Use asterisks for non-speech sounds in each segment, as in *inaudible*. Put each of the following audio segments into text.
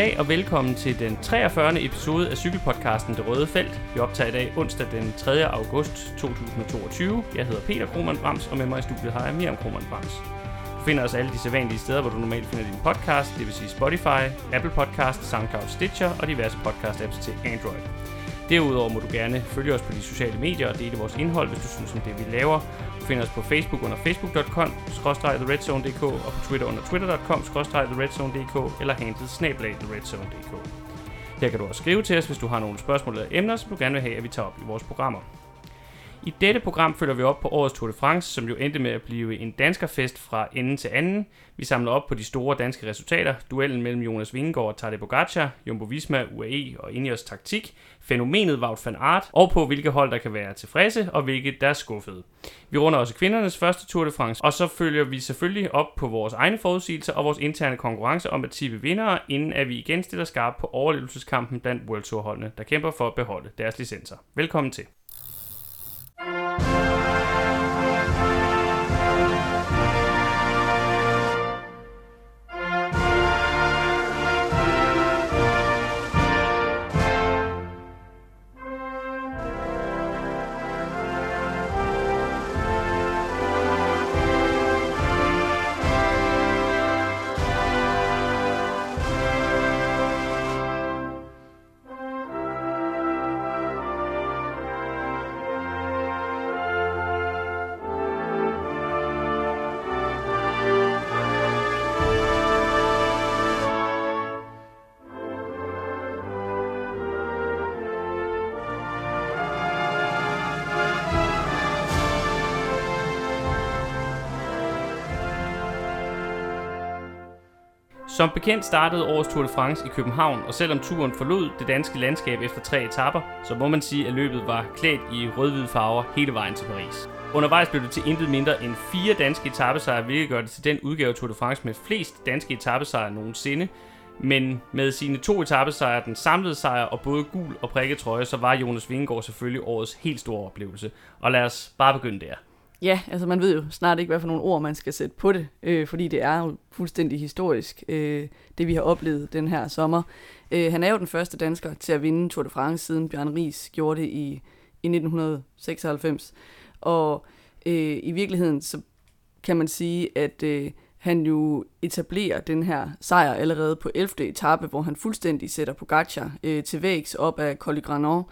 Goddag og velkommen til den 43. episode af cykelpodcasten Det Røde Felt. Vi optager i dag onsdag den 3. august 2022. Jeg hedder Peter Krohmann Brams, og med mig i studiet har jeg Miriam Krohmann Brams. Du finder os alle de sædvanlige steder, hvor du normalt finder din podcast, det vil sige Spotify, Apple Podcast, SoundCloud, Stitcher og diverse podcast-apps til Android. Derudover må du gerne følge os på de sociale medier og dele vores indhold, hvis du synes om det, vi laver finde os på Facebook under facebook.com, theredzone.dk og på Twitter under twitter.com, theredzone.dk eller handlet snablag theredzone.dk. Her kan du også skrive til os, hvis du har nogle spørgsmål eller emner, som du gerne vil have, at vi tager op i vores programmer. I dette program følger vi op på årets Tour de France, som jo endte med at blive en danskerfest fra ende til anden. Vi samler op på de store danske resultater, duellen mellem Jonas Vingegaard og Tadej Pogacar, Jumbo Visma, UAE og Ineos taktik, fænomenet Wout van Aert, og på hvilke hold der kan være tilfredse og hvilke der er skuffede. Vi runder også kvindernes første Tour de France, og så følger vi selvfølgelig op på vores egne forudsigelser og vores interne konkurrence om at tippe vindere, inden at vi igen stiller skarp på overlevelseskampen blandt World Tour holdene, der kæmper for at beholde deres licenser. Velkommen til. Thank you. Som bekendt startede årets Tour de France i København, og selvom turen forlod det danske landskab efter tre etapper, så må man sige, at løbet var klædt i rød-hvide farver hele vejen til Paris. Undervejs blev det til intet mindre end fire danske etappesejre, hvilket gør det til den udgave af Tour de France med flest danske etappesejre nogensinde. Men med sine to etappesejre, den samlede sejr og både gul og prikket trøje, så var Jonas Vingegaard selvfølgelig årets helt store oplevelse. Og lad os bare begynde der. Ja, altså man ved jo snart ikke, hvad for nogle ord man skal sætte på det, øh, fordi det er jo fuldstændig historisk, øh, det vi har oplevet den her sommer. Øh, han er jo den første dansker til at vinde Tour de France, siden Bjørn Ries gjorde det i, i 1996. Og øh, i virkeligheden, så kan man sige, at øh, han jo etablerer den her sejr allerede på 11. etape, hvor han fuldstændig sætter Pogacar øh, til vægs op af Col Granon,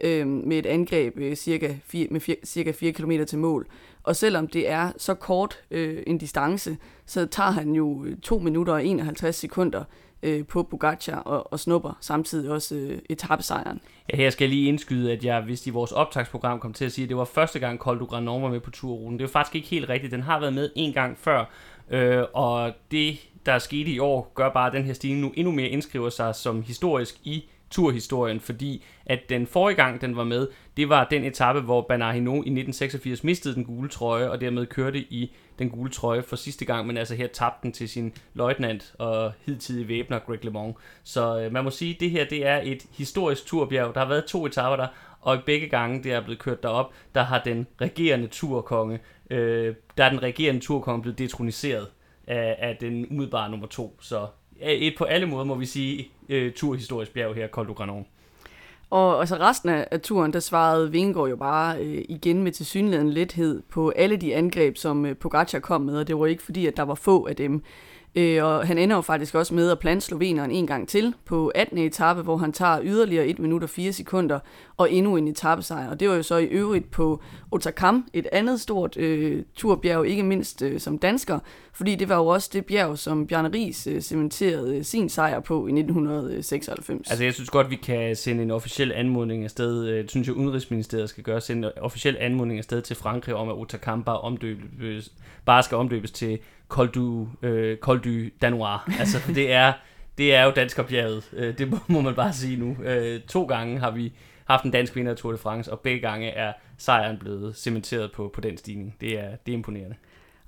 øh, med et angreb øh, cirka 4, med fire, cirka 4 km til mål. Og selvom det er så kort øh, en distance, så tager han jo øh, 2 minutter og 51 sekunder øh, på Pogacar og, og snupper samtidig også øh, etappesejren. Ja, her skal jeg lige indskyde, at jeg hvis i vores optagsprogram kom til at sige, at det var første gang Col du Granon var med på turruten. Det er jo faktisk ikke helt rigtigt. Den har været med en gang før, øh, og det, der er sket i år, gør bare, at den her stigning nu endnu mere indskriver sig som historisk i turhistorien, fordi at den forrige gang, den var med, det var den etape, hvor Bernard Hinault i 1986 mistede den gule trøje, og dermed kørte i den gule trøje for sidste gang, men altså her tabte den til sin løjtnant og hidtidige væbner Greg LeMond. Så øh, man må sige, at det her det er et historisk turbjerg. Der har været to etaper der, og i begge gange, det er blevet kørt derop, der har den regerende turkonge, øh, der er den regerende turkonge blevet detroniseret af, af den umiddelbare nummer to. Så et på alle måder, må vi sige, øh, turhistorisk bjerg her, Col du Granon. Og, altså så resten af, af turen, der svarede Vingegaard jo bare øh, igen med tilsyneladende lethed på alle de angreb, som øh, Pogacar kom med, og det var ikke fordi, at der var få af dem. Øh, og han ender jo faktisk også med at plante sloveneren en gang til på 18. etape, hvor han tager yderligere 1 minut og 4 sekunder og endnu en etappesejr. Og det var jo så i øvrigt på Otakam, et andet stort øh, turbjerg, ikke mindst øh, som dansker, fordi det var jo også det bjerg, som Bjarne Ries øh, cementerede øh, sin sejr på i 1996. Altså jeg synes godt, vi kan sende en officiel anmodning afsted, øh, synes jeg Udenrigsministeriet skal gøre, sende en officiel anmodning afsted til Frankrig om, at Otakam bare, omdøbes, bare skal omdøbes til Col du, øh, Col du Danois. Altså, det er, det er jo danskerbjerget. Øh, det må, man bare sige nu. Øh, to gange har vi haft en dansk vinder af Tour de France, og begge gange er sejren blevet cementeret på, på den stigning. Det er, det er imponerende.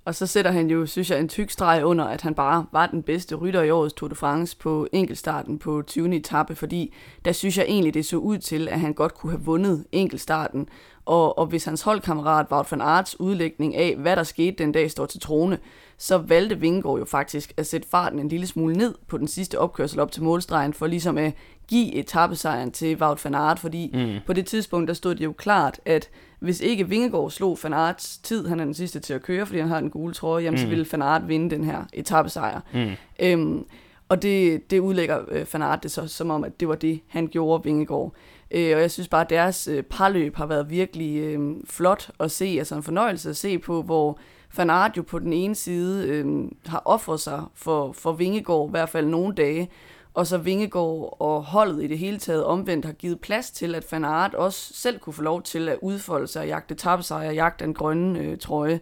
Og så sætter han jo, synes jeg, en tyk streg under, at han bare var den bedste rytter i årets Tour de France på enkeltstarten på 20. etape, fordi der synes jeg egentlig, det så ud til, at han godt kunne have vundet enkeltstarten. Og, og hvis hans holdkammerat Wout van Aerts udlægning af, hvad der skete den dag, står til trone, så valgte Vingegaard jo faktisk at sætte farten en lille smule ned på den sidste opkørsel op til målstregen, for ligesom at give etappesejren til Wout van Aert, fordi mm. på det tidspunkt, der stod det jo klart, at hvis ikke Vingegaard slog Van Aerts tid, han er den sidste til at køre, fordi han har den gule trøje, jamen mm. så ville Van Aert vinde den her etappesejr. Mm. Øhm, og det, det udlægger øh, Van Aert det så som om, at det var det, han gjorde Vingegaard. Øh, og jeg synes bare, at deres øh, parløb har været virkelig øh, flot at se, altså en fornøjelse at se på, hvor Fanart jo på den ene side øh, har offret sig for, for Vingegaard, i hvert fald nogle dage, og så Vingegaard og holdet i det hele taget omvendt har givet plads til, at Fanart også selv kunne få lov til at udfolde sig og jagte tabsejr og jagte den grønne øh, trøje.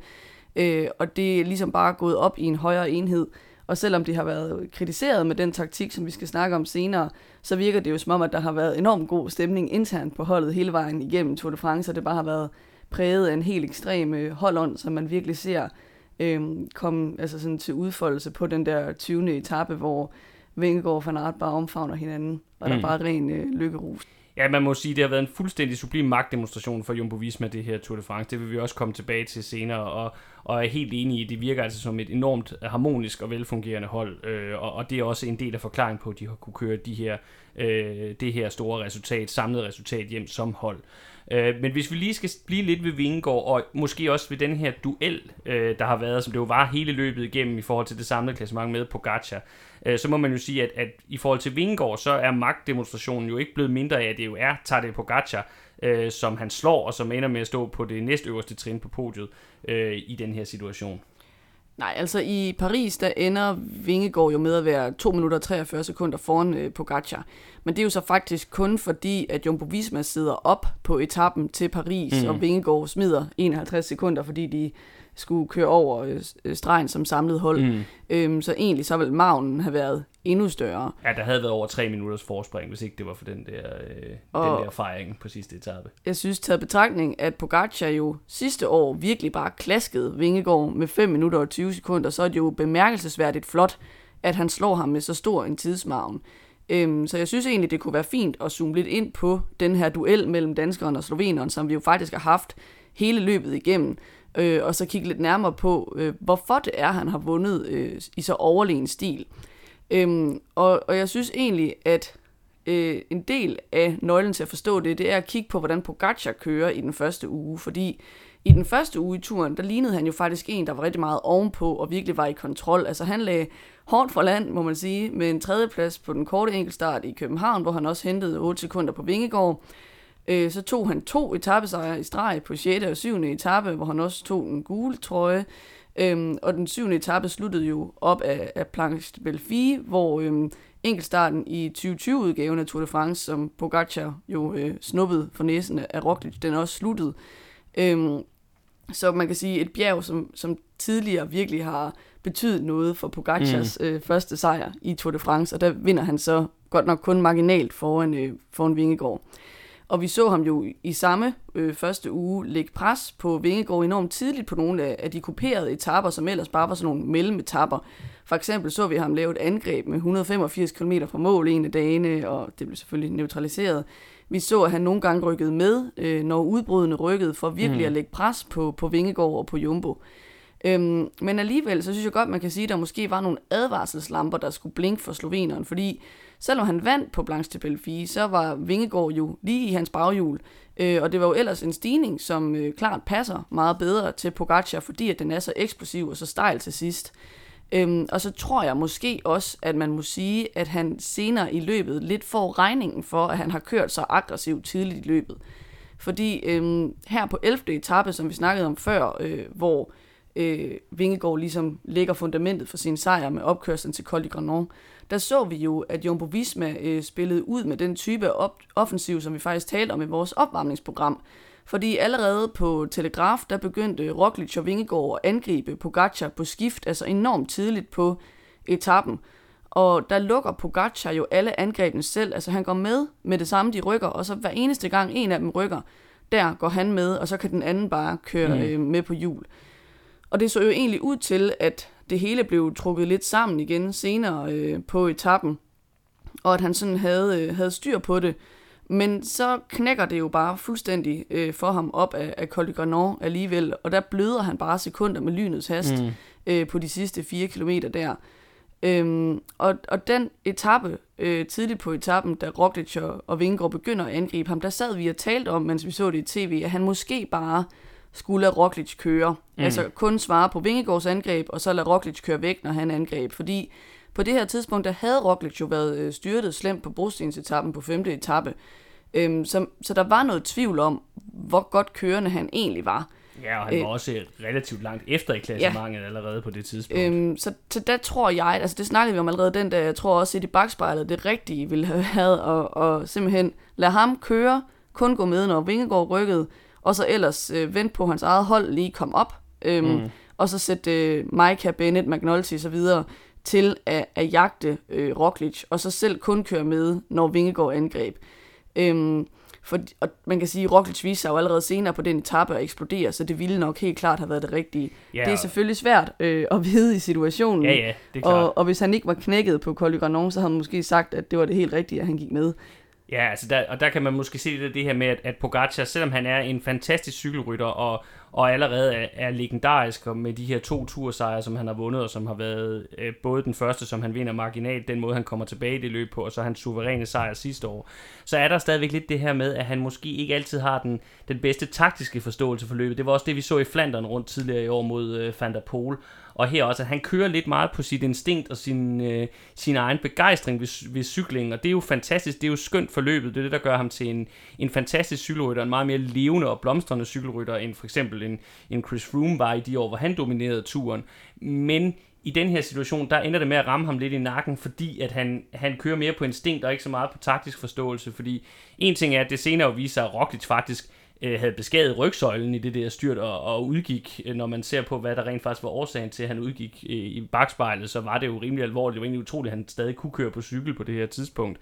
Øh, og det er ligesom bare gået op i en højere enhed. Og selvom det har været kritiseret med den taktik, som vi skal snakke om senere, så virker det jo som om, at der har været enormt god stemning internt på holdet hele vejen igennem Tour de France, og det bare har været præget af en helt ekstrem øh, holdånd, som man virkelig ser øh, komme altså sådan til udfoldelse på den der 20. etape, hvor Vingegaard og Van Aert bare omfavner hinanden, og mm. der er bare ren øh, lykkerus. Ja, man må sige, det har været en fuldstændig sublim magtdemonstration for Jumbo Visma, det her Tour de France. Det vil vi også komme tilbage til senere, og, og er helt enig i, det virker altså som et enormt harmonisk og velfungerende hold, øh, og, og det er også en del af forklaringen på, at de har kunne køre de her, øh, det her store resultat, samlede resultat hjem som hold. Øh, men hvis vi lige skal blive lidt ved Vingegaard, og måske også ved den her duel, øh, der har været, som det jo var hele løbet igennem i forhold til det samlede klassement med Pogacar, øh, så må man jo sige, at, at i forhold til Vingegaard, så er magtdemonstrationen jo ikke blevet mindre af, at det jo er Tadej Pogacar, øh, som han slår, og som ender med at stå på det næstøverste trin på podiet øh, i den her situation. Nej, altså i Paris, der ender Vingegaard jo med at være 2 minutter og 43 sekunder foran øh, Pogacar. Men det er jo så faktisk kun fordi, at Jumbo Visma sidder op på etappen til Paris, mm. og Vingegaard smider 51 sekunder, fordi de skulle køre over øh, øh, stregen som samlet hold. Mm. Øhm, så egentlig så ville magnen have været endnu større. Ja, der havde været over tre minutters forspring, hvis ikke det var for den der, øh, og den der fejring på sidste etape. Jeg synes, taget betragtning, at Pogacar jo sidste år virkelig bare klaskede Vingegaard med 5 minutter og 20 sekunder, så er det jo bemærkelsesværdigt flot, at han slår ham med så stor en tidsmagen. Øhm, så jeg synes egentlig, det kunne være fint at zoome lidt ind på den her duel mellem danskeren og sloveneren, som vi jo faktisk har haft hele løbet igennem øh, og så kigge lidt nærmere på, øh, hvorfor det er, han har vundet øh, i så overlegen stil. Øhm, og, og jeg synes egentlig, at øh, en del af nøglen til at forstå det, det er at kigge på, hvordan Pogacar kører i den første uge, fordi i den første uge i turen, der lignede han jo faktisk en, der var rigtig meget ovenpå og virkelig var i kontrol. Altså han lagde hårdt for land, må man sige, med en tredjeplads på den korte enkeltstart i København, hvor han også hentede 8 sekunder på Vingegård. Øh, så tog han to etappesejre i streg på 6. og 7. etape, hvor han også tog en gule trøje. Øhm, og den 7. etape sluttede jo op af, af Planche de Belfi, hvor øhm, enkeltstarten i 2020-udgaven af Tour de France, som Pogacar jo øh, snuppede for næsen af Roglic, den også sluttede. Øhm, så man kan sige, et bjerg, som, som tidligere virkelig har betydet noget for Pogacars mm. øh, første sejr i Tour de France, og der vinder han så godt nok kun marginalt foran, øh, foran Vingegaard. Og vi så ham jo i samme øh, første uge lægge pres på Vingegaard enormt tidligt på nogle af, af de kuperede etapper, som ellers bare var sådan nogle mellemetapper. For eksempel så vi ham lave et angreb med 185 km fra mål en af dagene, og det blev selvfølgelig neutraliseret. Vi så, at han nogle gange rykkede med, øh, når udbrudene rykkede, for virkelig mm. at lægge pres på, på Vingegaard og på Jumbo. Øhm, men alligevel, så synes jeg godt, man kan sige, at der måske var nogle advarselslamper, der skulle blinke for sloveneren, fordi selvom han vandt på Blanche de Belfi, så var Vingegaard jo lige i hans baghjul, øh, og det var jo ellers en stigning, som øh, klart passer meget bedre til Pogacar, fordi at den er så eksplosiv og så stejl til sidst. Øhm, og så tror jeg måske også, at man må sige, at han senere i løbet lidt får regningen for, at han har kørt så aggressivt tidligt i løbet. Fordi øhm, her på 11. etape, som vi snakkede om før, øh, hvor øh, Vingegaard ligesom lægger fundamentet for sin sejr med opkørslen til Col de Granon, der så vi jo, at Jumbo Visma øh, spillede ud med den type op- offensiv, som vi faktisk talte om i vores opvarmningsprogram. Fordi allerede på Telegraf, der begyndte Roglic og Vingegaard at angribe Pogacar på skift, altså enormt tidligt på etappen. Og der lukker Pogacar jo alle angrebene selv, altså han går med med det samme, de rykker, og så hver eneste gang en af dem rykker, der går han med, og så kan den anden bare køre mm. øh, med på hjul. Og det så jo egentlig ud til, at det hele blev trukket lidt sammen igen senere øh, på etappen, og at han sådan havde, øh, havde styr på det. Men så knækker det jo bare fuldstændig øh, for ham op af, af Col de Granon alligevel, og der bløder han bare sekunder med lynets hast mm. øh, på de sidste fire kilometer der. Øhm, og, og den etape, øh, tidligt på etappen, da Roglic og, og Vingegaard begynder at angribe ham, der sad vi og talte om, mens vi så det i tv, at han måske bare skulle lade Roglic køre. Mm. Altså kun svare på Vingegaards angreb, og så lade Roglic køre væk, når han angreb. Fordi på det her tidspunkt, der havde Roglic jo været øh, styrtet slemt på brostensetappen på femte etape. Øhm, så, så der var noget tvivl om, hvor godt kørende han egentlig var. Ja, og han var øh, også relativt langt efter i klassementet ja. allerede på det tidspunkt. Øhm, så, så der tror jeg, altså det snakkede vi om allerede den dag, jeg tror også, at i bagspejlet det rigtige ville have *laughs* været at, at simpelthen lade ham køre, kun gå med, når Vingegaard rykkede, og så ellers øh, vente på hans eget hold lige komme op, øhm, mm. og så sætte øh, Micah, Bennett, McNulty videre til at, at jagte øh, Roglic, og så selv kun køre med, når Vingegaard angreb. Øhm, for, og man kan sige, at Roglic viser sig jo allerede senere på den etape at eksplodere, så det ville nok helt klart have været det rigtige. Ja, det er selvfølgelig svært øh, at vide i situationen. Ja, ja, det er klart. Og, og hvis han ikke var knækket på Col Granon, så havde han måske sagt, at det var det helt rigtige, at han gik med. Ja, altså der, og der kan man måske se det, det her med, at, at Pogacar, selvom han er en fantastisk cykelrytter, og, og allerede er, er legendarisk og med de her to tursejre, som han har vundet, og som har været øh, både den første, som han vinder marginalt, den måde han kommer tilbage i det løb på, og så hans suveræne sejr sidste år, så er der stadigvæk lidt det her med, at han måske ikke altid har den, den bedste taktiske forståelse for løbet. Det var også det, vi så i Flandern rundt tidligere i år mod øh, Van der Pol, og her også, at han kører lidt meget på sit instinkt og sin, øh, sin egen begejstring ved, ved cyklingen, og det er jo fantastisk, det er jo skønt for løbet, det er det, der gør ham til en, en fantastisk cykelrytter, en meget mere levende og blomstrende cykelrytter, end for eksempel en, en Chris Froome var i de år, hvor han dominerede turen. Men i den her situation, der ender det med at ramme ham lidt i nakken, fordi at han, han kører mere på instinkt og ikke så meget på taktisk forståelse, fordi en ting er, at det senere viser sig, at Roglic faktisk øh, havde beskadiget rygsøjlen i det der styrt og, og udgik, øh, når man ser på, hvad der rent faktisk var årsagen til, at han udgik øh, i bagspejlet, så var det jo rimelig alvorligt. Det var egentlig utroligt, at han stadig kunne køre på cykel på det her tidspunkt.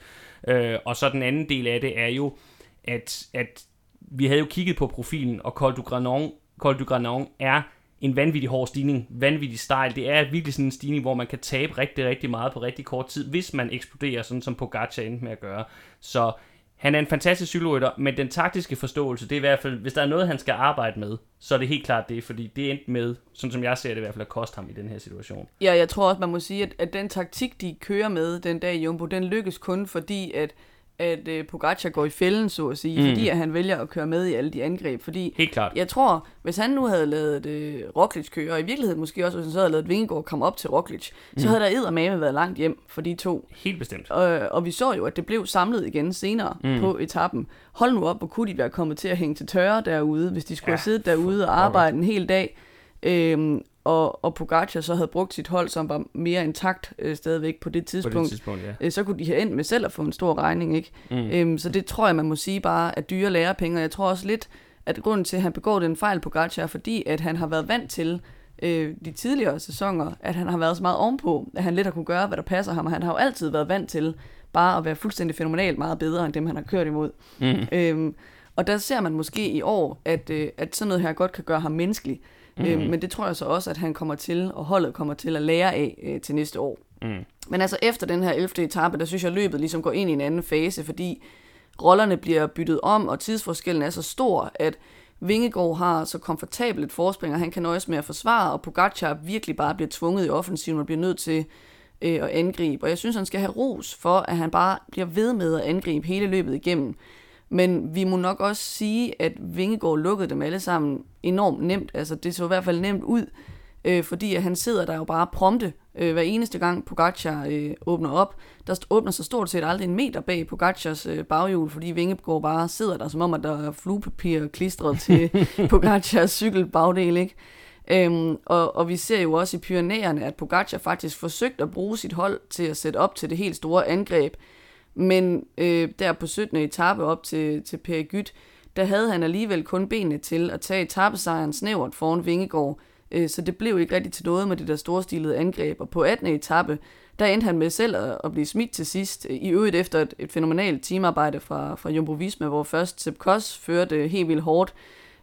Øh, og så den anden del af det er jo, at, at vi havde jo kigget på profilen, og Col du Granon, Col du Granon er en vanvittig hård stigning, vanvittig stejl. Det er virkelig sådan en stigning, hvor man kan tabe rigtig, rigtig meget på rigtig kort tid, hvis man eksploderer, sådan som Pogacar endte med at gøre. Så han er en fantastisk cykelrytter, men den taktiske forståelse, det er i hvert fald, hvis der er noget, han skal arbejde med, så er det helt klart det, fordi det endte med, sådan som jeg ser det i hvert fald, at koste ham i den her situation. Ja, jeg tror også, man må sige, at, at den taktik, de kører med den dag i Jumbo, den lykkes kun fordi, at at øh, Pogacar går i fælden, så at sige, mm. fordi at han vælger at køre med i alle de angreb. Fordi Helt klart. jeg tror, hvis han nu havde lavet øh, Roglic køre, og i virkeligheden måske også, hvis han så havde lavet Vingegaard komme op til Roglic, mm. så havde der eddermame været langt hjem for de to. Helt bestemt. Og, og vi så jo, at det blev samlet igen senere mm. på etappen. Hold nu op, hvor kunne de være kommet til at hænge til tørre derude, hvis de skulle ja, have siddet derude og arbejde en hel dag. Øhm, og, og Pogacar så havde brugt sit hold, som var mere intakt øh, stadigvæk på det tidspunkt, på det tidspunkt ja. øh, så kunne de have endt med selv at få en stor regning. ikke. Mm. Øhm, så det tror jeg, man må sige bare, at dyre lærepenge, og jeg tror også lidt, at grunden til, at han begår den fejl, Pogacar, er fordi, at han har været vant til øh, de tidligere sæsoner, at han har været så meget ovenpå, at han lidt har kunne gøre, hvad der passer ham, og han har jo altid været vant til bare at være fuldstændig fænomenalt meget bedre, end dem, han har kørt imod. Mm. Øhm, og der ser man måske i år, at, øh, at sådan noget her godt kan gøre ham menneskelig. Mm. Øh, men det tror jeg så også, at han kommer til, og holdet kommer til at lære af øh, til næste år. Mm. Men altså efter den her 11. etape, der synes jeg, at løbet ligesom går ind i en anden fase, fordi rollerne bliver byttet om, og tidsforskellen er så stor, at Vingegaard har så komfortabelt et forspring, og han kan nøjes med at forsvare, og Pogacar virkelig bare bliver tvunget i offensiven og bliver nødt til øh, at angribe. Og jeg synes, han skal have ros for, at han bare bliver ved med at angribe hele løbet igennem. Men vi må nok også sige, at Vingegaard lukkede dem alle sammen enormt nemt. Altså det så i hvert fald nemt ud, øh, fordi at han sidder der jo bare prompte øh, hver eneste gang Pogacar øh, åbner op. Der åbner sig stort set aldrig en meter bag Pogacars øh, baghjul, fordi Vingegaard bare sidder der, som om at der er fluepapir klistret til *laughs* Pogacars cykelbagdel, ikke? Øhm, og, og vi ser jo også i Pyrenæerne, at Pogacar faktisk forsøgte at bruge sit hold til at sætte op til det helt store angreb, men øh, der på 17. etape op til, til Per Gyt, der havde han alligevel kun benene til at tage etappesejren snævert foran Vingegård, øh, så det blev ikke rigtig til noget med det der storstilede angreb. Og på 18. etape, der endte han med selv at, at blive smidt til sidst, i øvrigt efter et, et fænomenalt teamarbejde fra, fra Jumbo Visma, hvor først Sepp Koss førte helt vildt hårdt,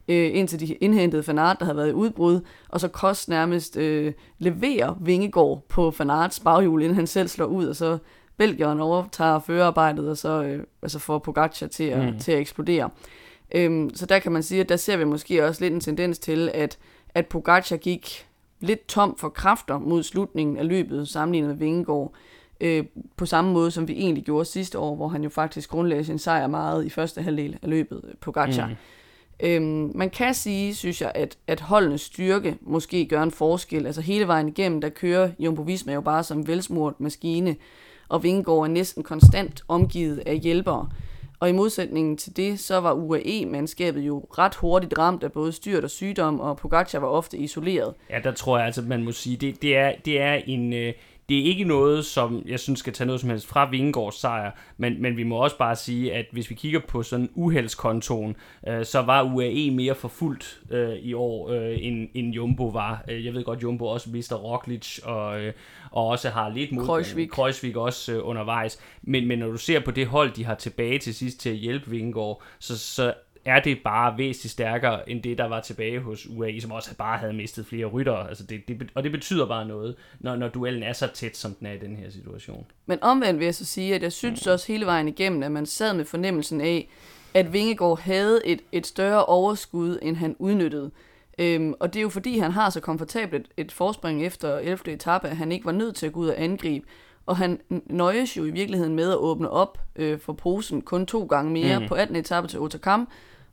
øh, indtil de indhentede Fanart, der havde været i udbrud, og så Kost nærmest øh, leverer Vingegård på Fanarts baghjul, inden han selv slår ud, og så Belgieren overtager førerarbejdet, og så øh, altså får Pogacar til at, mm. til at eksplodere. Øhm, så der kan man sige, at der ser vi måske også lidt en tendens til, at, at Pogacar gik lidt tom for kræfter mod slutningen af løbet, sammenlignet med Vingegaard. Øh, på samme måde, som vi egentlig gjorde sidste år, hvor han jo faktisk grundlagde sin sejr meget i første halvdel af løbet, Pogacar. Mm. Øhm, man kan sige, synes jeg, at, at holdenes styrke måske gør en forskel. Altså hele vejen igennem, der kører Jumbo Visma jo bare som velsmurt maskine, og Vingegaard er næsten konstant omgivet af hjælpere. Og i modsætning til det, så var UAE-mandskabet jo ret hurtigt ramt af både styrt og sygdom, og Pogacar var ofte isoleret. Ja, der tror jeg altså, man må sige, det, det, er, det er en... Øh det er ikke noget, som jeg synes skal tage noget som helst fra Vingegaards sejr, men, men vi må også bare sige, at hvis vi kigger på sådan uheldskontoen, øh, så var UAE mere forfulgt øh, i år, øh, end, end Jumbo var. Øh, jeg ved godt, Jumbo også mister Roglic, og, øh, og også har lidt mod Kreuzvik, Kreuzvik også øh, undervejs. Men, men når du ser på det hold, de har tilbage til sidst til at hjælpe Vingegaard, så, så er det bare væsentligt stærkere end det, der var tilbage hos UAE, som også bare havde mistet flere ryttere. Altså det, det, og det betyder bare noget, når, når duellen er så tæt, som den er i den her situation. Men omvendt vil jeg så sige, at jeg synes også hele vejen igennem, at man sad med fornemmelsen af, at Vingegaard havde et, et større overskud, end han udnyttede. Øhm, og det er jo fordi, han har så komfortabelt et forspring efter 11. etape, at han ikke var nødt til at gå ud og angribe. Og han nøjes jo i virkeligheden med at åbne op øh, for posen kun to gange mere mm. på 18. etape til Otakam,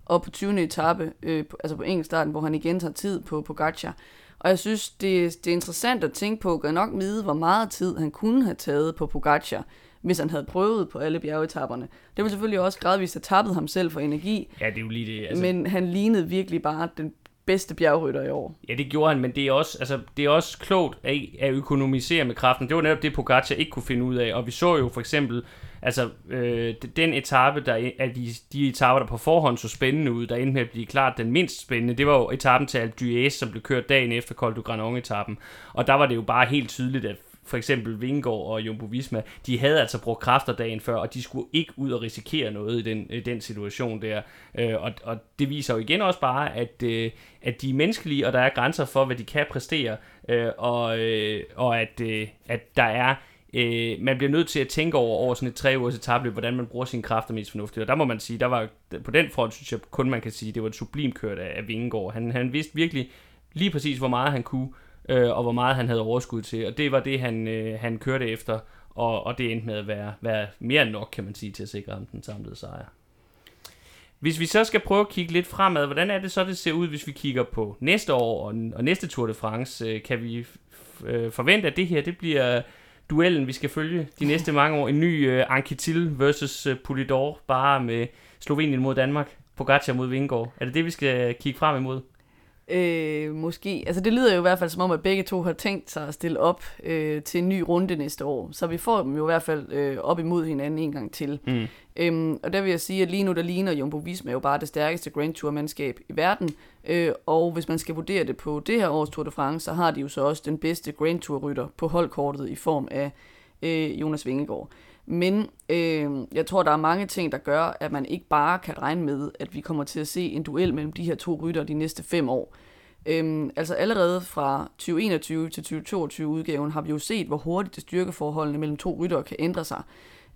og på 20. etape, øh, altså på enkeltstarten, hvor han igen tager tid på Pogacar. Og jeg synes, det, det er interessant at tænke på, at nok vide, hvor meget tid han kunne have taget på Pogacar, hvis han havde prøvet på alle bjergetapperne. Det ville selvfølgelig også gradvist have tappet ham selv for energi. Ja, det er jo lige det. Altså... Men han lignede virkelig bare den bedste bjergrytter i år. Ja, det gjorde han, men det er også, altså, det er også klogt at, at økonomisere med kraften. Det var netop det, Pogacar ikke kunne finde ud af. Og vi så jo for eksempel, altså øh, den etape, der er de, de etaper, der på forhånd så spændende ud, der endte med at blive klart den mindst spændende, det var jo etappen til Alpe d'Huez, som blev kørt dagen efter Col du Granon-etappen. Og der var det jo bare helt tydeligt, at for eksempel Vingård og Jumbo Visma, de havde altså brugt kræfter dagen før, og de skulle ikke ud og risikere noget i den, i den situation der. Øh, og, og det viser jo igen også bare, at, øh, at de er menneskelige, og der er grænser for, hvad de kan præstere, øh, og, øh, og at, øh, at der er øh, man bliver nødt til at tænke over, over sådan et tre ugers etabløb, hvordan man bruger sine kræfter mest fornuftigt. Og der må man sige, der var, på den front synes jeg kun man kan sige, det var et sublim kørt af, af Vingegaard. Han, han vidste virkelig lige præcis, hvor meget han kunne, øh, og hvor meget han havde overskud til. Og det var det, han, øh, han kørte efter, og, og det endte med at være, være mere end nok, kan man sige, til at sikre ham den samlede sejr. Hvis vi så skal prøve at kigge lidt fremad, hvordan er det så, det ser ud, hvis vi kigger på næste år og, og næste Tour de France? Øh, kan vi øh, forvente, at det her det bliver duellen, vi skal følge de næste mange år? En ny øh, Anquetil versus øh, Polidor, bare med Slovenien mod Danmark, Pogacar mod Vingård. Er det det, vi skal øh, kigge frem imod? Øh, måske. Altså det lyder jo i hvert fald som om, at begge to har tænkt sig at stille op øh, til en ny runde næste år. Så vi får dem jo i hvert fald øh, op imod hinanden en gang til. Mm. Øhm, og der vil jeg sige, at lige nu der ligner Jumbo Visma jo bare det stærkeste Grand Tour-mandskab i verden. Øh, og hvis man skal vurdere det på det her års Tour de France, så har de jo så også den bedste Grand Tour-rytter på holdkortet i form af øh, Jonas Vingegaard. Men øh, jeg tror, der er mange ting, der gør, at man ikke bare kan regne med, at vi kommer til at se en duel mellem de her to rytter de næste fem år. Øhm, altså allerede fra 2021 til 2022 udgaven har vi jo set, hvor hurtigt det styrkeforholdene mellem to ryttere kan ændre sig.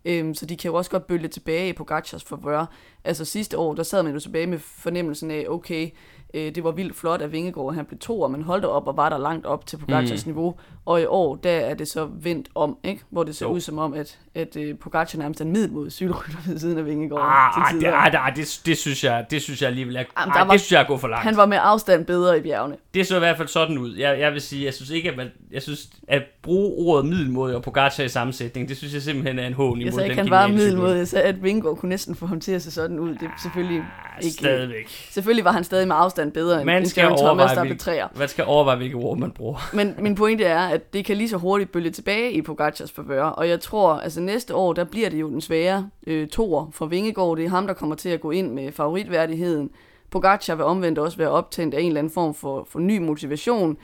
Øhm, så de kan jo også godt bølge tilbage på Gachas forvør. Altså sidste år, der sad man jo tilbage med fornemmelsen af, okay, Øh, det var vildt flot, at Vingegaard han blev to, og man holdt op og var der langt op til Pogacars mm. niveau. Og i år, der er det så vendt om, ikke? hvor det ser jo. ud som om, at, at uh, Pogacar nærmest er en middel cykelrytter ved siden af Vingegaard. Ah, det, ah, det, det, det, synes jeg, det synes jeg alligevel er, Jamen, ah, var, det synes jeg er gået for langt. Han var med afstand bedre i bjergene. Det så i hvert fald sådan ud. Jeg, jeg vil sige, jeg synes ikke, at man, jeg synes, at bruge ordet middelmåde og Pogacar i sammensætning, det synes jeg simpelthen er en hån imod jeg sagde, den han var middelmåde. Jeg sagde, at Vingegaard kunne næsten få ham til at se sådan ud. Det er selvfølgelig ah, ikke... Stadigvæk. Selvfølgelig var han stadig med afstand bedre end, man skal end Thomas, der hvilke, Man skal overveje, hvilke ord man bruger. *laughs* Men min pointe er, at det kan lige så hurtigt bølge tilbage i Pogacars favør. Og jeg tror, altså næste år, der bliver det jo den svære øh, toer for Vingegaard. Det er ham, der kommer til at gå ind med favoritværdigheden. Pogacar vil omvendt også være optændt af en eller anden form for, for ny motivation,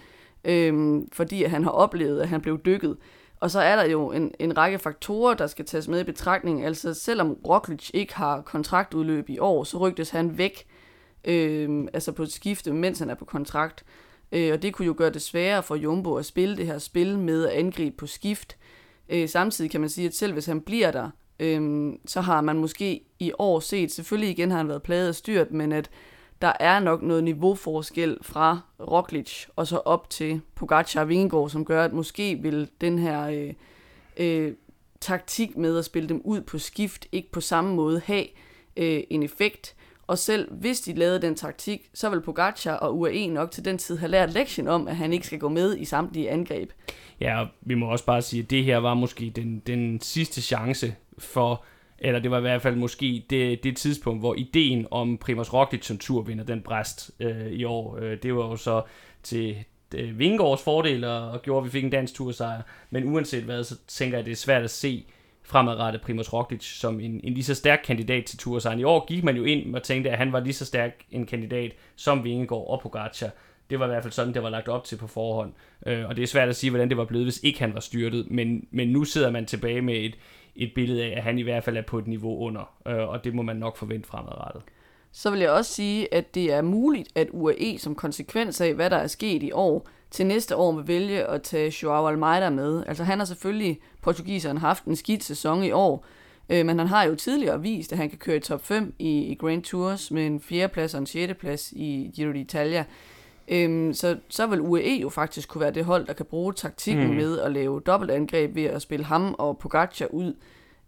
øh, fordi han har oplevet, at han blev dykket. Og så er der jo en, en række faktorer, der skal tages med i betragtning. Altså selvom Roglic ikke har kontraktudløb i år, så rygtes han væk øh, altså på et skifte, mens han er på kontrakt. Øh, og det kunne jo gøre det sværere for Jumbo at spille det her spil med at angribe på skift. Øh, samtidig kan man sige, at selv hvis han bliver der, øh, så har man måske i år set, selvfølgelig igen har han været plaget og styrt, men at der er nok noget niveauforskel fra Roglic og så op til Pogacar og Vingegaard, som gør, at måske vil den her øh, øh, taktik med at spille dem ud på skift ikke på samme måde have øh, en effekt. Og selv hvis de lavede den taktik, så vil Pogacar og UAE nok til den tid have lært lektien om, at han ikke skal gå med i samtlige angreb. Ja, og vi må også bare sige, at det her var måske den, den sidste chance for, eller det var i hvert fald måske det, det tidspunkt, hvor ideen om Primoz Roglic som turvinder, den bræst øh, i år. Øh, det var jo så til øh, Vingegaards fordel og, og gjorde, at vi fik en dansk tursejr. Men uanset hvad, så tænker jeg, at det er svært at se fremadrettet Primoz Roglic som en, en lige så stærk kandidat til tursejren. I år gik man jo ind og tænkte, at han var lige så stærk en kandidat som Vingegaard og Pogacar. Det var i hvert fald sådan, det var lagt op til på forhånd. Øh, og det er svært at sige, hvordan det var blevet, hvis ikke han var styrtet. Men, men nu sidder man tilbage med et, et billede af, at han i hvert fald er på et niveau under. Øh, og det må man nok forvente fremadrettet. Så vil jeg også sige, at det er muligt, at UAE som konsekvens af, hvad der er sket i år, til næste år vil vælge at tage Joao Almeida med. Altså han har selvfølgelig, portugiseren, haft en skidt sæson i år, øh, men han har jo tidligere vist, at han kan køre i top 5 i, i Grand Tours med en fjerdeplads og en sjetteplads i Giro d'Italia. Øhm, så, så vil UAE jo faktisk kunne være det hold, der kan bruge taktikken mm. med at lave dobbeltangreb ved at spille ham og Pogacar ud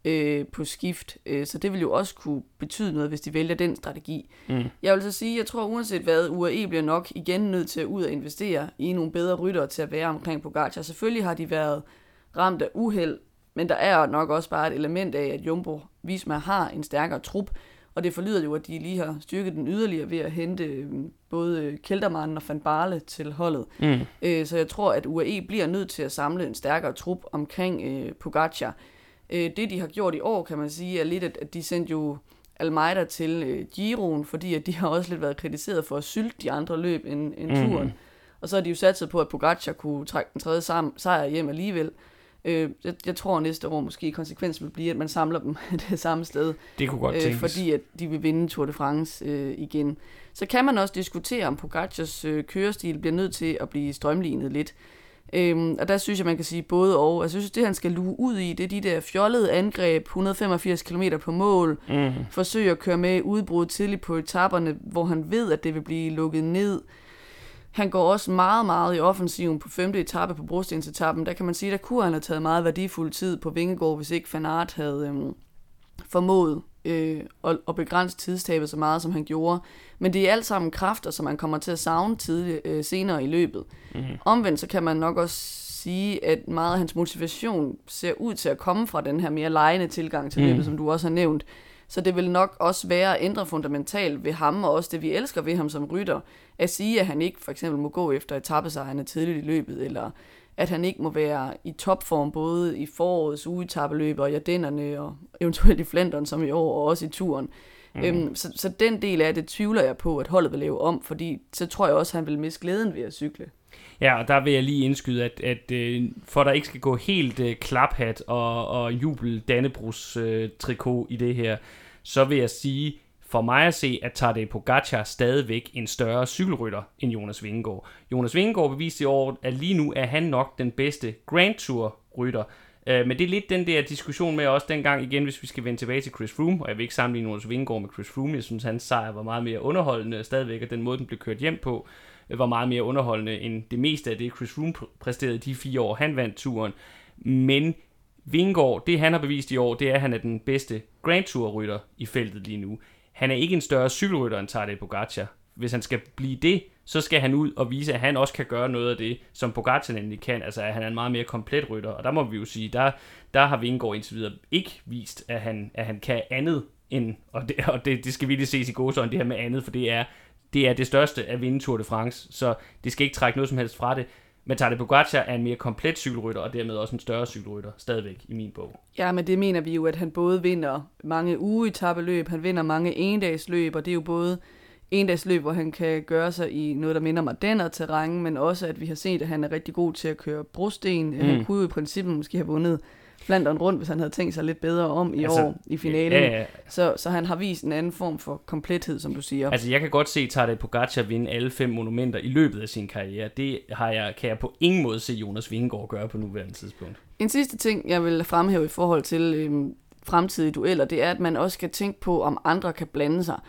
øh, på skift. Øh, så det vil jo også kunne betyde noget, hvis de vælger den strategi. Mm. Jeg vil så sige, jeg tror uanset hvad, UAE bliver nok igen nødt til at ud og investere i nogle bedre ryttere til at være omkring Pogacar. Selvfølgelig har de været ramt af uheld, men der er nok også bare et element af, at Jumbo Visma har en stærkere trup, og det forlyder jo, at de lige har styrket den yderligere ved at hente øh, både Kelderman og Van Barle til holdet. Mm. Øh, så jeg tror, at UAE bliver nødt til at samle en stærkere trup omkring øh, Pogacar. Øh, det, de har gjort i år, kan man sige, er lidt, at de sendte jo Almeida til øh, Giroen, fordi at de har også lidt været kritiseret for at sylte de andre løb end, end mm. turen. Og så har de jo sat sig på, at Pogacar kunne trække den tredje sejr hjem alligevel. Øh, jeg, jeg tror næste år måske konsekvensen vil blive, at man samler dem *laughs* det samme sted. Det kunne godt øh, tænkes. Fordi at de vil vinde Tour de France øh, igen. Så kan man også diskutere, om Pogacars øh, kørestil bliver nødt til at blive strømlignet lidt. Øhm, og der synes jeg, man kan sige både og. Altså, jeg synes, det han skal luge ud i, det er de der fjollede angreb, 185 km på mål, mm. forsøge at køre med udbrud tidligt på etaperne, hvor han ved, at det vil blive lukket ned. Han går også meget, meget i offensiven på femte etape på brostensetappen. Der kan man sige, der kunne han have taget meget værdifuld tid på Vingegård, hvis ikke Fanart havde øhm, formået øh, at, at begrænse tidstabet så meget, som han gjorde. Men det er alt sammen kræfter, som man kommer til at savne tidligt, øh, senere i løbet. Mm-hmm. Omvendt så kan man nok også sige, at meget af hans motivation ser ud til at komme fra den her mere lejende tilgang til mm. løbet, som du også har nævnt. Så det vil nok også være at ændre fundamentalt ved ham, og også det, vi elsker ved ham som rytter, at sige, at han ikke for eksempel må gå efter etappesejrene tidligt i løbet, eller at han ikke må være i topform både i forårets ugetabeløb og i Ardennerne og eventuelt i Flandern som i år og også i turen. Mm. Øhm, så, så den del af det tvivler jeg på, at holdet vil lave om, fordi så tror jeg også, at han vil miste glæden ved at cykle. Ja, og der vil jeg lige indskyde, at, at øh, for der ikke skal gå helt uh, klaphat og, og jubel Dannebrugs uh, trikot i det her, så vil jeg sige, for mig at se, at Tadej Pogacar stadigvæk en større cykelrytter end Jonas Vingegaard. Jonas Vingegaard beviste i år, at lige nu er han nok den bedste Grand Tour rytter. Øh, men det er lidt den der diskussion med også dengang igen, hvis vi skal vende tilbage til Chris Froome, og jeg vil ikke sammenligne Jonas Vingegaard med Chris Froome, jeg synes hans sejr var meget mere underholdende stadigvæk, og den måde den blev kørt hjem på, øh, var meget mere underholdende end det meste af det Chris Froome præsterede de fire år, han vandt turen. Men Vingegaard, det han har bevist i år, det er, at han er den bedste Grand Tour rytter i feltet lige nu han er ikke en større cykelrytter end Tadej Pogacar. Hvis han skal blive det, så skal han ud og vise, at han også kan gøre noget af det, som Pogacar nemlig kan. Altså, at han er en meget mere komplet rytter. Og der må vi jo sige, der, der har Vingegaard indtil videre ikke vist, at han, at han kan andet end, og det, og det, det skal lige ses i gåsøjne, det her med andet, for det er, det er det største af vinde Tour de France, så det skal ikke trække noget som helst fra det. Men Tadej Pogacar er en mere komplet cykelrytter, og dermed også en større cykelrytter, stadigvæk i min bog. Ja, men det mener vi jo, at han både vinder mange ugeetappeløb, han vinder mange endagsløb, og det er jo både endagsløb, hvor han kan gøre sig i noget, der minder mig den terræn, men også at vi har set, at han er rigtig god til at køre brosten. Mm. Han kunne jo i princippet måske have vundet Flandern rundt, hvis han havde tænkt sig lidt bedre om i Altså, år i finalen. Ja, ja. Så, så han har vist en anden form for komplethed, som du siger. Altså, jeg kan godt se Tadej Pogacar vinde alle fem monumenter i løbet af sin karriere. Det har jeg, kan jeg på ingen måde se Jonas Vingegaard gøre på nuværende tidspunkt. En sidste ting, jeg vil fremhæve i forhold til øhm, fremtidige dueller, det er, at man også skal tænke på, om andre kan blande sig.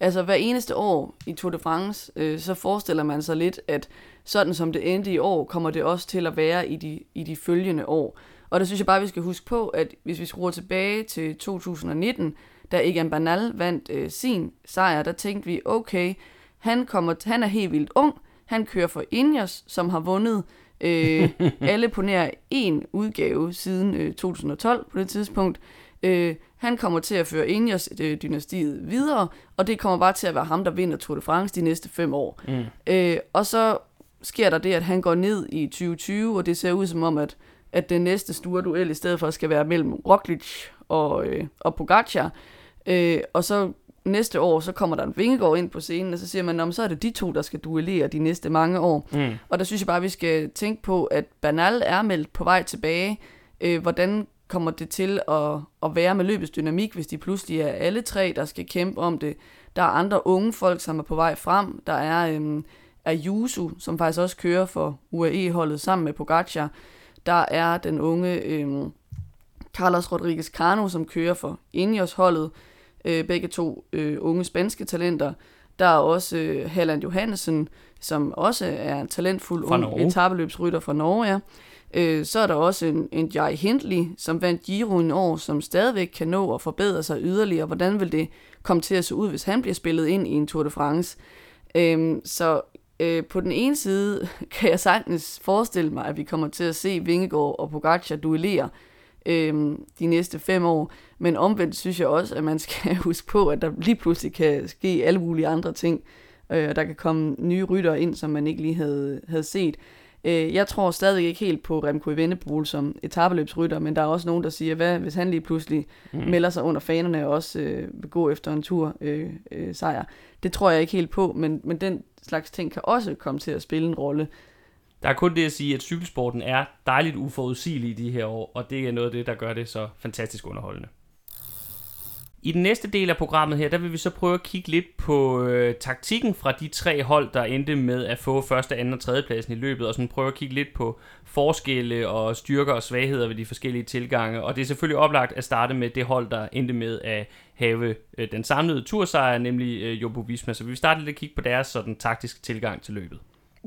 Altså hver eneste år i Tour de France, øh, så forestiller man sig lidt, at sådan som det endte i år, kommer det også til at være i de, i de følgende år. Og der synes jeg bare, vi skal huske på, at hvis vi skruer tilbage til 2019, da Egan Bernal vandt øh, sin sejr, der tænkte vi, okay, han, kommer, han er helt vildt ung, han kører for Ineos, som har vundet øh, *laughs* alle på nær en udgave siden øh, 2012 på det tidspunkt. Øh, han kommer til at føre Ineos-dynastiet øh, videre, og det kommer bare til at være ham, der vinder Tour de France de næste fem år. Mm. Øh, og så sker der det, at han går ned i 2020, og det ser ud som om, at, at den næste store duel i stedet for skal være mellem Roglic og, øh, og Pogacar. Øh, og så næste år, så kommer der en Vingegaard ind på scenen, og så siger man, så er det de to, der skal duellere de næste mange år. Mm. Og der synes jeg bare, vi skal tænke på, at Bernal er meldt på vej tilbage. Øh, hvordan kommer det til at, at være med løbets dynamik, hvis de pludselig er alle tre, der skal kæmpe om det. Der er andre unge folk, som er på vej frem. Der er øhm, Ayuso, som faktisk også kører for UAE-holdet sammen med Pogacar. Der er den unge øhm, Carlos Rodriguez Cano, som kører for Ineos-holdet. Øh, begge to øh, unge spanske talenter. Der er også øh, Halland Johansen, som også er en talentfuld ung etabeløbsrytter fra Norge. Ja. Øh, så er der også en, en Jai Hindley, som vandt Giro i år, som stadigvæk kan nå at forbedre sig yderligere. Hvordan vil det komme til at se ud, hvis han bliver spillet ind i en Tour de France? Øh, så øh, på den ene side *laughs* kan jeg sagtens forestille mig, at vi kommer til at se Vingegaard og Pogacar duellere øh, de næste fem år. Men omvendt synes jeg også, at man skal *laughs* huske på, at der lige pludselig kan ske alle mulige andre ting. Øh, og der kan komme nye rytter ind, som man ikke lige havde, havde set. Øh, jeg tror stadig ikke helt på Remco Evenepoel som etabeløbsrytter, men der er også nogen, der siger, hvad hvis han lige pludselig mm. melder sig under fanerne og også øh, vil gå efter en tur øh, øh, sejr. Det tror jeg ikke helt på, men, men den slags ting kan også komme til at spille en rolle. Der er kun det at sige, at cykelsporten er dejligt uforudsigelig i de her år, og det er noget af det, der gør det så fantastisk underholdende. I den næste del af programmet her, der vil vi så prøve at kigge lidt på øh, taktikken fra de tre hold, der endte med at få første, anden og tredje pladsen i løbet, og sådan prøve at kigge lidt på forskelle og styrker og svagheder ved de forskellige tilgange. Og det er selvfølgelig oplagt at starte med det hold, der endte med at have øh, den samlede tursejr, nemlig øh, Jumbo Visma. Så vi vil starte lidt at kigge på deres sådan taktiske tilgang til løbet.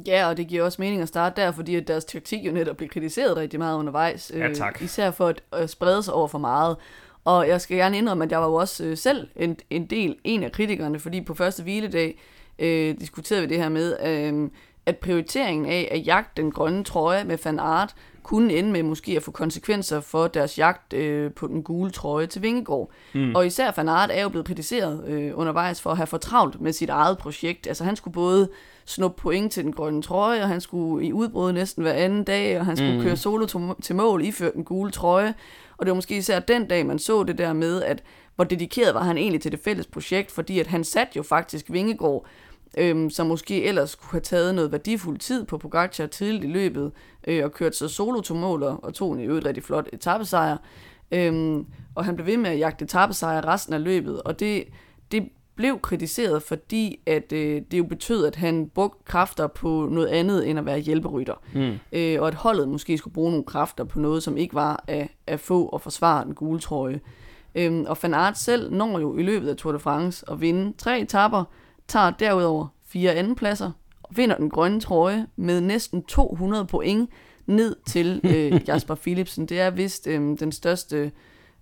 Ja, og det giver også mening at starte der, fordi at deres taktik jo netop blev kritiseret rigtig meget undervejs. Ja, tak. Øh, især for at øh, sprede sig over for meget. Og jeg skal gerne indrømme, at jeg var jo også øh, selv en, en del, en af kritikerne, fordi på første hviledag øh, diskuterede vi det her med, øh, at prioriteringen af at jagte den grønne trøje med Van Aert kunne ende med måske at få konsekvenser for deres jagt øh, på den gule trøje til Vingegaard. Mm. Og især Van Aert er jo blevet kritiseret øh, undervejs for at have for travlt med sit eget projekt. Altså han skulle både snuppe point til den grønne trøje, og han skulle i udbrud næsten hver anden dag, og han skulle mm. køre solo to- til mål iført den gule trøje. Og det var måske især den dag, man så det der med, at hvor dedikeret var han egentlig til det fælles projekt, fordi at han satte jo faktisk Vingegård, øhm, som måske ellers kunne have taget noget værdifuld tid på Pogacar tidligt i løbet, øh, og kørt sig solo til mål, og, og tog en i øvrigt rigtig flot etappesejr. Øhm, og han blev ved med at jagte etappesejre resten af løbet, og det, det blev kritiseret, fordi at øh, det jo betød, at han brugte kræfter på noget andet end at være hjælperytter. Mm. Øh, og at holdet måske skulle bruge nogle kræfter på noget, som ikke var at, at få og forsvare den gule trøje. Øhm, og Van Aert selv når jo i løbet af Tour de France at vinde tre etapper, tager derudover fire andenpladser, og vinder den grønne trøje med næsten 200 point ned til øh, *laughs* Jasper Philipsen. Det er vist øh, den største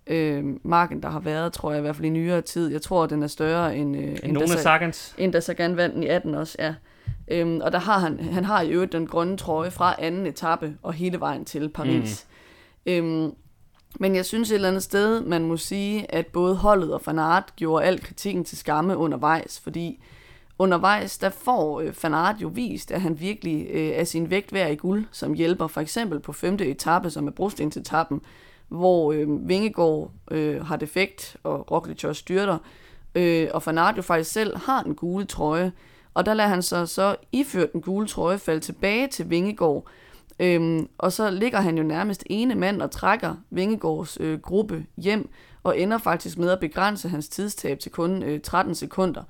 øh, marken, der har været, tror jeg i hvert fald i nyere tid. Jeg tror, den er større end... Øh, En nogle af da, Sagans. end der Sagan vandt i 18 også, ja. Øhm, og der har han, han har i øvrigt den grønne trøje fra anden etape og hele vejen til Paris. Mm. Øhm, men jeg synes et eller andet sted, man må sige, at både holdet og Van Aert gjorde al kritikken til skamme undervejs, fordi undervejs, der får øh, Van Aert jo vist, at han virkelig øh, er sin vægt værd i guld, som hjælper for eksempel på femte etape, som er brostensetappen, hvor øh, Vingegaard øh, har defekt, og Roglic også styrter, øh, og Van jo faktisk selv har den gule trøje, og der lader han sig så iført den gule trøje falde tilbage til Vingegaard, Øhm, og så ligger han jo nærmest ene mand og trækker Vingegaards øh, gruppe hjem, og ender faktisk med at begrænse hans tidstab til kun øh, 13 sekunder.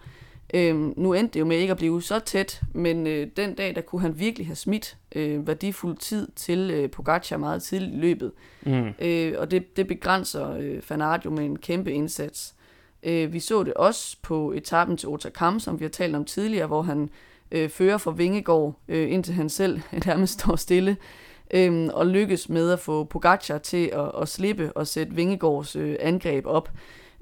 Øhm, nu endte det jo med ikke at blive så tæt, men øh, den dag, der kunne han virkelig have smidt øh, værdifuld tid til øh, Pogacar meget tidligt i løbet. Mm. Øh, og det, det begrænser øh, Fanart jo med en kæmpe indsats. Øh, vi så det også på etappen til Otakam, som vi har talt om tidligere, hvor han øh, fører for Vingegård, øh, indtil han selv *laughs* nærmest står stille, øh, og lykkes med at få Pogacar til at, at slippe og sætte Vingegårds øh, angreb op.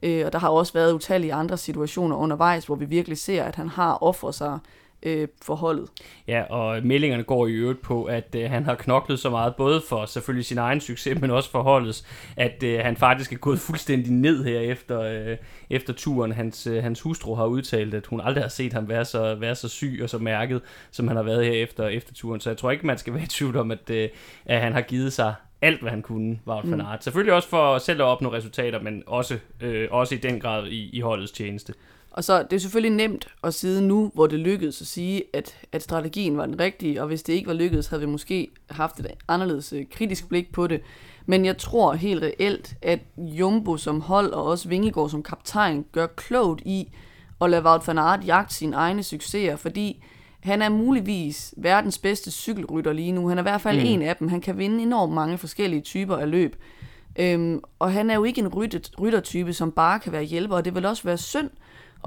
Øh, og der har også været utallige andre situationer undervejs, hvor vi virkelig ser, at han har offret sig øh, forholdet. Ja, og meldingerne går i øvrigt på, at øh, han har knoklet så meget, både for selvfølgelig sin egen succes, men også for holdets, at øh, han faktisk er gået fuldstændig ned her efter, øh, efter turen. Hans, øh, hans hustru har udtalt, at hun aldrig har set ham være så, være så syg og så mærket, som han har været her efter, efter turen. Så jeg tror ikke, man skal være i tvivl om, at, øh, at han har givet sig alt, hvad han kunne, var mm. Fanart. Selvfølgelig også for selv at opnå resultater, men også, øh, også i den grad i, i holdets tjeneste. Og så det er selvfølgelig nemt at sidde nu, hvor det lykkedes at sige, at, at strategien var den rigtige, og hvis det ikke var lykkedes, havde vi måske haft et anderledes øh, kritisk blik på det. Men jeg tror helt reelt, at Jumbo som hold og også Vingegaard som kaptajn gør klogt i at lade Wout van Aert jagte sine egne succeser, fordi han er muligvis verdens bedste cykelrytter lige nu. Han er i hvert fald mm. en af dem. Han kan vinde enormt mange forskellige typer af løb. Øhm, og han er jo ikke en rytter, ryttertype, som bare kan være hjælper, og det vil også være synd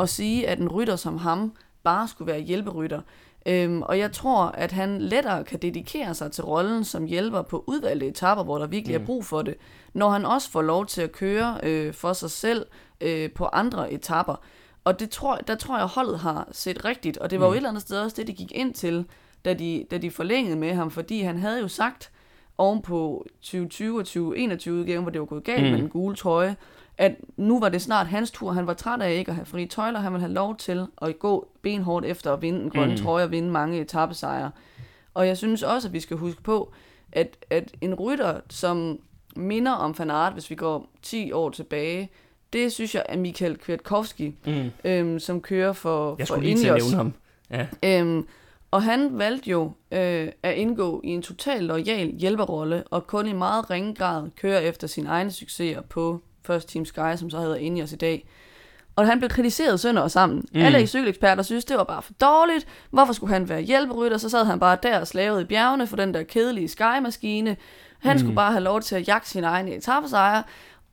at sige, at en rytter som ham bare skulle være hjælperytter. Øhm, og jeg tror, at han lettere kan dedikere sig til rollen som hjælper på udvalgte etapper, hvor der virkelig mm. er brug for det, når han også får lov til at køre øh, for sig selv øh, på andre etapper. Og det tror, der tror jeg, holdet har set rigtigt, og det var mm. jo et eller andet sted også det, de gik ind til, da de, da de forlængede med ham, fordi han havde jo sagt oven på 2020 og 2021 udgaven, hvor det var gået galt mm. med den gule trøje, at nu var det snart hans tur. Han var træt af ikke at have fri tøjler. Han ville have lov til at gå benhårdt efter at vinde en grøn mm. trøje og vinde mange etappesejre. Og jeg synes også, at vi skal huske på, at, at en rytter, som minder om Van Aert, hvis vi går 10 år tilbage, det synes jeg er Michael Kwiatkowski, mm. øhm, som kører for Jeg skulle for lige til at nævne ham. Ja. Øhm, og han valgte jo øh, at indgå i en total lojal hjælperrolle, og kun i meget ringe grad køre efter sine egne succeser på First Team Sky, som så hedder Ineos i dag. Og han blev kritiseret sønder og sammen. Mm. Alle cykeleksperter synes, det var bare for dårligt. Hvorfor skulle han være hjælperytter? Så sad han bare der og slavede i bjergene for den der kedelige Sky-maskine. Han mm. skulle bare have lov til at jagte sin egen etappesejre.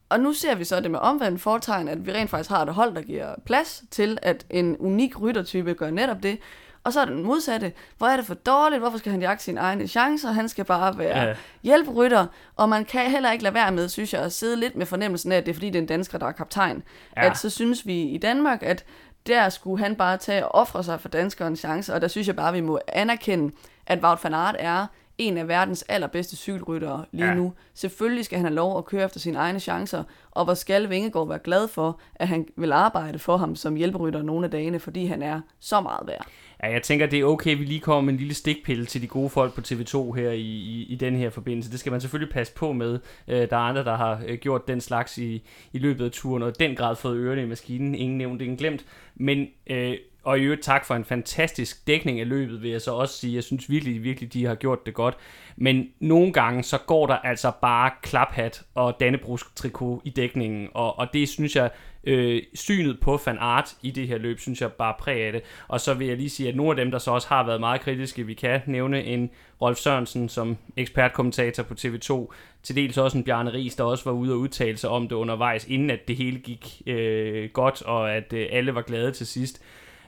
Og nu ser vi så det med omvendt fortegn, at vi rent faktisk har et hold, der giver plads til, at en unik ryttertype gør netop det. Og så er den modsatte. Hvor er det for dårligt? Hvorfor skal han jagte sine egne chancer? Han skal bare være ja. hjælperytter. Og man kan heller ikke lade være med, synes jeg, at sidde lidt med fornemmelsen af, at det er fordi, det er en dansker, der er kaptajn. Ja. At så synes vi i Danmark, at der skulle han bare tage og ofre sig for danskerens chance. Og der synes jeg bare, at vi må anerkende, at Wout van Aert er en af verdens allerbedste cykelryttere lige ja. nu. Selvfølgelig skal han have lov at køre efter sine egne chancer, og hvor skal Vingegaard være glad for, at han vil arbejde for ham som hjælperytter nogle af dagene, fordi han er så meget værd. Ja, jeg tænker, det er okay, at vi lige kommer med en lille stikpille til de gode folk på TV2 her i, i, i den her forbindelse. Det skal man selvfølgelig passe på med. Øh, der er andre, der har øh, gjort den slags i, i løbet af turen, og den grad fået ørerne i maskinen. Ingen nævnt, ingen glemt. Men øh, og i øvrigt tak for en fantastisk dækning af løbet, vil jeg så også sige. Jeg synes virkelig, virkelig, de har gjort det godt. Men nogle gange, så går der altså bare klaphat og Dannebrusk trikot i dækningen. Og, og det synes jeg, øh, synet på fan Art i det her løb, synes jeg bare præg af det. Og så vil jeg lige sige, at nogle af dem, der så også har været meget kritiske, vi kan nævne en Rolf Sørensen som ekspertkommentator på TV2, til dels også en Bjarne Ries, der også var ude og udtale sig om det undervejs, inden at det hele gik øh, godt, og at øh, alle var glade til sidst.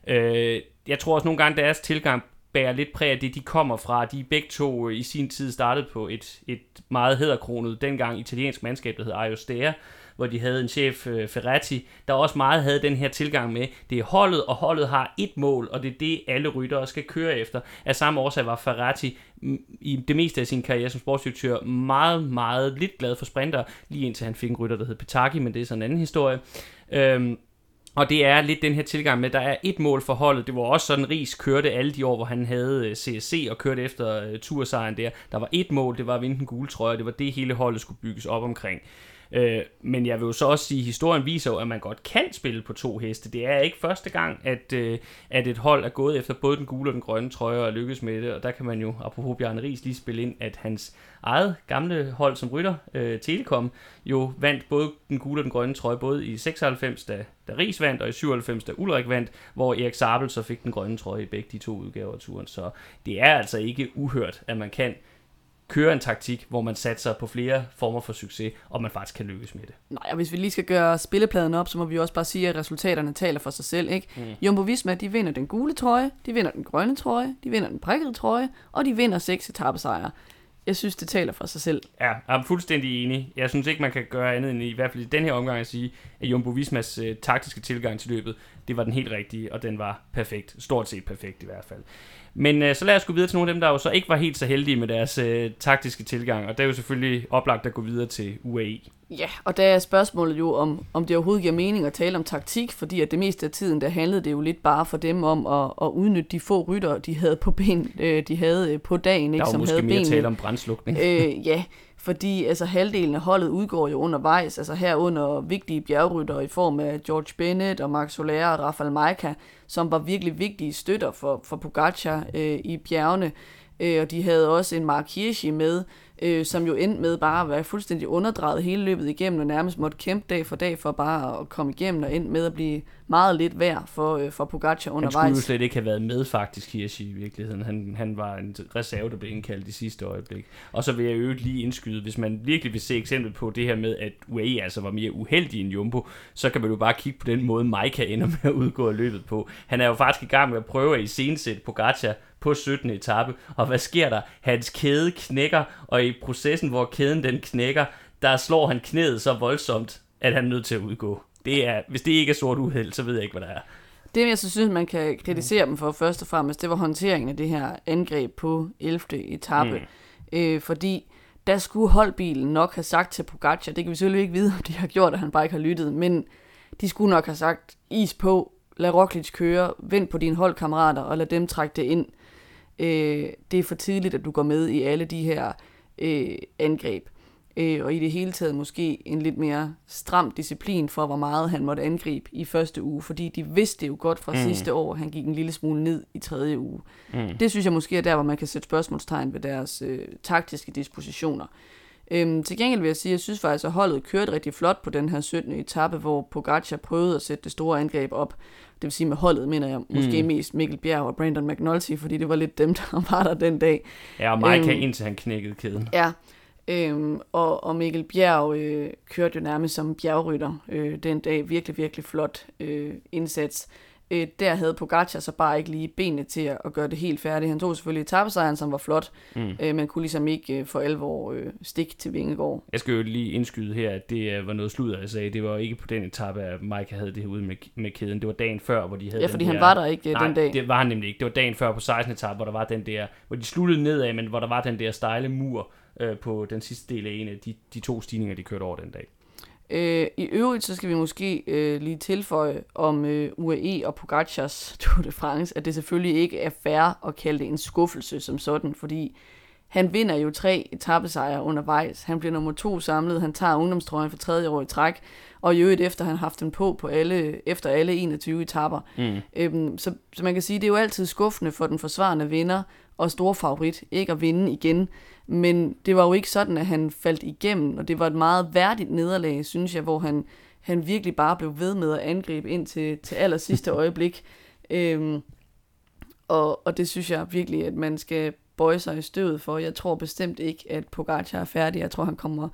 Øh, jeg tror også nogle gange, deres tilgang bærer lidt præg af det, de kommer fra. De begge to øh, i sin tid startede på et, et meget hederkronet, dengang italiensk mandskab, der hed Ajo hvor de havde en chef, øh, Ferrati, der også meget havde den her tilgang med, det er holdet, og holdet har et mål, og det er det, alle ryttere skal køre efter. Af samme årsag var Ferrati mm, i det meste af sin karriere som sportsdirektør meget, meget lidt glad for sprinter, lige indtil han fik en rytter, der hed Petaki, men det er sådan en anden historie. Øhm, og det er lidt den her tilgang med, at der er et mål for holdet. Det var også sådan, Ries kørte alle de år, hvor han havde øh, CSC og kørte efter øh, tursejren der. Der var et mål, det var at vinde den gule trøje, det var det hele holdet skulle bygges op omkring. Øh, men jeg vil jo så også sige, at historien viser jo, at man godt kan spille på to heste. Det er ikke første gang, at, øh, at et hold er gået efter både den gule og den grønne trøje og lykkes med det. Og der kan man jo, apropos Bjarne Ries, lige spille ind, at hans eget gamle hold som rytter, øh, Telekom, jo vandt både den gule og den grønne trøje, både i 96, da, da Ries vandt, og i 97, da Ulrik vandt, hvor Erik Sabel så fik den grønne trøje i begge de to udgaver af turen. Så det er altså ikke uhørt, at man kan køre en taktik, hvor man satser på flere former for succes, og man faktisk kan lykkes med det. Nej, og hvis vi lige skal gøre spillepladen op, så må vi også bare sige, at resultaterne taler for sig selv. Ikke? Mm. Jumbo Visma, de vinder den gule trøje, de vinder den grønne trøje, de vinder den prikkede trøje, og de vinder seks etappesejre. Jeg synes, det taler for sig selv. Ja, jeg er fuldstændig enig. Jeg synes ikke, man kan gøre andet end i, i hvert fald i den her omgang at sige, at Jumbo Vismas øh, taktiske tilgang til løbet, det var den helt rigtige, og den var perfekt. Stort set perfekt i hvert fald. Men øh, så lad os gå videre til nogle af dem, der jo så ikke var helt så heldige med deres øh, taktiske tilgang, og det er jo selvfølgelig oplagt at gå videre til UAE. Ja, og der er spørgsmålet jo, om, om det overhovedet giver mening at tale om taktik, fordi at det meste af tiden, der handlede det jo lidt bare for dem om at, at udnytte de få rytter, de havde på ben, øh, de havde øh, på dagen, ikke, der som måske havde mere benene. tale om brændslukning. Øh, ja, fordi altså, halvdelen af holdet udgår jo undervejs, altså herunder vigtige bjergrytter i form af George Bennett og Max Soler og Rafael Majka, som var virkelig vigtige støtter for, for Pogacar øh, i bjergene. Øh, og de havde også en Mark Hirschi med, øh, som jo endte med bare at være fuldstændig underdrejet hele løbet igennem, og nærmest måtte kæmpe dag for dag for bare at komme igennem, og endte med at blive meget lidt værd for, øh, for Pogacar Han skulle jo undervejs. slet ikke have været med faktisk, Hirschi, i virkeligheden. Han, han var en reserve, der blev indkaldt i sidste øjeblik. Og så vil jeg øvrigt lige indskyde, hvis man virkelig vil se eksempel på det her med, at UAE altså var mere uheldig end Jumbo, så kan man jo bare kigge på den måde, Maika ender med at udgå af løbet på. Han er jo faktisk i gang med at prøve at iscenesætte Pogacar på 17. etape, og hvad sker der? Hans kæde knækker, og i processen, hvor kæden den knækker, der slår han knæet så voldsomt, at han er nødt til at udgå. Det er, hvis det ikke er sort uheld, så ved jeg ikke, hvad der er. Det, jeg så synes, man kan kritisere dem for først og fremmest, det var håndteringen af det her angreb på 11. etape. Mm. Øh, fordi der skulle holdbilen nok have sagt til Pogacar, det kan vi selvfølgelig ikke vide, om de har gjort, at han bare ikke har lyttet, men de skulle nok have sagt, is på, lad Roglic køre, vend på dine holdkammerater og lad dem trække det ind. Øh, det er for tidligt, at du går med i alle de her øh, angreb. Øh, og i det hele taget måske en lidt mere stram disciplin for, hvor meget han måtte angribe i første uge, fordi de vidste jo godt fra mm. sidste år, han gik en lille smule ned i tredje uge. Mm. Det synes jeg måske er der, hvor man kan sætte spørgsmålstegn ved deres øh, taktiske dispositioner. Øhm, til gengæld vil jeg sige, at jeg synes faktisk, at holdet kørte rigtig flot på den her 17. etape, hvor Pogacar prøvede at sætte det store angreb op. Det vil sige med holdet, mener jeg måske mm. mest Mikkel Bjerg og Brandon McNulty, fordi det var lidt dem, *laughs* der var der den dag. Ja, og Maika Øhm, indtil han knækkede kæden. Ja, øhm, og, og Mikkel Bjerg øh, kørte jo nærmest som bjergrytter øh, den dag. Virkelig, virkelig flot øh, indsats. Øh, der havde Pogacar så bare ikke lige benene til at, at gøre det helt færdigt. Han tog selvfølgelig etappesejren, som var flot, mm. øh, men kunne ligesom ikke øh, for alvor øh, stik til Vingegaard. Jeg skal jo lige indskyde her, at det øh, var noget sludder, jeg sagde. Det var ikke på den etape, at Mike havde det ude med, med kæden. Det var dagen før, hvor de havde Ja, den fordi der... han var der ikke øh, Nej, den dag. det var han nemlig ikke. Det var dagen før på 16. etape, hvor der var den der, hvor de sluttede nedad, men hvor der var den der stejle mur øh, på den sidste del af en af de, de to stigninger, de kørte over den dag. Øh, I øvrigt så skal vi måske øh, lige tilføje om øh, UAE og Pogacars *laughs* Tour de France, at det selvfølgelig ikke er fair at kalde det en skuffelse som sådan, fordi han vinder jo tre etappesejre undervejs. Han bliver nummer to samlet, han tager ungdomstrøjen for tredje år i træk, og i øvrigt efter han har haft den på, på alle, efter alle 21 etapper. Mm. Øhm, så, så man kan sige, det er jo altid skuffende for den forsvarende vinder og store favorit ikke at vinde igen. Men det var jo ikke sådan, at han faldt igennem, og det var et meget værdigt nederlag, synes jeg, hvor han, han virkelig bare blev ved med at angribe ind til, til aller sidste *laughs* øjeblik. Øhm, og, og det synes jeg virkelig, at man skal bøje sig i støvet for. Jeg tror bestemt ikke, at Pogacar er færdig. Jeg tror, han kommer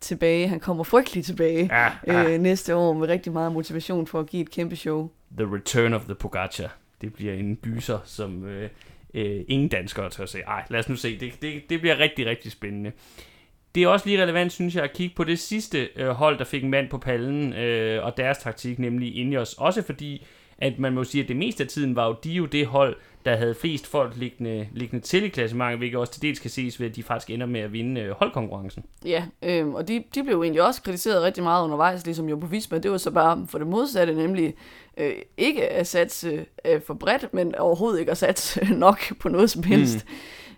tilbage. Han kommer frygteligt tilbage Ja, ja. øh, næste år med rigtig meget motivation for at give et kæmpe show. The Return of the Pogacar. Det bliver en gyser, som øh, øh, ingen danskere tør se. Ej, lad os nu se. Det, det, det bliver rigtig, rigtig spændende. Det er også lige relevant, synes jeg, at kigge på det sidste øh, hold, der fik en mand på pallen, øh, og deres taktik, nemlig Ineos. Også fordi, at man må sige, at det meste af tiden var jo de jo det hold, der havde flest folk liggende, liggende til i klassementet, hvilket også til dels kan ses ved, at de faktisk ender med at vinde øh, holdkonkurrencen. Ja, øh, og de, de blev egentlig også kritiseret rigtig meget undervejs, ligesom jo på Visma. Det var så bare for det modsatte, nemlig øh, ikke at satse øh, for bredt, men overhovedet ikke at satse *laughs* nok på noget som helst.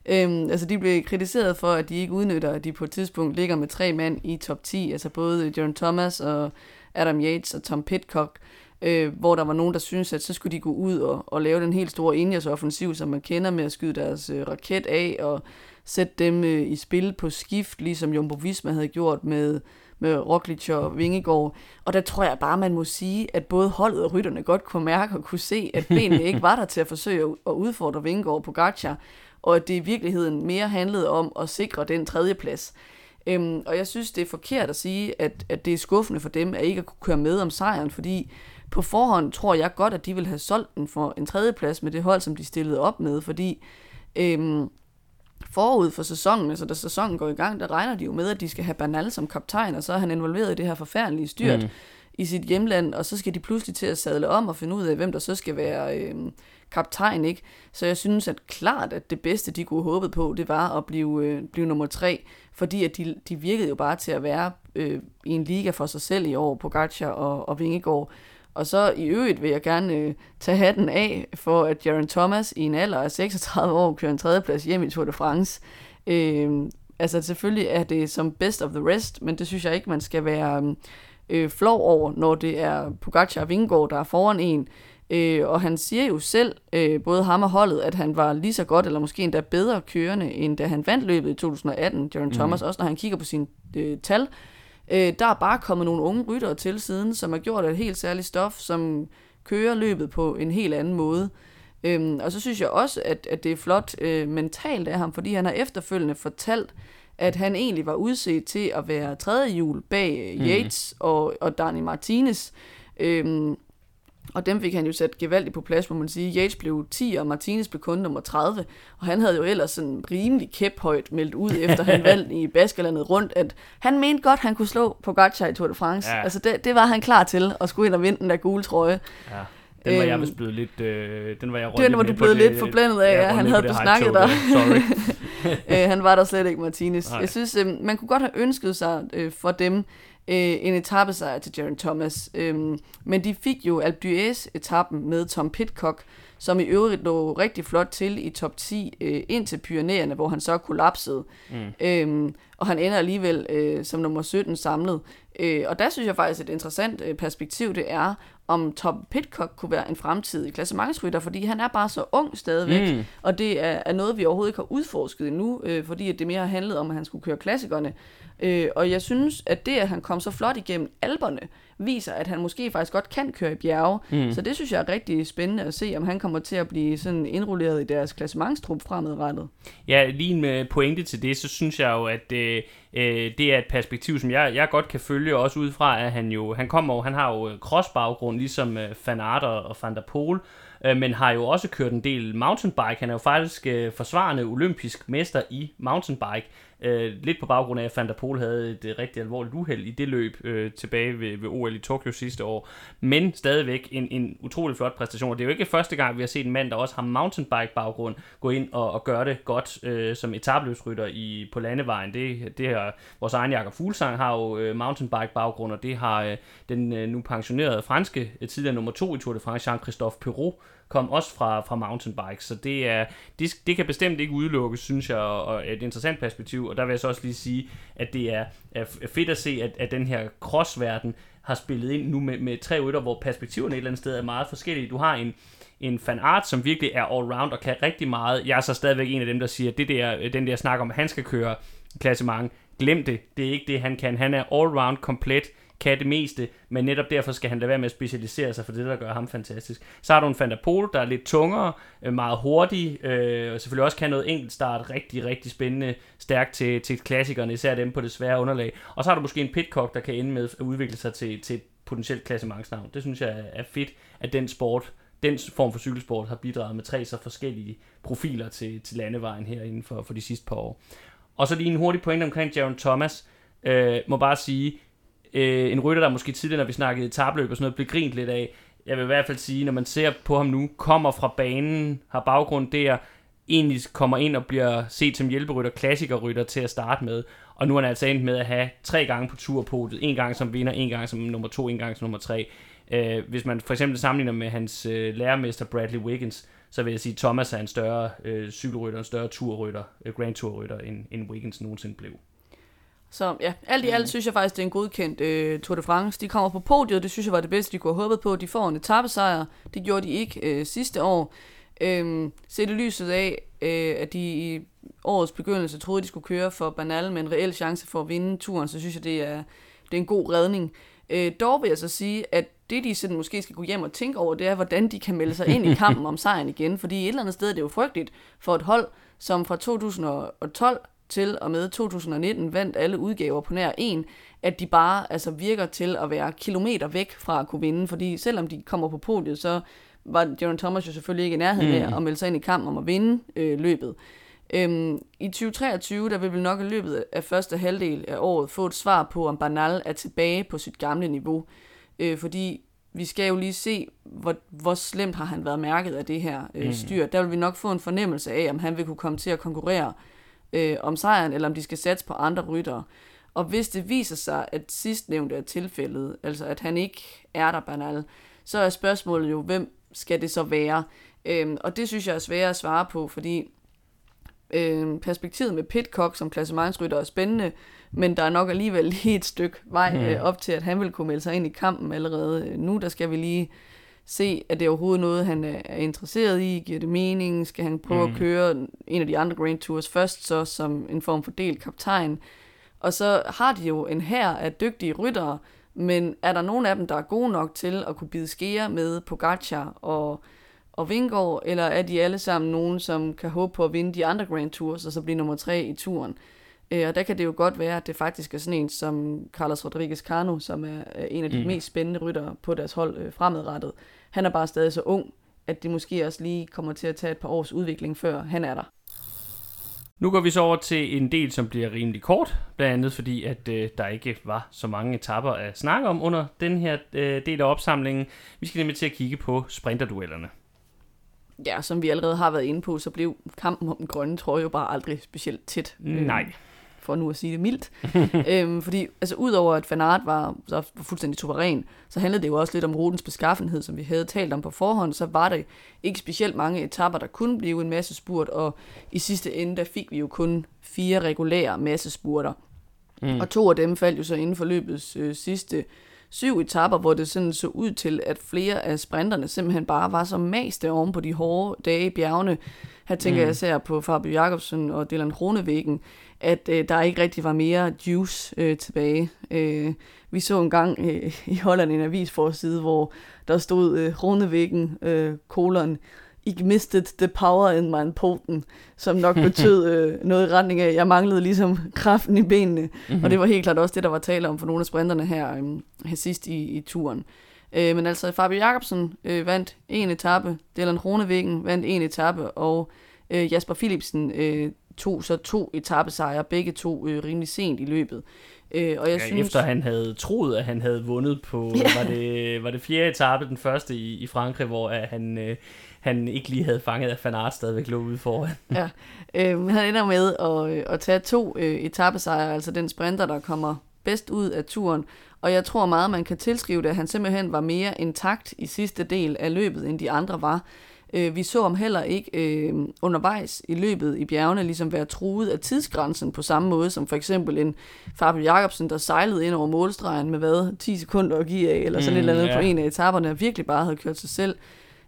Øhm, altså, de blev kritiseret for, at de ikke udnytter, at de på et tidspunkt ligger med tre mand i top 10, altså både Jaron Thomas og Adam Yates og Tom Pitcock, øh, hvor der var nogen, der syntes, at så skulle de gå ud og, og lave den helt store offensiv, som man kender med at skyde deres øh, raket af og sætte dem øh, i spil på skift, ligesom Jumbo Visma havde gjort med, med Roglic og Vingegaard. Og der tror jeg bare, man må sige, at både holdet og rytterne godt kunne mærke og kunne se, at benene ikke var der til at forsøge at udfordre Vingegaard på Gacha, og at det i virkeligheden mere handlede om at sikre den tredje plads. Øhm, og jeg synes, det er forkert at sige, at, at det er skuffende for dem, at ikke at kunne køre med om sejren, fordi på forhånd tror jeg godt, at de vil have solgt den for en tredjeplads med det hold, som de stillede op med, fordi øhm, forud for sæsonen, altså da sæsonen går i gang, der regner de jo med, at de skal have Bernal som kaptajn, og så er han involveret i det her forfærdelige styrt mm. i sit hjemland, og så skal de pludselig til at sadle om og finde ud af, hvem der så skal være øhm, kaptajn, ikke? Så jeg synes at klart, at det bedste, de kunne håbe på, det var at blive, øh, blive nummer tre, fordi at de, de virkede jo bare til at være øh, i en liga for sig selv i år på Gacha og, og Vingegaard, og så i øvrigt vil jeg gerne øh, tage hatten af for, at Jaron Thomas i en alder af 36 år kører en tredjeplads hjem i Tour de France. Øh, altså selvfølgelig er det som best of the rest, men det synes jeg ikke, man skal være øh, flov over, når det er Pogacar og Vingegaard, der er foran en. Øh, og han siger jo selv, øh, både ham og holdet, at han var lige så godt, eller måske endda bedre kørende, end da han vandt løbet i 2018, Jaron mm. Thomas, også når han kigger på sine øh, tal. Øh, der er bare kommet nogle unge ryttere til siden, som har gjort et helt særligt stof, som kører løbet på en helt anden måde. Øhm, og så synes jeg også, at, at det er flot øh, mentalt af ham, fordi han har efterfølgende fortalt, at han egentlig var udset til at være tredje hjul bag mm. Yates og, og Dani Martinez. Øhm, og dem fik han jo sat gevaldigt på plads, må man sige. Yates blev 10, og Martinez blev kun nummer 30. Og han havde jo ellers sådan rimelig kæphøjt meldt ud, *laughs* efter han valgte i Baskerlandet rundt, at han mente godt, han kunne slå på Gacha i Tour de France. Ja. Altså det, det var han klar til, at skulle ind og vinde den der gule trøje. Ja. Den var jeg øhm, vist blevet lidt... Øh, den var jeg Den var du blevet lidt forblændet af, ja. Han havde besnakket dig. Sorry. *laughs* øh, han var der slet ikke, Martinez. Nej. Jeg synes, øh, man kunne godt have ønsket sig øh, for dem øh, en etappesejr til Jaron Thomas. Øhm, men de fik jo Alpe d'Huez-etappen med Tom Pitcock, som i øvrigt lå rigtig flot til i top 10 øh, ind til Pyreneerne, hvor han så kollapsede. Mm. Øhm, og han ender alligevel øh, som nummer 17 samlet. Øh, og der synes jeg faktisk, et interessant øh, perspektiv det er, om Tom Pitcock kunne være en fremtidig klassementsrytter, fordi han er bare så ung stadigvæk, mm. og det er, er noget, vi overhovedet ikke har udforsket endnu, øh, fordi det mere har handlet om, at han skulle køre klassikerne. Øh, og jeg synes, at det, at han kom så flot igennem alberne, viser, at han måske faktisk godt kan køre i bjerge. Mm. Så det synes jeg er rigtig spændende at se, om han kommer til at blive sådan indrulleret i deres klassementstrup fremadrettet. Ja, lige med pointe til det, så synes jeg jo, at øh, øh, det er et perspektiv, som jeg, jeg godt kan følge, også ud fra, at han jo, han kommer han har jo crossbaggrund, ligesom øh, og Van der Poel, øh, men har jo også kørt en del mountainbike. Han er jo faktisk øh, forsvarende olympisk mester i mountainbike. Øh, lidt på baggrund af, at Van der Pol havde et øh, rigtig alvorligt uheld i det løb øh, tilbage ved, ved OL i Tokyo sidste år. Men stadigvæk en, en utrolig flot præstation. Og det er jo ikke første gang, vi har set en mand, der også har mountainbike-baggrund, gå ind og, og gøre det godt øh, som etabløbsrytter i, på landevejen. Det, det her, vores egen Jakob Fuglsang har jo øh, mountainbike-baggrund, og det har øh, den øh, nu pensionerede franske øh, tidligere nummer to i Tour de France, Jean-Christophe Perrault, kom også fra, fra mountainbike, så det, er, det, det kan bestemt ikke udelukkes, synes jeg, og et interessant perspektiv, og der vil jeg så også lige sige, at det er, er fedt at se, at, at den her crossverden har spillet ind nu med, med tre rytter, hvor perspektiverne et eller andet sted er meget forskellige. Du har en, en fan art, som virkelig er all-round og kan rigtig meget. Jeg er så stadigvæk en af dem, der siger, at det der, den der snak om, at han skal køre klassement, glem det. Det er ikke det, han kan. Han er all-round komplet kan det meste, men netop derfor skal han lade være med at specialisere sig for det, der gør ham fantastisk. Så har du en Fantapol, der er lidt tungere, øh, meget hurtig, øh, og selvfølgelig også kan noget enkelt start rigtig, rigtig spændende, stærkt til, til klassikerne, især dem på det svære underlag. Og så har du måske en Pitcock, der kan ende med at udvikle sig til, til et potentielt klassementsnavn. Det synes jeg er fedt, at den sport den form for cykelsport har bidraget med tre så forskellige profiler til, til landevejen her inden for, for de sidste par år. Og så lige en hurtig pointe omkring Jaron Thomas. Øh, må bare sige, øh, en rytter, der måske tidligere, når vi snakkede tabløb og sådan noget, blev grint lidt af. Jeg vil i hvert fald sige, når man ser på ham nu, kommer fra banen, har baggrund der, egentlig kommer ind og bliver set som hjælperytter, klassikerrytter til at starte med. Og nu er han altså endt med at have tre gange på turpotet. En gang som vinder, en gang som nummer to, en gang som nummer tre. Øh, hvis man for eksempel sammenligner med hans øh, lærermester Bradley Wiggins, så vil jeg sige, at Thomas er en større øh, cykelrytter, en større turrytter, øh, Grand Tour-rytter, end, end Wiggins nogensinde blev. Så ja, alt i alt mm. synes jeg faktisk, det er en godkendt øh, Tour de France. De kommer på podiet, det synes jeg var det bedste, de kunne have håbet på. De får en etappesejr, det gjorde de ikke øh, sidste år. Øh, set i lyset af, øh, at de i årets begyndelse troede, de skulle køre for Banal med en reel chance for at vinde turen, så synes jeg, det er, det er en god redning. Øh, dog vil jeg så sige, at det de sådan måske skal gå hjem og tænke over, det er, hvordan de kan melde sig ind i kampen om sejren igen. Fordi et eller andet sted er det jo frygteligt for et hold, som fra 2012 til og med 2019 vandt alle udgaver på nær en, at de bare altså, virker til at være kilometer væk fra at kunne vinde. Fordi selvom de kommer på podiet, så var Jaron Thomas jo selvfølgelig ikke i nærheden af mm. at melde sig ind i kampen om at vinde øh, løbet. Øhm, I 2023, der vil vi nok i løbet af første halvdel af året få et svar på, om Banal er tilbage på sit gamle niveau. Øh, fordi vi skal jo lige se, hvor, hvor slemt har han været mærket af det her øh, mm. styr. Der vil vi nok få en fornemmelse af, om han vil kunne komme til at konkurrere øh, om sejren, eller om de skal satse på andre ryttere. Og hvis det viser sig, at sidstnævnte er tilfældet, altså at han ikke er der, Banal, så er spørgsmålet jo, hvem skal det så være? Øhm, og det synes jeg er svært at svare på, fordi øh, perspektivet med Pitcock som klassementsrytter er spændende, men der er nok alligevel lige et stykke vej mm. øh, op til, at han vil kunne melde sig ind i kampen allerede øh, nu. Der skal vi lige se, at det er overhovedet noget, han er interesseret i. Giver det mening? Skal han prøve mm. at køre en af de andre Grand Tours først, så som en form for del kaptajn? Og så har de jo en her af dygtige ryttere, men er der nogen af dem, der er gode nok til at kunne bide skære med Pogacar og og Vingård, eller er de alle sammen nogen, som kan håbe på at vinde de andre Grand Tours, og så blive nummer tre i turen? Øh, og der kan det jo godt være, at det faktisk er sådan en som Carlos Rodriguez Cano, som er en af de mm. mest spændende ryttere på deres hold øh, fremadrettet. Han er bare stadig så ung, at det måske også lige kommer til at tage et par års udvikling, før han er der. Nu går vi så over til en del, som bliver rimelig kort, blandt andet fordi, at øh, der ikke var så mange etapper at snakke om under den her øh, del af opsamlingen. Vi skal nemlig til at kigge på sprinterduellerne ja, som vi allerede har været inde på, så blev kampen om den grønne trøje jo bare aldrig specielt tæt. Nej. For nu at sige det mildt. *laughs* øhm, fordi altså, udover at Fanart var, så var fuldstændig suveræn, så handlede det jo også lidt om rutens beskaffenhed, som vi havde talt om på forhånd. Så var det ikke specielt mange etapper, der kunne blive en masse spurt, og i sidste ende, der fik vi jo kun fire regulære massespurter. Mm. Og to af dem faldt jo så inden for løbets øh, sidste syv etapper, hvor det sådan så ud til, at flere af sprinterne simpelthen bare var så maste oven på de hårde dage i bjergene. Her tænker mm. jeg især på Fabio Jacobsen og Dylan Kronevæggen, at øh, der ikke rigtig var mere juice øh, tilbage. Øh, vi så en gang øh, *laughs* i Holland en avisforside, hvor der stod øh, Kronevæggen, øh, kolon, misted the power in my poten, som nok betød *laughs* øh, noget i retning af, jeg manglede ligesom kraften i benene. Mm-hmm. Og det var helt klart også det, der var tale om for nogle af sprinterne her, øh, her sidst i, i turen. Øh, men altså, Fabio Jacobsen øh, vandt en etape, Dylan Ronevæggen vandt en etape, og øh, Jasper Philipsen øh, tog så to etappesejre, begge to øh, rimelig sent i løbet. Øh, og jeg ja, synes... Efter han havde troet, at han havde vundet på, ja. var, det, var det fjerde etape, den første i, i Frankrig, hvor at han, øh, han ikke lige havde fanget, at Fanart stadigvæk lå ude foran. ja, øh, han ender med at, øh, at tage to øh, etappesejre, altså den sprinter, der kommer bedst ud af turen. Og jeg tror meget, man kan tilskrive det, at han simpelthen var mere intakt i sidste del af løbet, end de andre var. Øh, vi så ham heller ikke øh, undervejs i løbet i bjergene ligesom være truet af tidsgrænsen på samme måde som for eksempel en Fabio Jacobsen, der sejlede ind over målstregen med hvad, 10 sekunder at give af, eller sådan mm, et eller andet ja. på en af etaperne, og virkelig bare havde kørt sig selv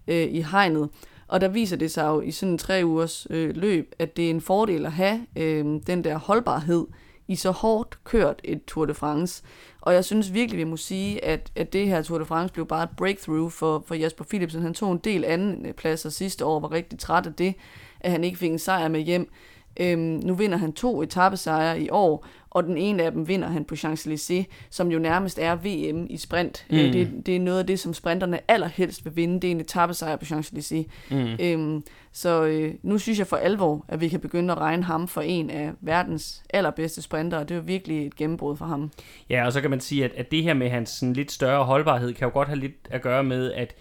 øh, i hegnet. Og der viser det sig jo i sådan en tre ugers øh, løb, at det er en fordel at have øh, den der holdbarhed i så hårdt kørt et Tour de France. Og jeg synes virkelig, vi må sige, at, at det her Tour de France blev bare et breakthrough for, for Jasper Philipsen. Han tog en del anden pladser sidste år, var rigtig træt af det, at han ikke fik en sejr med hjem. Øhm, nu vinder han to etappesejre i år, og den ene af dem vinder han på Champs-Élysées, som jo nærmest er VM i sprint. Mm. Øh, det, det er noget af det, som sprinterne allerhelst vil vinde, det er en etappesejr på Champs-Élysées. Mm. Øhm, så øh, nu synes jeg for alvor, at vi kan begynde at regne ham for en af verdens allerbedste sprinter, og det er jo virkelig et gennembrud for ham. Ja, og så kan man sige, at, at det her med hans sådan, lidt større holdbarhed, kan jo godt have lidt at gøre med, at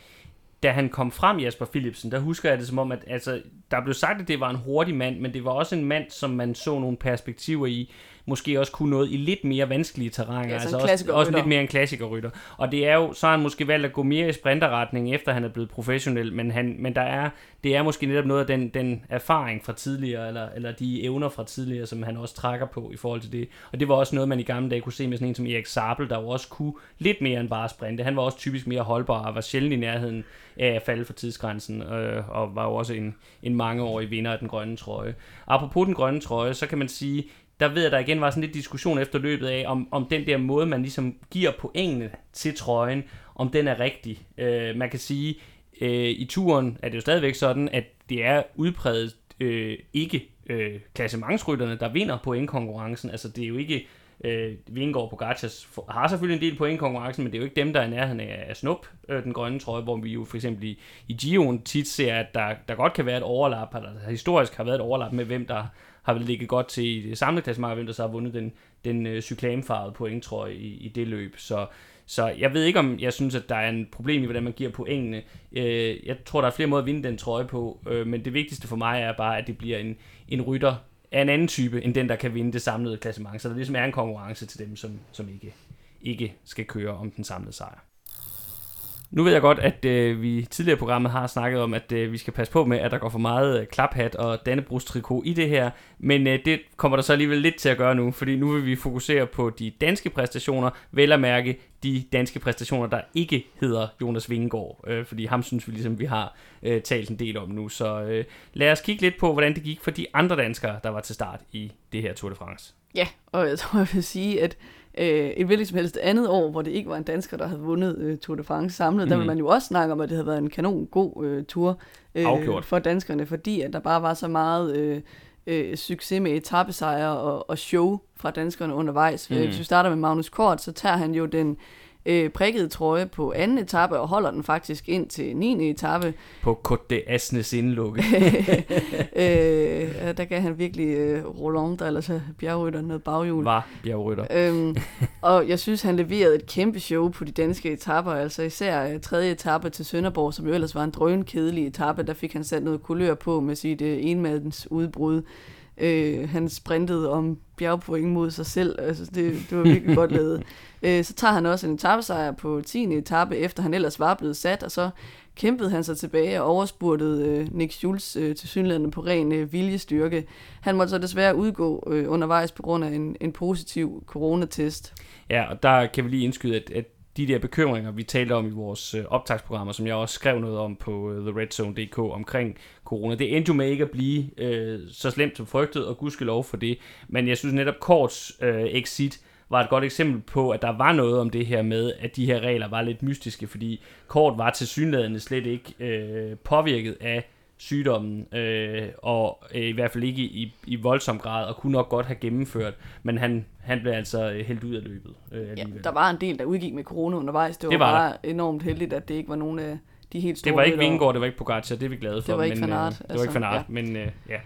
da han kom frem, Jasper Philipsen, der husker jeg det som om, at altså, der blev sagt, at det var en hurtig mand, men det var også en mand, som man så nogle perspektiver i, måske også kunne noget i lidt mere vanskelige terrænger. Ja, altså også, også lidt mere en klassikerrytter. Og det er jo, så har han måske valgt at gå mere i sprinterretning, efter han er blevet professionel, men, han, men der er, det er måske netop noget af den, den erfaring fra tidligere, eller, eller de evner fra tidligere, som han også trækker på i forhold til det. Og det var også noget, man i gamle dage kunne se med sådan en som Erik Sabel, der jo også kunne lidt mere end bare sprinte. Han var også typisk mere holdbar og var sjældent i nærheden af at falde for tidsgrænsen, øh, og var jo også en, en mangeårig vinder af den grønne trøje. Apropos den grønne trøje, så kan man sige, der ved jeg, der igen var sådan lidt diskussion efter løbet af, om, om den der måde, man ligesom giver pointene til trøjen, om den er rigtig. Øh, man kan sige, øh, i turen er det jo stadigvæk sådan, at det er udpræget øh, ikke øh, klassementsrytterne, der vinder pointkonkurrencen. Altså det er jo ikke øh, Vingård Pogacars har selvfølgelig en del point i konkurrencen, men det er jo ikke dem, der er i nærheden af af snup, øh, den grønne trøje, hvor vi jo for eksempel i, i Gio'en tit ser, at der, der godt kan være et overlap, eller der historisk har været et overlap med, hvem der har vel ligget godt til i det samlede klassement, hvem der så har vundet den, den øh, cyklamfarvede pointtrøje i, i det løb. Så, så jeg ved ikke, om jeg synes, at der er en problem i, hvordan man giver pointene. Øh, jeg tror, der er flere måder at vinde den trøje på, øh, men det vigtigste for mig er bare, at det bliver en, en rytter af en anden type, end den, der kan vinde det samlede klassement. Så der ligesom er en konkurrence til dem, som, som ikke, ikke skal køre om den samlede sejr. Nu ved jeg godt, at øh, vi tidligere i programmet har snakket om, at øh, vi skal passe på med, at der går for meget øh, klaphat og dannebrugstrikot i det her, men øh, det kommer der så alligevel lidt til at gøre nu, fordi nu vil vi fokusere på de danske præstationer, vel at mærke de danske præstationer, der ikke hedder Jonas Vingegaard, øh, fordi ham synes vi ligesom, vi har øh, talt en del om nu. Så øh, lad os kigge lidt på, hvordan det gik for de andre danskere, der var til start i det her Tour de France. Ja, og jeg tror, jeg vil sige, at øh, et hvilket som helst andet år, hvor det ikke var en dansker, der havde vundet øh, Tour de France samlet, mm. der vil Mhm. man jo også snakke om, at det havde været en kanon god øh, tur Afgjort. for danskerne, fordi at der bare var så meget øh, øh, succes med etappesejre og, og show fra danskerne undervejs. Mm. Hvis vi starter med Magnus Kort, så tager han jo den øh, prikkede trøje på anden etape og holder den faktisk ind til 9. etape. På Côte de Asnes indlukke. *laughs* øh, der gav han virkelig øh, Roland, der ellers er bjergrytter, noget baghjul. var bjergrytter. Øhm, og jeg synes, han leverede et kæmpe show på de danske etapper, altså især øh, tredje etape til Sønderborg, som jo ellers var en drøn kedelig etape, der fik han sat noget kulør på med sit øh, enmadens udbrud. Øh, han sprintede om bjergpoint mod sig selv, altså det, det var virkelig godt lavet. *laughs* Øh, så tager han også en etappesejr på 10. etape, efter han ellers var blevet sat, og så kæmpede han sig tilbage og overspurtede øh, Nick Schulz øh, til synligheden på ren øh, viljestyrke. Han måtte så desværre udgå øh, undervejs på grund af en, en positiv coronatest. Ja, og der kan vi lige indskyde, at, at de der bekymringer, vi talte om i vores øh, optagsprogrammer, som jeg også skrev noget om på øh, theredzone.dk omkring corona, det endte jo med ikke at blive øh, så slemt som frygtet, og gudskelov for det. Men jeg synes netop Korts øh, exit var et godt eksempel på, at der var noget om det her med, at de her regler var lidt mystiske, fordi Kort var til synlædende slet ikke øh, påvirket af sygdommen, øh, og øh, i hvert fald ikke i, i voldsom grad, og kunne nok godt have gennemført, men han, han blev altså øh, hældt ud af løbet øh, Ja, alligevel. der var en del, der udgik med corona undervejs. Det var, Det var bare enormt heldigt, at det ikke var nogen af de helt store Det var ikke. Vingegaard, det var ikke Pogacar, det er vi glade for. var ikke men, Van Aert, øh, Det var altså, ikke Van Aert, ja. men øh, ja.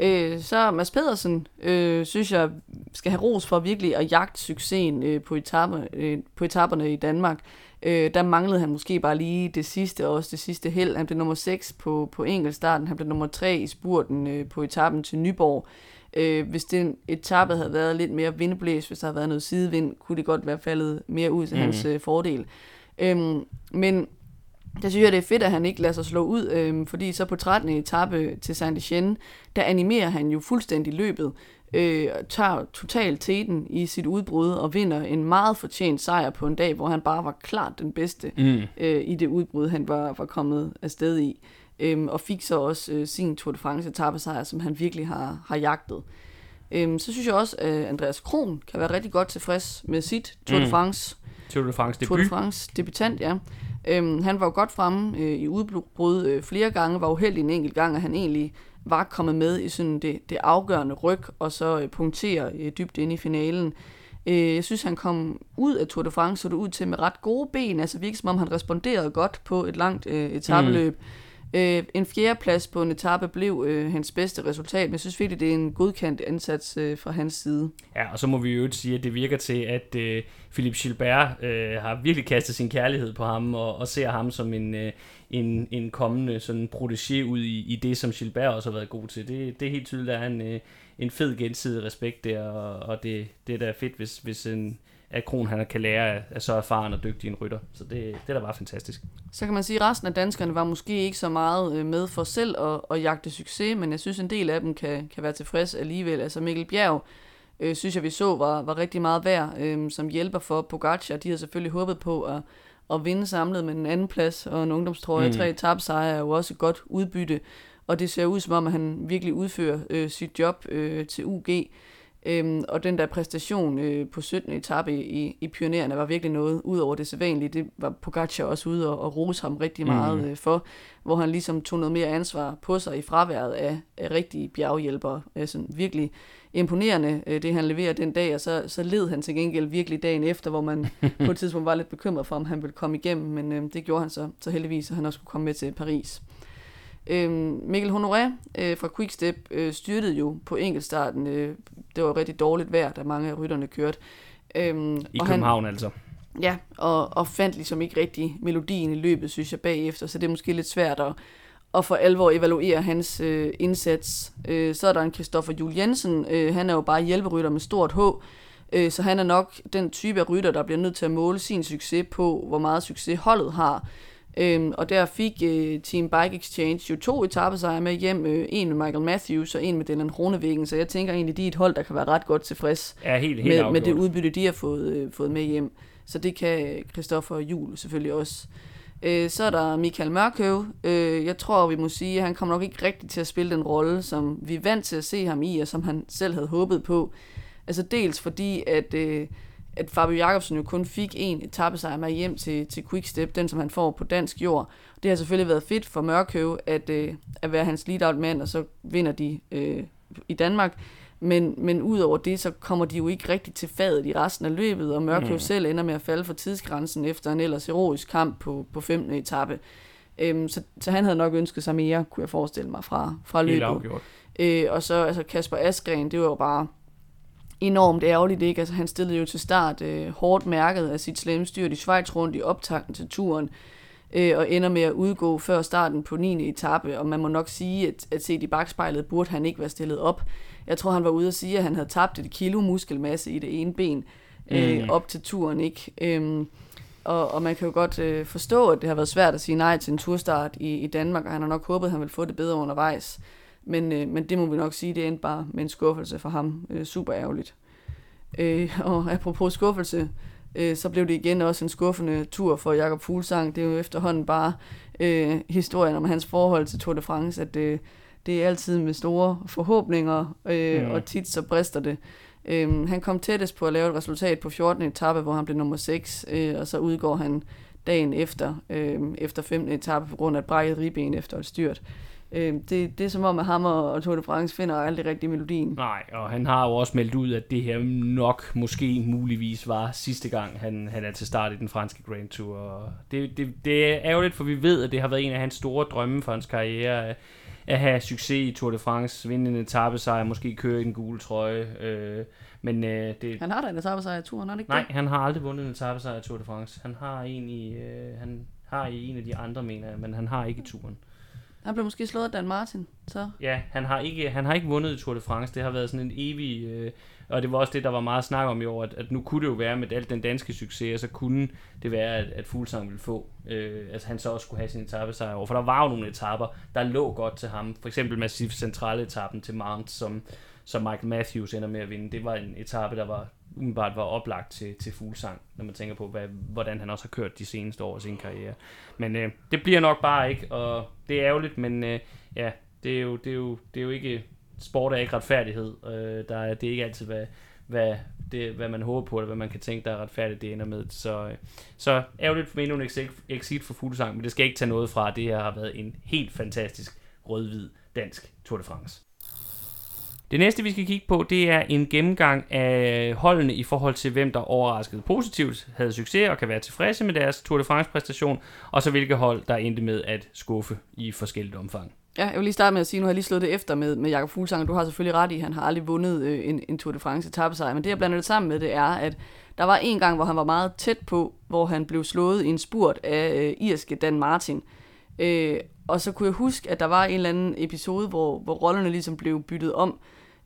Øh, så Mads Pedersen, øh, synes jeg, skal have ros for virkelig at jagte succesen øh, på, etaper, øh, på etaperne i Danmark. Øh, der manglede han måske bare lige det sidste, og også det sidste held. Han blev nummer 6 på, på enkeltstarten, han blev nummer 3 i spurten øh, på etappen til Nyborg. Øh, hvis den etape havde været lidt mere vindblæs, hvis der havde været noget sidevind, kunne det godt være faldet mere ud til mm. hans øh, fordel. Øhm, men der synes jeg, det er fedt, at han ikke lader sig slå ud, øhm, fordi så på 13. etape til Saint-Etienne, der animerer han jo fuldstændig løbet, øh, og tager totalt teten i sit udbrud og vinder en meget fortjent sejr på en dag, hvor han bare var klart den bedste Mm. øh, i det udbrud, han var, var kommet afsted i. Øhm, og fik så også øh, sin Tour de France etappesejr, som han virkelig har, har jagtet. Øhm, så synes jeg også, at Andreas Kron kan være rigtig godt tilfreds med sit Tour de Mm. France Tour de France Tour de debut. France debutant, ja. Øhm, han var jo godt fremme øh, i udbrud øh, flere gange, var uheldig en enkelt gang, at han egentlig var kommet med i sådan det, det afgørende ryg, og så øh, punktere øh, dybt ind i finalen. Øh, jeg synes, han kom ud af Tour de France, så det ud til med ret gode ben, altså virkelig som om han responderede godt på et langt øh, etabeløb. Øh, en fjerdeplads på en etape blev øh, hans bedste resultat, men jeg synes virkelig, det er en godkendt indsats øh, fra hans side. Ja, og så må vi jo sige, at det virker til, at øh, Philip Gilbert øh, har virkelig kastet sin kærlighed på ham, og, og ser ham som en, øh, en, en kommende sådan protégé ud i, i det, som Gilbert også har været god til. Det, det er helt tydeligt, at der er en, øh, en fed gensidig respekt der, og, og det, det er da fedt, hvis, hvis en, at Kron han kan lære af, af så erfaren og dygtig en rytter. Så det, det er da bare fantastisk. Så kan man sige, at resten af danskerne var måske ikke så meget øh, med for selv at, at jagte succes, men jeg synes, en del af dem kan, kan være tilfreds alligevel. Altså Mikkel Bjerg, øh, synes jeg, vi så, var, var rigtig meget værd øh, som hjælper for Pogacar. De havde selvfølgelig håbet på at, at vinde samlet med en anden plads og en ungdomstrøje. Mm. Tre tabsejre er jo også et godt udbytte, og det ser ud som om, at han virkelig udfører øh, sit job øh, til UG. Øhm, og den der præstation øh, på 17. etape i, i Pionererne var virkelig noget ud over det sædvanlige. Det var Pogacar også ude og, og rose ham rigtig meget mm. øh, for, hvor han ligesom tog noget mere ansvar på sig i fraværet af, af rigtige bjerghjælpere. Altså virkelig imponerende, øh, det han leverer den dag, og så, så led han til gengæld virkelig dagen efter, hvor man *laughs* på et tidspunkt var lidt bekymret for, om han ville komme igennem, men øh, det gjorde han så, så heldigvis, at han også kunne komme med til Paris. Øh, Mikkel Honoré øh, fra Quickstep øh, styrtede jo på enkeltstarten. Øh, det var rigtig dårligt vejr, da mange af rytterne kørte. Øh, I og København han, altså. Ja, og, og fandt ligesom ikke rigtig melodien i løbet, synes jeg, bagefter, så det er måske lidt svært at, at for alvor evaluere hans øh, indsats. Øh, så er der en Christoffer Jul Jensen, øh, han er jo bare hjælperytter med stort H, øh, så han er nok den type af rytter, der bliver nødt til at måle sin succes på, hvor meget succes holdet har. Øhm, og der fik øh, Team Bike Exchange jo to etappesejre med hjem. Øh, en med Michael Matthews og en med Dylan Ronevæggen. Så jeg tænker egentlig, de er et hold, der kan være ret godt tilfreds ja, helt, helt med, med det udbytte, de har fået, øh, fået med hjem. Så det kan Christoffer Jul selvfølgelig også. Øh, så er der Michael Mørkøv. Øh, jeg tror, vi må sige, at han kommer nok ikke rigtigt til at spille den rolle, som vi er vant til at se ham i, og som han selv havde håbet på. Altså dels fordi, at... Øh, at Fabio Jacobsen jo kun fik en etappesejr med hjem til, til Quickstep, den som han får på dansk jord. Det har selvfølgelig været fedt for Mørkøv at, øh, at være hans lead-out mand, og så vinder de øh, i Danmark. Men, men udover det, så kommer de jo ikke rigtig til fadet i resten af løbet, og Mørkøv mm. selv ender med at falde for tidsgrænsen efter en ellers heroisk kamp på, på 15. etape. Øhm, så, så han havde nok ønsket sig mere, kunne jeg forestille mig, fra, fra løbet. Øh, og så altså Kasper Askren, det var jo bare enormt ærgerligt, ikke? Altså, han stillede jo til start øh, hårdt mærket af sit slemme styrt i Schweiz rundt i optakten til turen, øh, og ender med at udgå før starten på 9. etape, og man må nok sige, at, at set i bagspejlet burde han ikke være stillet op. Jeg tror, han var ude at sige, at han havde tabt et kilo muskelmasse i det ene ben øh, mm. op til turen, ikke? Øhm, og, og man kan jo godt øh, forstå, at det har været svært at sige nej til en turstart i, i Danmark, og han har nok håbet, at han ville få det bedre undervejs. Men, øh, men det må vi nok sige, det endte bare med en skuffelse for ham. Øh, super ærgerligt. Øh, og apropos skuffelse, øh, så blev det igen også en skuffende tur for Jakob Fuglsang. Det er jo efterhånden bare øh, historien om hans forhold til Tour de France, at øh, det er altid med store forhåbninger, øh, mm. og tit så brister det. Øh, han kom tættest på at lave et resultat på 14. etape, hvor han blev nummer 6, øh, og så udgår han dagen efter, øh, efter 15. etape, på grund af et brækket ribben efter et styrt. Øh, det, det er som om, at ham og Tour de France finder aldrig rigtig melodien. Nej, og han har jo også meldt ud, at det her nok, måske muligvis var sidste gang, han, han er til start i den franske Grand Tour. det, det, det er ærgerligt, for vi ved, at det har været en af hans store drømme for hans karriere, at, have succes i Tour de France, vinde en etappesejr, måske køre i den gule trøje. Øh, men, øh, det... Han har da en etappesejr i Tour, har han ikke Nej, det? han har aldrig vundet en etappesejr i Tour de France. Han har en i, øh, han har i en af de andre, mener jeg, men han har ikke i turen. Han blev måske slået af Dan Martin, så. Ja, han har ikke, han har ikke vundet i Tour de France. Det har været sådan en evig... Øh, og det var også det, der var meget snak om i år, at, at nu kunne det jo være med alt den danske succes, og så kunne det være, at, at Fuglsang ville få, øh, altså han så også skulle have sin etappesejr over. For der var jo nogle etapper, der lå godt til ham. For eksempel massivt centrale etappen til Mount, som, som Michael Matthews ender med at vinde. Det var en etape, der var umiddelbart var oplagt til, til Fuglsang, når man tænker på, hvad, hvordan han også har kørt de seneste år af sin karriere. Men øh, det bliver nok bare ikke, og det er ærgerligt, men øh, ja, det er, jo, det, er jo, det er jo ikke, sport er ikke retfærdighed. Øh, der er, det er ikke altid, hvad, hvad, det, hvad man håber på, eller hvad man kan tænke, der er retfærdigt, det ender med. Så, øh, så ærgerligt for endnu en exit for Fuglsang, men det skal ikke tage noget fra, det her har været en helt fantastisk rød-hvid dansk Tour de France. Det næste, vi skal kigge på, det er en gennemgang af holdene i forhold til, hvem der overraskede positivt, havde succes og kan være tilfredse med deres Tour de France-præstation, og så hvilke hold, der endte med at skuffe i forskelligt omfang. Ja, jeg vil lige starte med at sige, nu har jeg lige slået det efter med, med Jakob Fuglsang, du har selvfølgelig ret i, at han har aldrig vundet øh, en, en Tour de France etappesejr, men det jeg blander det sammen med, det er, at der var en gang, hvor han var meget tæt på, hvor han blev slået i en spurt af øh, irske Dan Martin. Øh, og så kunne jeg huske, at der var en eller anden episode, hvor, hvor rollerne ligesom blev byttet om,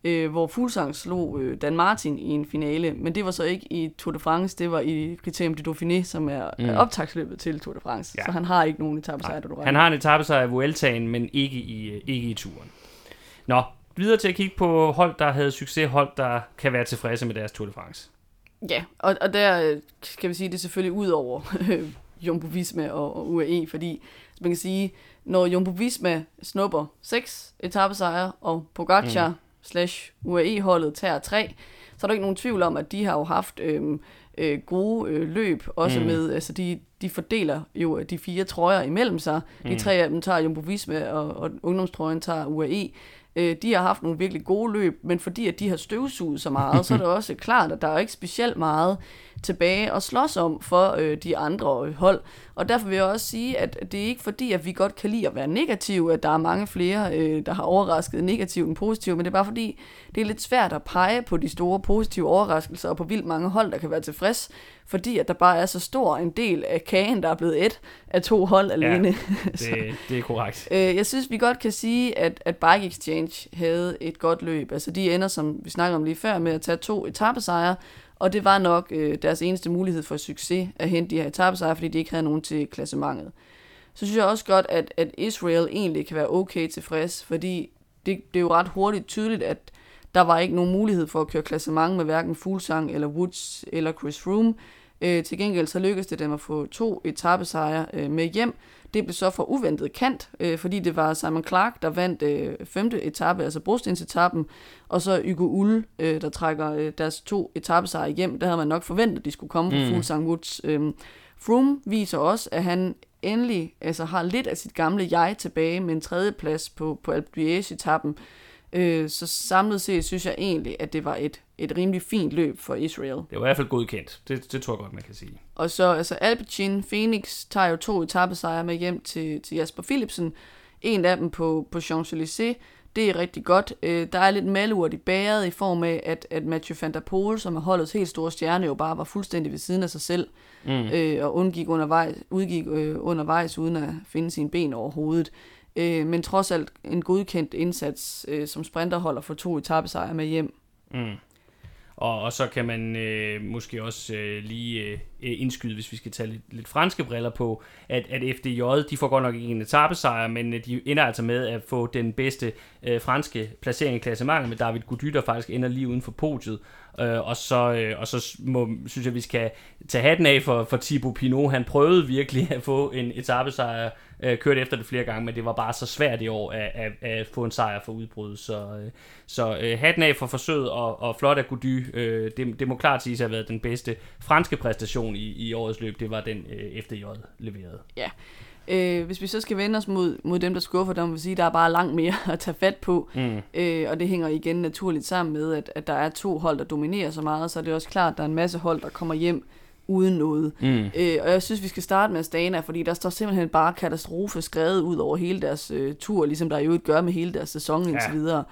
øh, hvor Fuglsang slog øh, Dan Martin i en finale, men det var så ikke i Tour de France, det var i Criterium de Dauphiné, som er mm. optagsløbet til Tour de France, ja. så han har ikke nogen etappesejr, du Han har en etappesejr i Vueltaen, men ikke i, øh, ikke i turen. Nå, videre til at kigge på hold, der havde succes, hold, der kan være tilfredse med deres Tour de France. Ja, og, og der øh, skal vi sige, det er selvfølgelig ud over Jumbo Visma og, og UAE, fordi man kan sige, når Jumbo Visma snupper seks etappesejre, og Pogacar mm. Slash UAE-holdet tager tre, så er der ikke nogen tvivl om, at de har jo haft øhm, øh, gode øh, løb, også mm. med, altså de, de fordeler jo de fire trøjer imellem sig. De mm. tre af dem tager Jumbo Visma, og, og ungdomstrøjen tager UAE. Øh, de har haft nogle virkelig gode løb, men fordi at de har støvsuget så meget, så er *laughs* det også klart, at der er ikke specielt meget tilbage at slås om for øh, de andre hold. Og derfor vil jeg også sige, at det er ikke fordi, at vi godt kan lide at være negative, at der er mange flere, øh, der har overrasket negativt end positivt, men det er bare fordi, det er lidt svært at pege på de store positive overraskelser og på vildt mange hold, der kan være tilfreds, fordi at der bare er så stor en del af kagen, der er blevet et af to hold alene. Ja, det, *laughs* det er korrekt. Øh, jeg synes, vi godt kan sige, at, at Bike Exchange havde et godt løb. Altså de ender, som vi snakkede om lige før, med at tage to etappesejre, og det var nok øh, deres eneste mulighed for succes at hente de her etappesejre, fordi de ikke havde nogen til klassementet. Så synes jeg også godt, at, at Israel egentlig kan være okay tilfreds, fordi det, det er jo ret hurtigt tydeligt, at der var ikke nogen mulighed for at køre klassement med hverken Fuglsang eller Woods eller Chris Froome. Øh, til gengæld så lykkedes det dem at få to etappesejre øh, med hjem. Det blev så for uventet kant, øh, fordi det var Simon Clark, der vandt øh, femte etape, altså brostensetappen, og så Hugo Ulle, øh, der trækker øh, deres to etappesejre hjem. Der havde man nok forventet, at de skulle komme mm. på Fuglsang Woods. Øh, Froome viser også, at han endelig altså, har lidt af sit gamle jeg tilbage med en tredjeplads på, på Alpe d'Huez-etappen. Øh, så samlet set synes jeg egentlig, at det var et, et rimelig fint løb for Israel. Det var i hvert fald godkendt. Det, det tror jeg godt, man kan sige. Og så altså Alpecin Phoenix tager jo to etappesejre med hjem til, til Jasper Philipsen. En af dem på, på Champs-Élysées. Det er rigtig godt. Øh, der er lidt malurt i bæret i form af, at, at Mathieu van der Poel, som er holdets helt store stjerne, jo bare var fuldstændig ved siden af sig selv. Mm. Øh, og undgik undervejs, udgik øh, undervejs uden at finde sine ben over hovedet. Øh, men trods alt en godkendt indsats, øh, som sprinter holder for to etappesejre med hjem. Mm. Og, og så kan man øh, måske også øh, lige øh, øh indskyde, hvis vi skal tage lidt, lidt franske briller på, at, at FDJ, de får godt nok ikke en etappesejr, men øh, de ender altså med at få den bedste øh, franske placering i klassementet med David Gody, der faktisk ender lige uden for podiet. Øh, og så, øh, og så må, synes jeg, vi skal tage hatten af for, for Thibaut Pinot. Han prøvede virkelig at få en etappesejr, øh, kørte efter det flere gange, men det var bare så svært i år at, at, at få en sejr for udbrud. Så, øh, så øh, hatten af for forsøget, og, og flot at Gody. Øh, det, det må klart siges at have været den bedste franske præstation i, i årets løb. Det var den øh, FDJ leverede. Ja. Øh, hvis vi så skal vende os mod, mod dem, der skuffer, der må vi sige, der er bare langt mere *laughs* at tage fat på. Mm. Øh, og det hænger igen naturligt sammen med, at, at der er to hold, der dominerer så meget, så er det også klart, at der er en masse hold, der kommer hjem uden noget. Mm. Øh, og jeg synes, vi skal starte med Astana, fordi der står simpelthen bare katastrofe skrevet ud over hele deres øh, tur, ligesom der jo gør med hele deres sæson ja. indtil videre.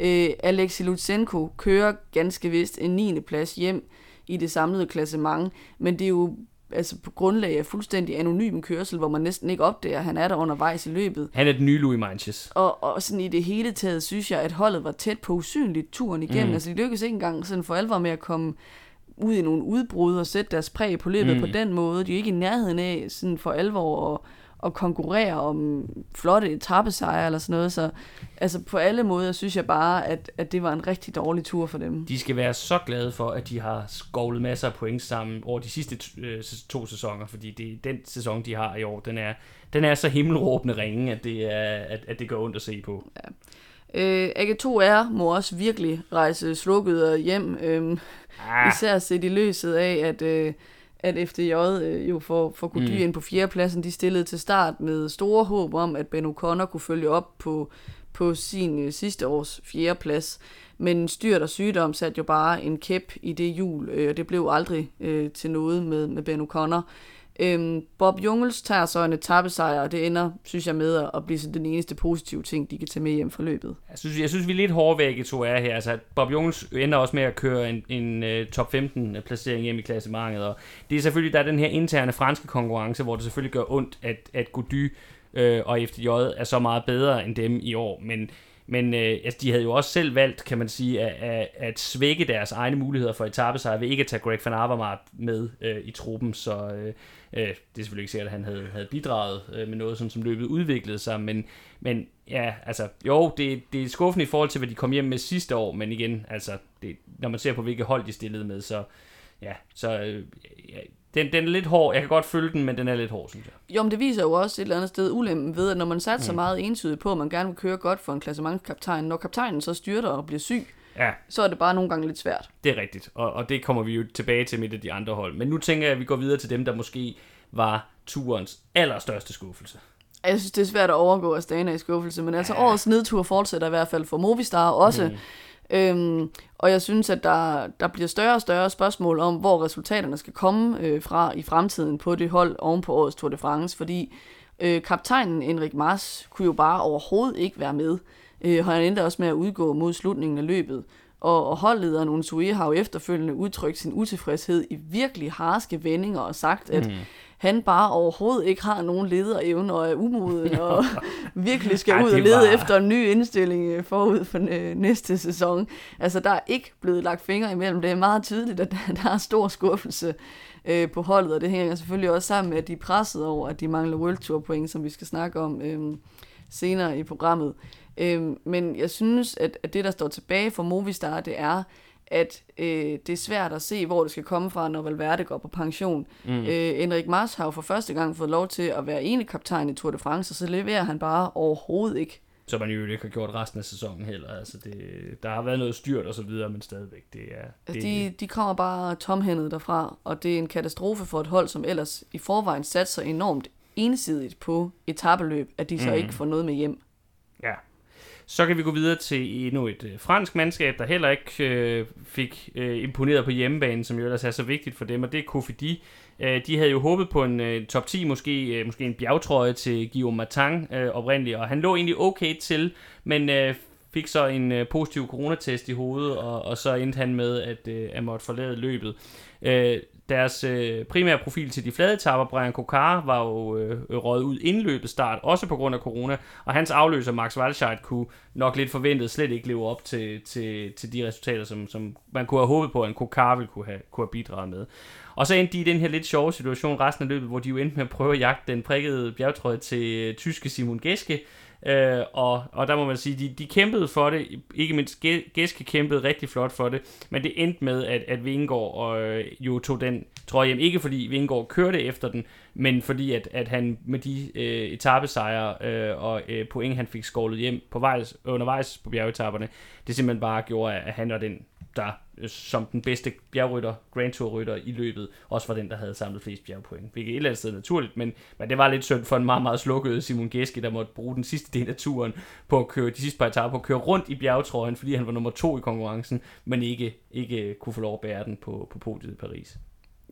Øh, Alexi Lutsenko kører ganske vist en 9. plads hjem i det samlede klassement, men det er jo altså på grundlag af fuldstændig anonym kørsel, hvor man næsten ikke opdager, at han er der undervejs i løbet. Han er den nye Louis Manches. Og, og sådan i det hele taget, synes jeg, at holdet var tæt på usynligt turen igennem. Mm. Altså de lykkedes ikke engang sådan for alvor med at komme ud i nogle udbrud og sætte deres præg på løbet mm. på den måde. De er ikke i nærheden af sådan for alvor at, at konkurrere om flotte etappesejre eller sådan noget. Så altså på alle måder synes jeg bare, at, at det var en rigtig dårlig tur for dem. De skal være så glade for, at de har skovlet masser af point sammen over de sidste øh, to sæsoner, fordi det, den sæson, de har i år, den er, den er så himmelråbende ringe, at det, er, at, at det går ondt at se på. Ja. Øh, AG2R må også virkelig rejse slukket hjem, øh, ah. især set i løset af, at, øh, at FDJ øh, jo får, får Gody mm. ind på fjerdepladsen. De stillede til start med store håb om, at Ben O'Connor kunne følge op på, på sin øh, sidste års fjerde plads. Men styrt og sygdom satte jo bare en kæp i det hjul, øh, og det blev aldrig øh, til noget med, med Ben O'Connor. Øhm, Bob Jungels tager så en etappesejr, og det ender, synes jeg, med at blive den eneste positive ting, de kan tage med hjem fra løbet. Jeg synes, jeg synes vi er lidt hårdvægge to er her. Altså, Bob Jungels ender også med at køre en, en uh, top 15 placering hjem i klassementet, og det er selvfølgelig, der er den her interne franske konkurrence, hvor det selvfølgelig gør ondt, at, at Gody øh, og FDJ er så meget bedre end dem i år, men men øh, altså, de havde jo også selv valgt, kan man sige, at, at, at svække deres egne muligheder for etappesejr ved ikke at tage Greg van Avermaet med øh, i truppen. Så øh, øh, det er selvfølgelig ikke sikkert, at han havde, havde bidraget øh, med noget, sådan, som løbet udviklede sig. Men, men ja, altså, jo, det, det er skuffende i forhold til, hvad de kom hjem med sidste år. Men igen, altså, det, når man ser på, hvilke hold de stillede med, så ja, så øh, ja, den, den er lidt hård. Jeg kan godt følge den, men den er lidt hård, synes jeg. Jo, men det viser jo også et eller andet sted ulempen ved, at når man satte mm. så meget entydigt på, at man gerne vil køre godt for en klassementskaptajn, når kaptajnen så styrter og bliver syg, ja. så er det bare nogle gange lidt svært. Det er rigtigt, og, og det kommer vi jo tilbage til med de andre hold. Men nu tænker jeg, at vi går videre til dem, der måske var turens allerstørste skuffelse. Jeg synes, det er svært at overgå Astana i skuffelse, men altså ja. årets nedtur fortsætter i hvert fald for Movistar også. Mm. Øhm, og jeg synes, at der, der bliver større og større spørgsmål om, hvor resultaterne skal komme øh, fra i fremtiden på det hold oven på årets Tour de France, fordi øh, kaptajnen Enrik Mars kunne jo bare overhovedet ikke være med. Øh, han endte også med at udgå mod slutningen af løbet. Og, og holdlederen Unsue har jo efterfølgende udtrykt sin utilfredshed i virkelig harske vendinger og sagt, at mm han bare overhovedet ikke har nogen lederevne og er umoden *laughs* og *laughs* virkelig skal ud og lede var... efter en ny indstilling øh, forud for øh, næste sæson. Altså, der er ikke blevet lagt fingre imellem. Det er meget tydeligt, at *laughs* der er stor skuffelse øh, på holdet, og det hænger selvfølgelig også sammen med, at de er presset over, at de mangler World Tour point, som vi skal snakke om øh, senere i programmet. Øh, men jeg synes, at, at det, der står tilbage for Movistar, det er, at øh, det er svært at se, hvor det skal komme fra, når Valverde går på pension. Mm. Øh, Enrik Mars har jo for første gang fået lov til at være ene kaptajn i Tour de France, og så leverer han bare overhovedet ikke. Så man jo ikke har gjort resten af sæsonen heller. Altså det, der har været noget styrt og så videre, men stadigvæk, det er... Det... De, de kommer bare tomhændet derfra, og det er en katastrofe for et hold, som ellers i forvejen satser enormt ensidigt på etabeløb, at de så mm. ikke får noget med hjem. Så kan vi gå videre til endnu et øh, fransk mandskab, der heller ikke øh, fik øh, imponeret på hjemmebane, som jo ellers er så vigtigt for dem, og det er Kofidi. Øh, de havde jo håbet på en øh, top 10, måske, øh, måske en bjergtrøje til Guillaume Martin øh, oprindeligt, og han lå egentlig okay til, men øh, fik så en øh, positiv coronatest i hovedet, og, og så endte han med at, øh, at måtte forlade løbet. Øh, deres øh, primære profil til de flade etapper, Brian Kokar, var jo øh, røget ud indløbet start, også på grund af corona, og hans afløser, Max Walscheid, kunne nok lidt forventet slet ikke leve op til, til, til de resultater, som, som man kunne have håbet på, at en Kokar ville kunne have, kunne have bidraget med. Og så endte de i den her lidt sjove situation resten af løbet, hvor de jo endte med at prøve at jagte den prikkede bjergtrøje til øh, tyske Simon Geske, Øh, og, og der må man sige, de, de kæmpede for det, ikke mindst Gæske kæmpede rigtig flot for det, men det endte med, at, at Vingård og, øh, jo tog den trøje hjem. Ikke fordi Vingård kørte efter den, men fordi at, at han med de øh, etappesejre øh, og øh, point, han fik skålet hjem på vej, undervejs på bjergetapperne, det simpelthen bare gjorde, at han var den, der øh, som den bedste bjergrytter, Grand Tour rytter i løbet, også var den, der havde samlet flest bjergpoint. Hvilket et eller andet sted naturligt, men, men det var lidt synd for en meget, meget slukket Simon Geske, der måtte bruge den sidste del af turen på at køre, de sidste par etaper på at køre rundt i bjergetrøjen, fordi han var nummer to i konkurrencen, men ikke, ikke kunne få lov at bære den på, på podiet i Paris.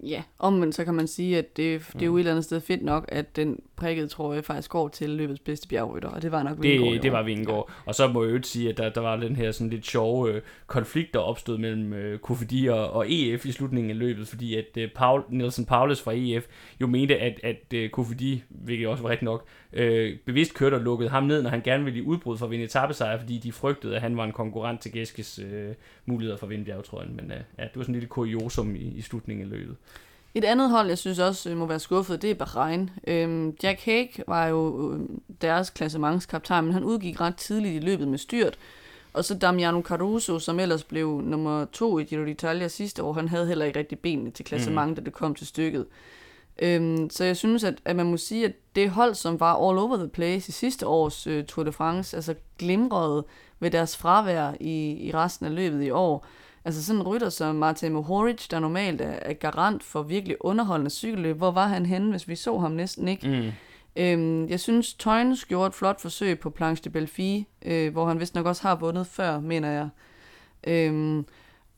Ja, omvendt så kan man sige, at det, det er jo et eller andet sted fedt nok, at den prikkede trøje faktisk går til løbets bedste bjergrytter, og det var nok Vingård. Det, det var Vingård. Ja. Og så må jeg jo sige, at der, der var den her sådan lidt sjove øh, konflikt, der opstod mellem øh, Kofidi og, og EF i slutningen af løbet, fordi at øh, Paul, Nielsen Paulus fra EF jo mente, at, at øh, Kofidi, hvilket også var rigtigt nok, øh, bevidst kørte og lukkede ham ned, når han gerne ville i udbrud for at vinde etappesejr, fordi de frygtede, at han var en konkurrent til Gæskes øh, muligheder for at vinde bjergtrøjen. Men øh, ja, det var sådan en lille kuriosum i, i slutningen af løbet. Et andet hold, jeg synes også øh, må være skuffet, det er Bahrain. Øhm, Jack Hague var jo øh, deres klassementskaptajn, men han udgik ret tidligt i løbet med styrt. Og så Damiano Caruso, som ellers blev nummer to i Giro d'Italia sidste år, han havde heller ikke rigtig benene til klassement, mm. da det kom til stykket. Øhm, så jeg synes, at, at man må sige, at det hold, som var all over the place i sidste års uh, Tour de France, altså glimrede ved deres fravær i, i resten af løbet i år. Altså sådan en rytter som Martin Mohoric, der normalt er, er garant for virkelig underholdende cykelløb. Hvor var han henne, hvis vi så ham næsten ikke? Mm. Øhm, jeg synes, Tøjnes gjorde et flot forsøg på Planche de Belfi, øh, hvor han vist nok også har vundet før, mener jeg. Øhm,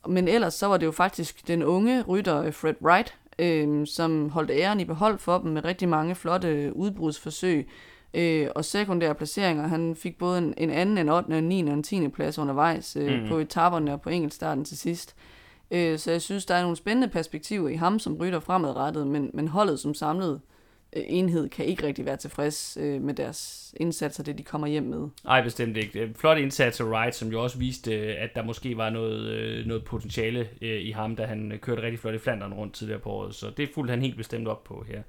men ellers så var det jo faktisk den unge rytter Fred Wright, øh, som holdt æren i behold for dem med rigtig mange flotte udbrudsforsøg øh, og sekundære placeringer. Han fik både en, en anden, en 8., en 9. og en 10. plads undervejs øh, mm. på etaperne og på enkeltstarten til sidst. Øh, så jeg synes, der er nogle spændende perspektiver i ham som rytter fremadrettet, men, men holdet som samlet øh, enhed kan ikke rigtig være tilfreds øh, med deres indsatser, det de kommer hjem med. Nej, bestemt ikke. Flot indsats af Wright, som jo også viste, øh, at der måske var noget, øh, noget potentiale øh, i ham, da han kørte rigtig flot i Flandern rundt tidligere på året. Så det fulgte han helt bestemt op på her.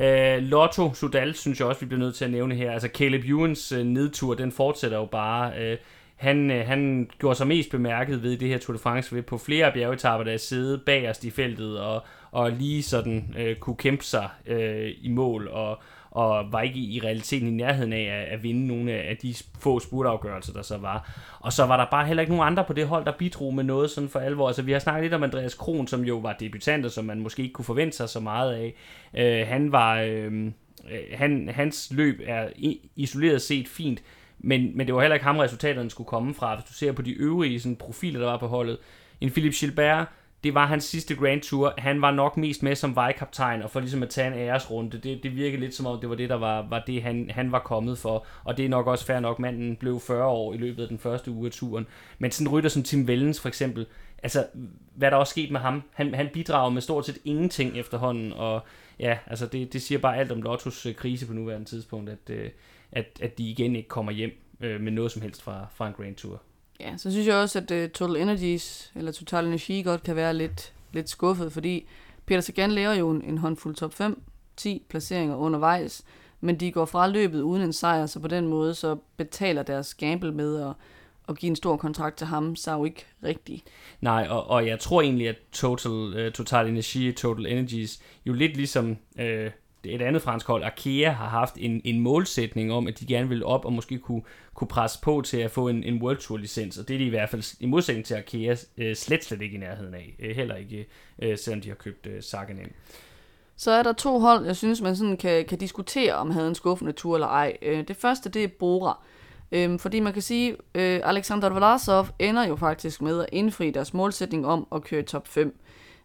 Uh, Lotto Sudal synes jeg også, vi bliver nødt til at nævne her. Altså Caleb Ewens uh, øh, nedtur, den fortsætter jo bare. Uh, han, uh, han gjorde sig mest bemærket ved det her Tour de France ved på flere bjergetapper, der sidde bagerst i feltet og, og lige sådan øh, kunne kæmpe sig øh, i mål og, og var ikke i realiteten i nærheden af at, at vinde nogle af de få spurtafgørelser, der så var. Og så var der bare heller ikke nogen andre på det hold, der bidrog med noget sådan for alvor. Altså vi har snakket lidt om Andreas Kron, som jo var debutant, og som man måske ikke kunne forvente sig så meget af. Øh, han var... Øh, han, hans løb er isoleret set fint, men, men det var heller ikke ham, resultaterne skulle komme fra. Hvis du ser på de øvrige sådan, profiler, der var på holdet. En Philip Gilbert, det var hans sidste Grand Tour. Han var nok mest med som vejkaptajn, og for ligesom at tage en æresrunde. Det, det virkede lidt som om, det var det, der var, var det, han, han var kommet for. Og det er nok også fair nok, manden blev 40 år i løbet af den første uge af turen. Men sådan en rytter som Tim Wellens for eksempel, altså hvad der også sket med ham, han, han bidrager med stort set ingenting efterhånden, og ja, altså det, det siger bare alt om Lottos øh, krise på nuværende tidspunkt, at, øh, at, at de igen ikke kommer hjem øh, med noget som helst fra, fra en Grand Tour. Ja, så synes jeg også, at uh, Total Energies, eller Total Energy godt kan være lidt, lidt skuffet, fordi Peter Sagan laver jo en, en håndfuld top 5, 10 placeringer undervejs, men de går fra løbet uden en sejr, så på den måde så betaler deres gamble med at, at give en stor kontrakt til ham, så er jo ikke rigtigt. Nej, og, og jeg tror egentlig, at Total, uh, Total Energy, Total Energies, jo lidt ligesom uh, et andet fransk hold, Arkea, har haft en, en målsætning om, at de gerne vil op og måske kunne, kunne presse på til at få en, en World Tour licens, og det er de i hvert fald i modsætning til Arkea øh, slet slet ikke i nærheden af, øh, heller ikke øh, selvom de har købt øh, Sagan ind. Så er der to hold, jeg synes, man sådan kan, kan diskutere, om havde en skuffende tur eller ej. Øh, det første, det er Bora. Øhm, fordi man kan sige, øh, Alexander Vlasov ender jo faktisk med at indfri deres målsætning om at køre top 5.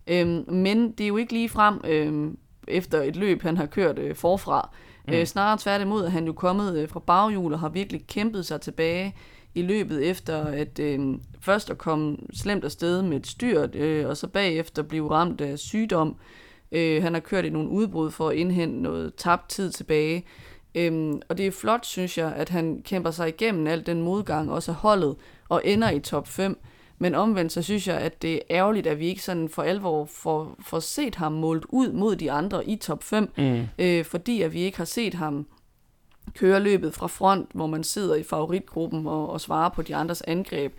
Øhm, men det er jo ikke lige frem øh, efter et løb, han har kørt øh, forfra. Mm. Øh, snarere tværtimod er han jo kommet øh, fra baghjul og har virkelig kæmpet sig tilbage i løbet efter at øh, først at komme slemt afsted med et styrt, øh, og så bagefter blive ramt af sygdom. Øh, han har kørt i nogle udbrud for at indhente noget tabt tid tilbage. Øhm, og det er flot, synes jeg, at han kæmper sig igennem al den modgang, også af holdet, og ender i top 5. Men omvendt, så synes jeg, at det er ærgerligt, at vi ikke sådan for alvor får, får set ham målt ud mod de andre i top 5, mm. øh, fordi at vi ikke har set ham køre løbet fra front, hvor man sidder i favoritgruppen og, og svarer på de andres angreb.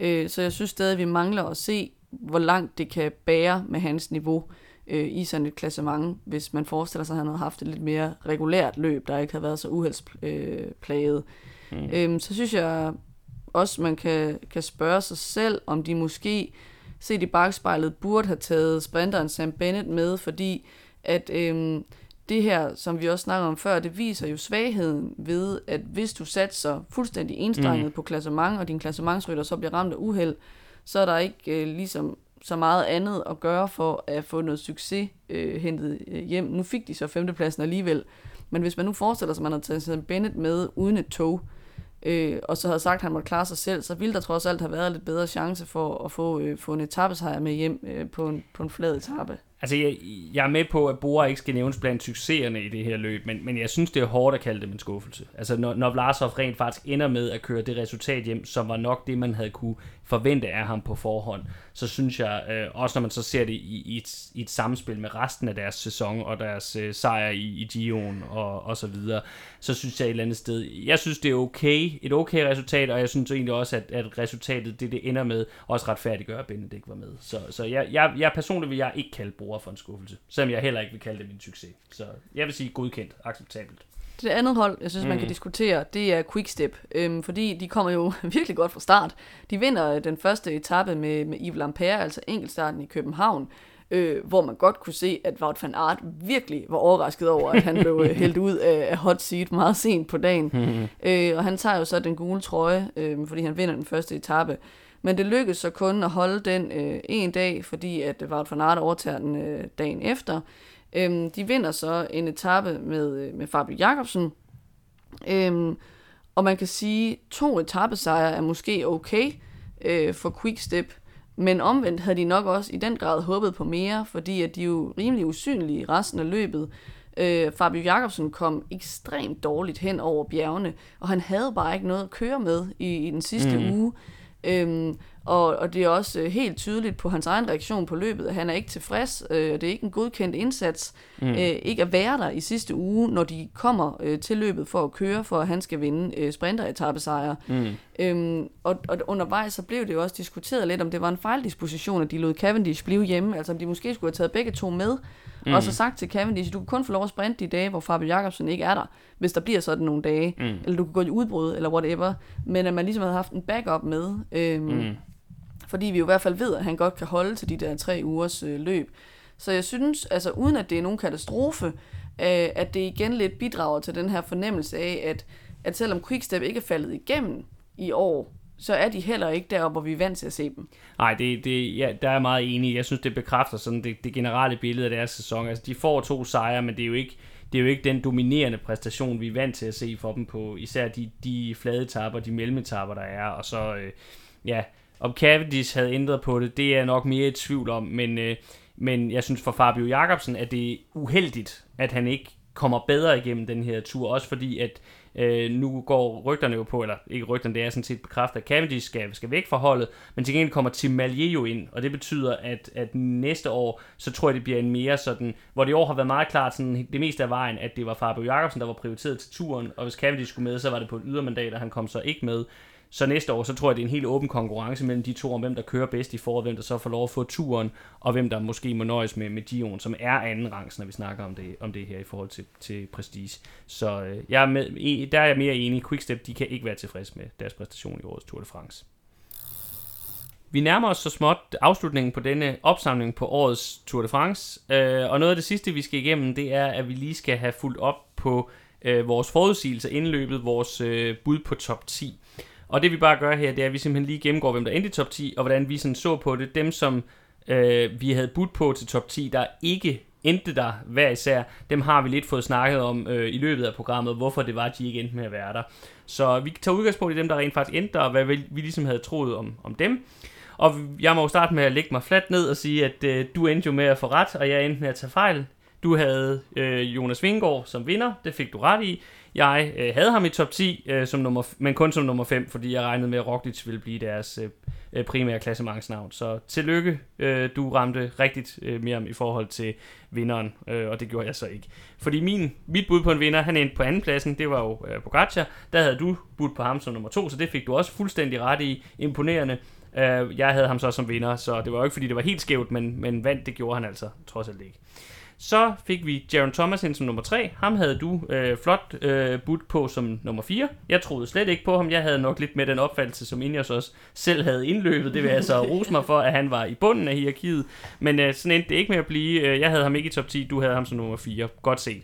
Øh, så jeg synes stadig, at vi mangler at se, hvor langt det kan bære med hans niveau øh, i sådan et klassement, hvis man forestiller sig, at han havde haft et lidt mere regulært løb, der ikke havde været så uheldsplaget. Mm. øh, så synes jeg, også man kan, kan spørge sig selv, om de måske set i bagspejlet burde have taget sprinteren Sam Bennett med, fordi at øhm, det her, som vi også snakkede om før, det viser jo svagheden ved, at hvis du satser fuldstændig enstrenget mm. på klassement, og din klassementsrytter så bliver ramt af uheld, så er der ikke øh, ligesom så meget andet at gøre for at få noget succes øh, hentet øh, hjem. Nu fik de så femtepladsen alligevel, men hvis man nu forestiller sig, at man har taget Sam Bennett med uden et tog, øh, øh, og så havde sagt, at han måtte klare sig selv, så ville der trods alt have været lidt bedre chance for at få, øh, få en etappesejr med hjem øh, på, en, på en flad etape. Altså, jeg, jeg er med på, at Bora ikke skal nævnes blandt succeserne i det her løb, men, men jeg synes, det er hårdt at kalde det en skuffelse. Altså, når, når Vlasov rent faktisk ender med at køre det resultat hjem, som var nok det, man havde kunne forvente af ham på forhånd, så synes jeg, øh, også når man så ser det i, i, et, i et samspil med resten af deres sæson og deres øh, sejr i, i Gion og, og så videre, så synes jeg et eller andet sted, jeg synes, det er okay, et okay resultat, og jeg synes egentlig også, at, at resultatet, det det ender med, også retfærdiggør, at Benedikt var med. Så, så jeg, jeg, jeg personligt vil jeg ikke kalde Bora for en skuffelse, selvom jeg heller ikke vil kalde det min succes. Så jeg vil sige godkendt, acceptabelt. Det andet hold, jeg synes, mm. man kan mm. diskutere, det er Quickstep, øhm, fordi de kommer jo *laughs* virkelig godt fra start. De vinder den første etape med, med Yves Lampere, altså enkeltstarten i København, øh, hvor man godt kunne se, at Wout van Aert virkelig var overrasket over, at han blev øh, *laughs* hældt ud af, af hot seat meget sent på dagen. Mm-hmm. Øh, og han tager jo så den gule trøje, øh, fordi han vinder den første etape. Men det lykkedes så kun at holde den øh, en dag, fordi at Wout van Aert overtager den øh, dagen efter. Øh, de vinder så en etape med, øh, med Fabio Jacobsen. Øh, og man kan sige, to etappesejre er måske okay øh, for Quickstep, men omvendt havde de nok også i den grad håbet på mere, fordi at de er jo rimelig usynlige i resten af løbet. Øh, Fabio Jacobsen kom ekstremt dårligt hen over bjergene, og han havde bare ikke noget at køre med i, i den sidste mm. uge. Øhm, og, og det er også øh, helt tydeligt på hans egen reaktion på løbet, at han er ikke tilfreds. Øh, det er ikke en godkendt indsats. Mm. Øh, ikke at være der i sidste uge, når de kommer øh, til løbet for at køre, for at han skal vinde øh, sprinteretappesejre. Mm. Øhm, og, og undervejs så blev det jo også diskuteret lidt, om det var en fejldisposition, at de lod Cavendish blive hjemme. Altså om de måske skulle have taget begge to med. Mm. Og så sagt til Cavendish, du kan kun få lov at sprinte de dage, hvor Fabio Jacobsen ikke er der, hvis der bliver sådan nogle dage. Mm. Eller du kan gå i udbrud, eller whatever. Men at man ligesom havde haft en backup med. Øhm, mm fordi vi jo i hvert fald ved, at han godt kan holde til de der tre ugers øh, løb. Så jeg synes, altså uden at det er nogen katastrofe, øh, at det igen lidt bidrager til den her fornemmelse af, at, at selvom Quickstep ikke er faldet igennem i år, så er de heller ikke deroppe, hvor vi er vant til at se dem. Nej, det, det, ja, der er jeg meget enig. Jeg synes, det bekræfter sådan det, det generelle billede af deres sæson. Altså, de får to sejre, men det er jo ikke, det er jo ikke den dominerende præstation, vi er vant til at se for dem på især de, de flade tapper, de mellemetapper, der er, og så, øh, ja, om Cavendish havde ændret på det, det er jeg nok mere i tvivl om, men, øh, men jeg synes for Fabio Jacobsen, at det er uheldigt, at han ikke kommer bedre igennem den her tur, også fordi at øh, nu går rygterne jo på, eller ikke rygterne, det er sådan set bekræftet, at Cavendish skal, skal væk fra holdet, men til gengæld kommer Tim Malier jo ind, og det betyder, at, at næste år, så tror jeg, det bliver en mere sådan, hvor det i år har været meget klart sådan, det meste af vejen, at det var Fabio Jacobsen, der var prioriteret til turen, og hvis Cavendish skulle med, så var det på et ydermandat, og han kom så ikke med. Så næste år, så tror jeg, det er en helt åben konkurrence mellem de to, om hvem der kører bedst i foråret, hvem der så får lov at få turen, og hvem der måske må nøjes med, med Dion, som er anden rangs, når vi snakker om det, om det her i forhold til, til Prestige. Så øh, jeg er med, der er jeg mere enig. Quickstep, de kan ikke være tilfredse med deres præstation i årets Tour de France. Vi nærmer os så småt afslutningen på denne opsamling på årets Tour de France, øh, og noget af det sidste, vi skal igennem, det er, at vi lige skal have fulgt op på øh, vores forudsigelser indløbet, vores øh, bud på top 10. Og det vi bare gør her, det er, at vi simpelthen lige gennemgår, hvem der endte i top 10, og hvordan vi sådan så på det. Dem, som øh, vi havde budt på til top 10, der ikke endte der hver især, dem har vi lidt fået snakket om øh, i løbet af programmet, hvorfor det var, at de ikke endte med at være der. Så vi tager udgangspunkt i dem, der rent faktisk endte der, og hvad vi, vi ligesom havde troet om, om dem. Og jeg må jo starte med at lægge mig fladt ned og sige, at øh, du endte jo med at få ret, og jeg endte med at tage fejl. Du havde øh, Jonas Vingård som vinder, det fik du ret i. Jeg øh, havde ham i top 10, øh, som nummer, men kun som nummer 5, fordi jeg regnede med, at Roglic ville blive deres øh, øh primære klassementsnavn. Så tillykke, øh, du ramte rigtigt øh, mere i forhold til vinderen, øh, og det gjorde jeg så ikke. Fordi min, mit bud på en vinder, han endte på anden pladsen, det var jo øh, Pogacar. Der havde du budt på ham som nummer 2, så det fik du også fuldstændig ret i. Imponerende. Øh, jeg havde ham så som vinder, så det var jo ikke fordi, det var helt skævt, men, men vandt, det gjorde han altså trods alt ikke. Så fik vi Jaron Thomas ind som nummer 3. Ham havde du øh, flot øh, budt på som nummer 4. Jeg troede slet ikke på ham. Jeg havde nok lidt med den opfattelse, som Ingers også selv havde indløbet. Det vil jeg så *laughs* rose mig for, at han var i bunden af hierarkiet. Men øh, sådan endte det ikke med at blive. Øh, jeg havde ham ikke i top 10. Du havde ham som nummer 4. Godt set.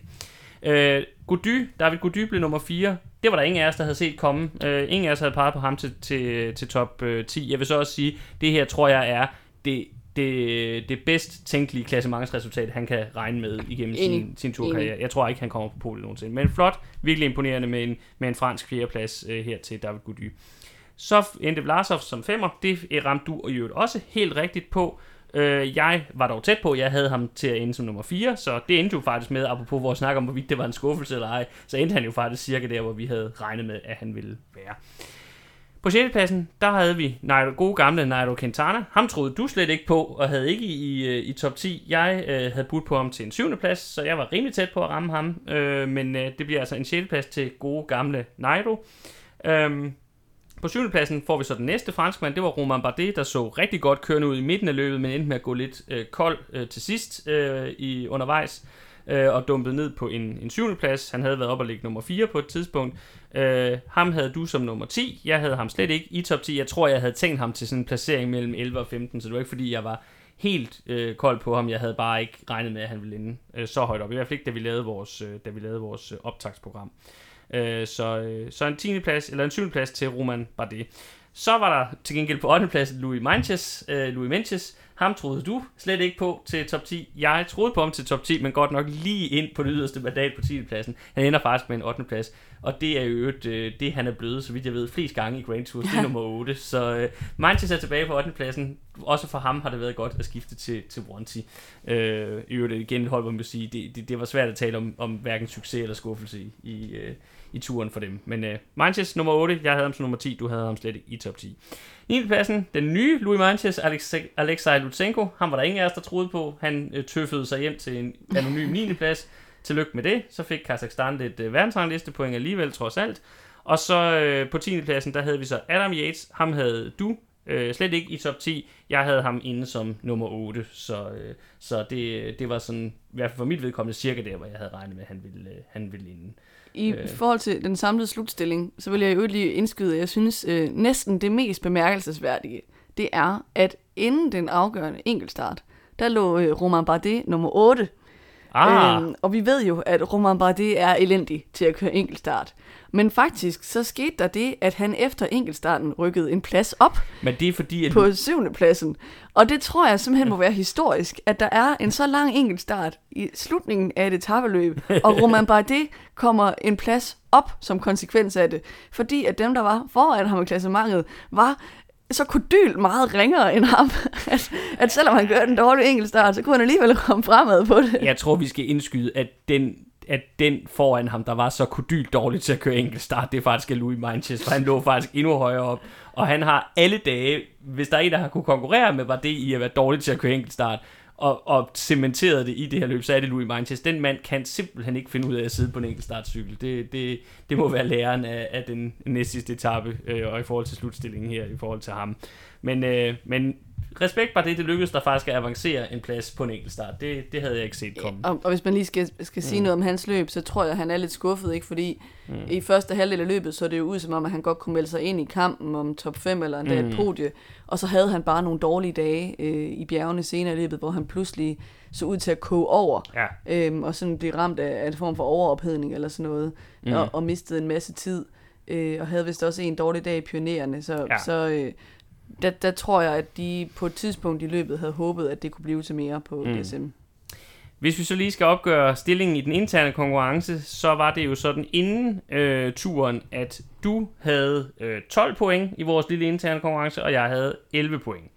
Øh, Gody, David Gody blev nummer 4. Det var der ingen af os, der havde set komme. Øh, ingen af os havde peget på ham til, til, til top øh, 10. Jeg vil så også sige, det her tror jeg er det det, det bedst tænkelige klassementsresultat, han kan regne med igennem sin, sin turkarriere. Jeg tror ikke, han kommer på polet nogensinde. Men flot, virkelig imponerende med en, med en fransk fjerdeplads øh, her til David Gody. Så endte Vlasov som femmer. Det ramte du og i øvrigt også helt rigtigt på. Øh, jeg var dog tæt på, jeg havde ham til at ende som nummer 4, så det endte jo faktisk med, apropos vores snak om, hvorvidt det var en skuffelse eller ej, så endte han jo faktisk cirka der, hvor vi havde regnet med, at han ville være. På 6. pladsen, der havde vi Nairo, gode gamle Nairo Quintana. Ham troede du slet ikke på, og havde ikke i, i, i top 10. Jeg øh, havde budt på ham til en 7. plads, så jeg var rimelig tæt på at ramme ham. Øh, men øh, det bliver altså en 6. plads til gode gamle Nairo. Øh, på 7. pladsen får vi så den næste franskmand, det var Romain Bardet, der så rigtig godt kørende ud i midten af løbet, men endte med at gå lidt øh, kold øh, til sidst øh, i undervejs øh, og dumpede ned på en, en 7. plads. Han havde været op og ligge nummer 4 på et tidspunkt. Øh, ham havde du som nummer 10. Jeg havde ham slet ikke i top 10. Jeg tror, jeg havde tænkt ham til sådan en placering mellem 11 og 15, så det var ikke fordi, jeg var helt øh, kold på ham. Jeg havde bare ikke regnet med, at han ville ende øh, så højt op. I hvert fald ikke, da vi lavede vores, øh, da vi lavede vores øh, optagsprogram. Øh, så, øh, så en 10. plads, eller en 7. plads til Roman Bardet. Så var der til gengæld på 8. plads Louis Manches, øh, Louis Manches, ham troede du slet ikke på til top 10. Jeg troede på ham til top 10, men godt nok lige ind på det yderste mandat på 10. pladsen. Han ender faktisk med en 8. plads. Og det er jo et, øh, det, han er blevet, så vidt jeg ved, flest gange i Grand Tours. Det er *laughs* nummer 8. Så øh, Manchester er tilbage på 8. pladsen. Også for ham har det været godt at skifte til, til Wanty. Øh, I øvrigt igen et hold, hvor man sige, det, det, det, var svært at tale om, om hverken succes eller skuffelse i, i, øh, i turen for dem. Men øh, Manchester nummer 8, jeg havde ham som nummer 10, du havde ham slet ikke i top 10. 9. pladsen, den nye Louis Manches, Alexei Lutsenko. Han var der ingen af os, der troede på. Han øh, tøffede sig hjem til en anonym 9. plads. Tillykke med det. Så fik Kazakhstan lidt øh, verdensranglistepoint alligevel, trods alt. Og så øh, på 10. pladsen, der havde vi så Adam Yates. Ham havde du øh, slet ikke i top 10. Jeg havde ham inde som nummer 8. Så, øh, så det, det var sådan, i hvert fald for mit vedkommende, cirka der, hvor jeg havde regnet med, at han ville, øh, han ville inde. I øh. forhold til den samlede slutstilling, så vil jeg jo lige indskyde, at jeg synes øh, næsten det mest bemærkelsesværdige, det er, at inden den afgørende enkeltstart, der lå øh, Romain Bardet nummer 8. Ah. Øhm, og vi ved jo, at Romain Bardet er elendig til at køre enkeltstart. Men faktisk, så skete der det, at han efter enkeltstarten rykkede en plads op Men det er fordi, at på syvende pladsen. Og det tror jeg simpelthen må være historisk, at der er en så lang enkeltstart i slutningen af et etabeløb, *laughs* og Romain Bardet kommer en plads op som konsekvens af det. Fordi at dem, der var foran ham i klassementet, var så kodyl meget ringere end ham, *laughs* at, at selvom han gør den dårlige enkeltstart, så kunne han alligevel komme fremad på det. jeg tror, vi skal indskyde, at den, at den foran ham, der var så kodyl dårligt til at køre enkeltstart, det er faktisk Louis Manches, for han lå faktisk endnu højere op. Og han har alle dage, hvis der er en, der har kunne konkurrere med, var det i at være dårlig til at køre enkeltstart, og, og cementerede det i det her løb, så er det Louis Manches. Den mand kan simpelthen ikke finde ud af at sidde på en enkelt startcykel. Det, det, det må være læreren af, af den næstsidste etape, øh, og i forhold til slutstillingen her, i forhold til ham. Men, øh, men respekt bare det, det lykkedes der faktisk at avancere en plads på en enkelt start. Det, det havde jeg ikke set komme. Og, og hvis man lige skal, skal sige mm. noget om hans løb, så tror jeg, at han er lidt skuffet, ikke? fordi mm. i første halvdel af løbet, så er det jo ud som om, at han godt kunne melde sig ind i kampen om top 5 eller endda mm. et podie, og så havde han bare nogle dårlige dage øh, i bjergene senere i løbet, hvor han pludselig så ud til at koge over, Ja. øhm, og sådan blive ramt af, af en form for overophedning eller sådan noget, Mm. og, og mistede en masse tid, øh, og havde vist også en dårlig dag i pionererne, så, ja. så øh, der, der tror jeg, at de på et tidspunkt i løbet havde håbet, at det kunne blive til mere på Mm. DSM. Hvis vi så lige skal opgøre stillingen i den interne konkurrence, så var det jo sådan inden øh, turen, at du havde øh, 12 point i vores lille interne konkurrence, og jeg havde 11 point.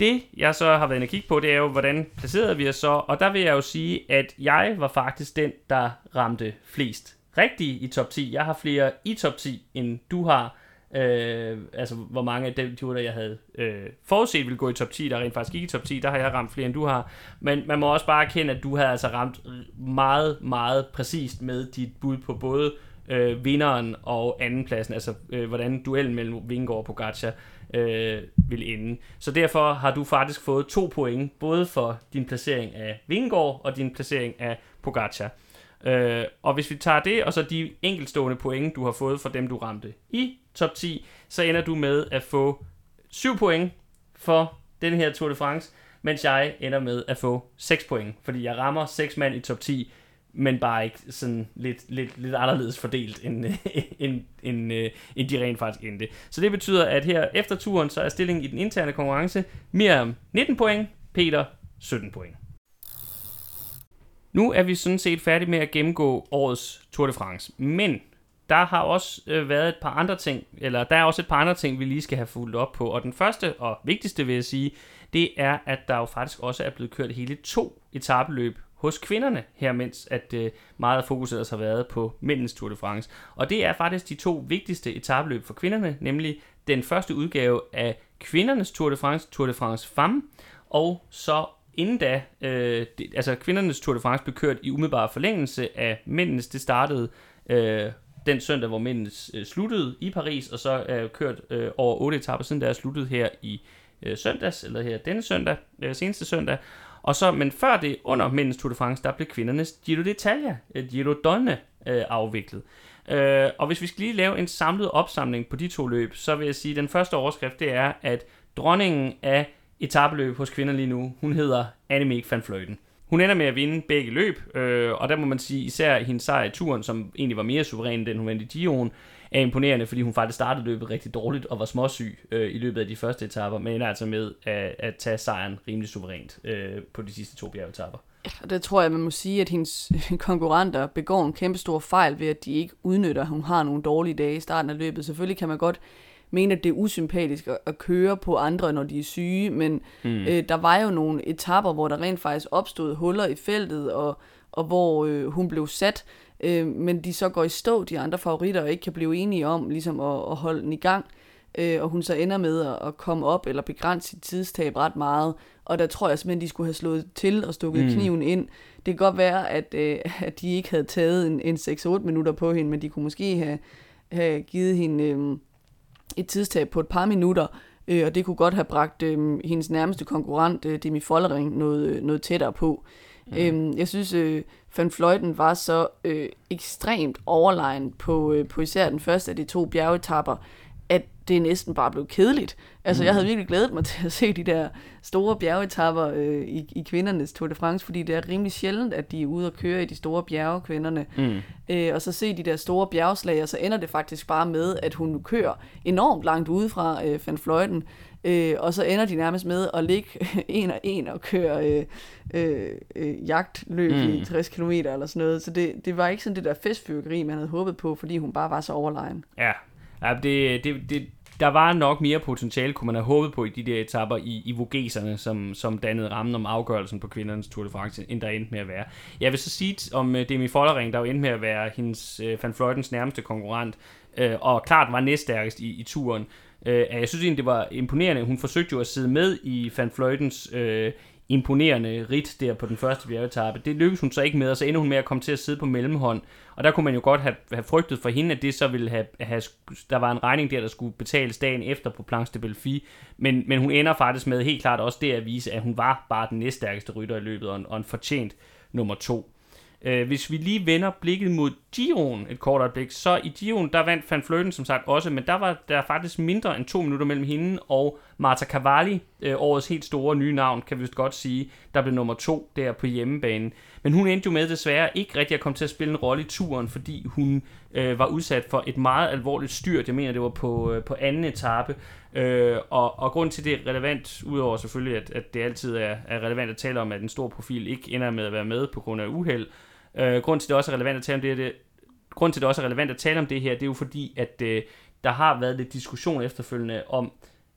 Det, jeg så har været inde og kigge på, det er jo, hvordan placerede vi os så, og der vil jeg jo sige, at jeg var faktisk den, der ramte flest rigtige i top 10. Jeg har flere i top 10, end du har. Øh, altså, hvor mange af dem turer, jeg havde øh, forudset ville gå i top 10, der rent faktisk gik i top 10, der har jeg ramt flere, end du har. Men man må også bare erkende, at du havde altså ramt meget, meget præcist med dit bud på både øh, vinderen og andenpladsen, altså øh, hvordan duellen mellem Vingegaard og Pogacar øh, vil ende. Så derfor har du faktisk fået to point, både for din placering af Vingegaard og din placering af Pogacar. Øh, og hvis vi tager det, og så de enkeltstående point, du har fået for dem, du ramte i top 10, så ender du med at få 7 point for den her Tour de France, mens jeg ender med at få 6 point, fordi jeg rammer 6 mand i top 10, men bare ikke sådan lidt, lidt, lidt anderledes fordelt, end, *laughs* end, end, øh, end de rent faktisk endte. Så det betyder, at her efter turen, så er stillingen i den interne konkurrence Miriam 19 point, Peter 17 point. Nu er vi sådan set færdige med at gennemgå årets Tour de France, men der har også øh, været et par andre ting, eller der er også et par andre ting, vi lige skal have fulgt op på. Og den første og vigtigste vil jeg sige, det er, at der jo faktisk også er blevet kørt hele to etabeløb hos kvinderne, her mens at øh, meget af fokuset har været på mændens Tour de France. Og det er faktisk de to vigtigste etabeløb for kvinderne, nemlig den første udgave af kvindernes Tour de France, Tour de France Femme, og så inden da, øh, det, altså kvindernes Tour de France blev kørt i umiddelbar forlængelse af mændenes, det startede øh, den søndag, hvor mændenes øh, sluttede i Paris, og så er kørt øh, over otte etaper, siden der er sluttet her i øh, søndags, eller her denne søndag, øh, seneste søndag. Og så, men før det, under mændenes Tour de France, der blev kvindernes Giro d'Italia, øh, Giro Donne, øh, afviklet. Øh, og hvis vi skal lige lave en samlet opsamling på de to løb, så vil jeg sige, at den første overskrift, det er, at dronningen af etabeløb hos kvinder lige nu. Hun hedder Annemiek van Fløjten. Hun ender med at vinde begge løb, øh, og der må man sige, især hendes sejr i turen, som egentlig var mere suveræn, end hun vandt i Giroen, er imponerende, fordi hun faktisk startede løbet rigtig dårligt og var småsyg øh, i løbet af de første etaper, men ender altså med at, at tage sejren rimelig suverænt øh, på de sidste to bjergetapper. Og der tror jeg, man må sige, at *laughs* hendes konkurrenter begår en kæmpe stor fejl ved, at de ikke udnytter, at hun har nogle dårlige dage i starten af løbet. Selvfølgelig kan man godt mene, at det er usympatisk at, at køre på andre, når de er syge, men mm. øh, der var jo nogle etapper, hvor der rent faktisk opstod huller i feltet, og, og hvor øh, hun blev sat, øh, men de så går i stå, de andre favoritter, og ikke kan blive enige om ligesom at, at holde den i gang, øh, og hun så ender med at, at komme op eller begrænse sit tidstab ret meget, og der tror jeg simpelthen, de skulle have slået til og stukket mm. kniven ind. Det kan godt være, at, øh, *laughs* at de ikke havde taget en, en 6-8 minutter på hende, men de kunne måske have, have givet hende øh, et tidstab på et par minutter, øh, og det kunne godt have bragt øh, hendes nærmeste konkurrent, øh, Demi Follering, noget, noget tættere på. Mm. Øh, jeg synes, øh, Van Fløjten var så øh, ekstremt overlegen på, øh, på især den første af de to bjergetapper, det er næsten bare blevet kedeligt. Altså, mm. jeg havde virkelig glædet mig *laughs* til at se de der store bjergetapper øh, i, i kvindernes Tour de France, fordi det er rimelig sjældent, at de er ude og køre i de store bjerge, kvinderne. Mm. Øh, og så se de der store bjergslag, og så ender det faktisk bare med, at hun kører enormt langt ude fra øh, Van Fløjten, øh, og så ender de nærmest med at ligge *laughs* en og en og køre øh, øh, øh, jagtløb mm. i 60 km eller sådan noget. Så det, det var ikke sådan det der festfyrkeri, man havde håbet på, fordi hun bare var så overlegen. Ja, Ja, det, det, det, der var nok mere potentiale, kunne man have håbet på i de der etapper i, i Vogeserne, som, som dannede rammen om afgørelsen på kvindernes Tour de France, end der endte med at være. Jeg vil så sige om uh, Demi Follering, der jo endte med at være hendes uh, Van Fløjtens nærmeste konkurrent, uh, og klart var næststærkest i, i turen. Uh, jeg synes egentlig, det var imponerende. Hun forsøgte jo at sidde med i Van Fløjtens uh, imponerende rit der på den første bjergetappe. Det lykkedes hun så ikke med, og så ender hun med at komme til at sidde på mellemhånd. Og der kunne man jo godt have, have frygtet for hende, at det så ville have, have, der var en regning der, der skulle betales dagen efter på Planche de Belfi. Men, men hun ender faktisk med helt klart også det at vise, at hun var bare den næststærkeste rytter i løbet, og en, og en fortjent nummer to. Øh, hvis vi lige vender blikket mod Giroen et kort øjeblik, så i Giroen, der vandt Van Fløten som sagt også, men der var der faktisk mindre end to minutter mellem hende og Marta Cavalli, øh, årets helt store nye navn, kan vi vist godt sige, der blev nummer to der på hjemmebanen. Men hun endte jo med desværre ikke rigtig at komme til at spille en rolle i turen, fordi hun øh, var udsat for et meget alvorligt styrt. Jeg mener, det var på, øh, på anden etape. Øh, og, og grund til det er relevant, udover selvfølgelig, at, at det altid er, er relevant at tale om, at en stor profil ikke ender med at være med på grund af uheld, Øh, grund til, det også er relevant at tale om det, det grund til, det også er relevant at tale om det her, det er jo fordi, at øh, der har været lidt diskussion efterfølgende om,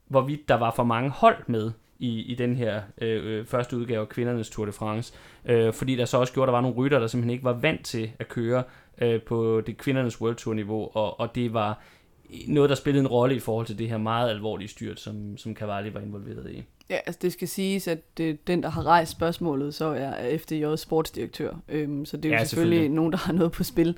hvorvidt der var for mange hold med i, i den her øh, øh, første udgave af kvindernes Tour de France. Øh, fordi der så også gjorde, at der var nogle rytter, der simpelthen ikke var vant til at køre øh, på det kvindernes World Tour niveau, og, og det var noget, der spillede en rolle i forhold til det her meget alvorlige styrt, som, som Cavalli var involveret i. Ja, altså det skal siges, at det, den, der har rejst spørgsmålet, så er FDJ sportsdirektør. Øhm, så det er jo ja, selvfølgelig, selvfølgelig nogen, der har noget på spil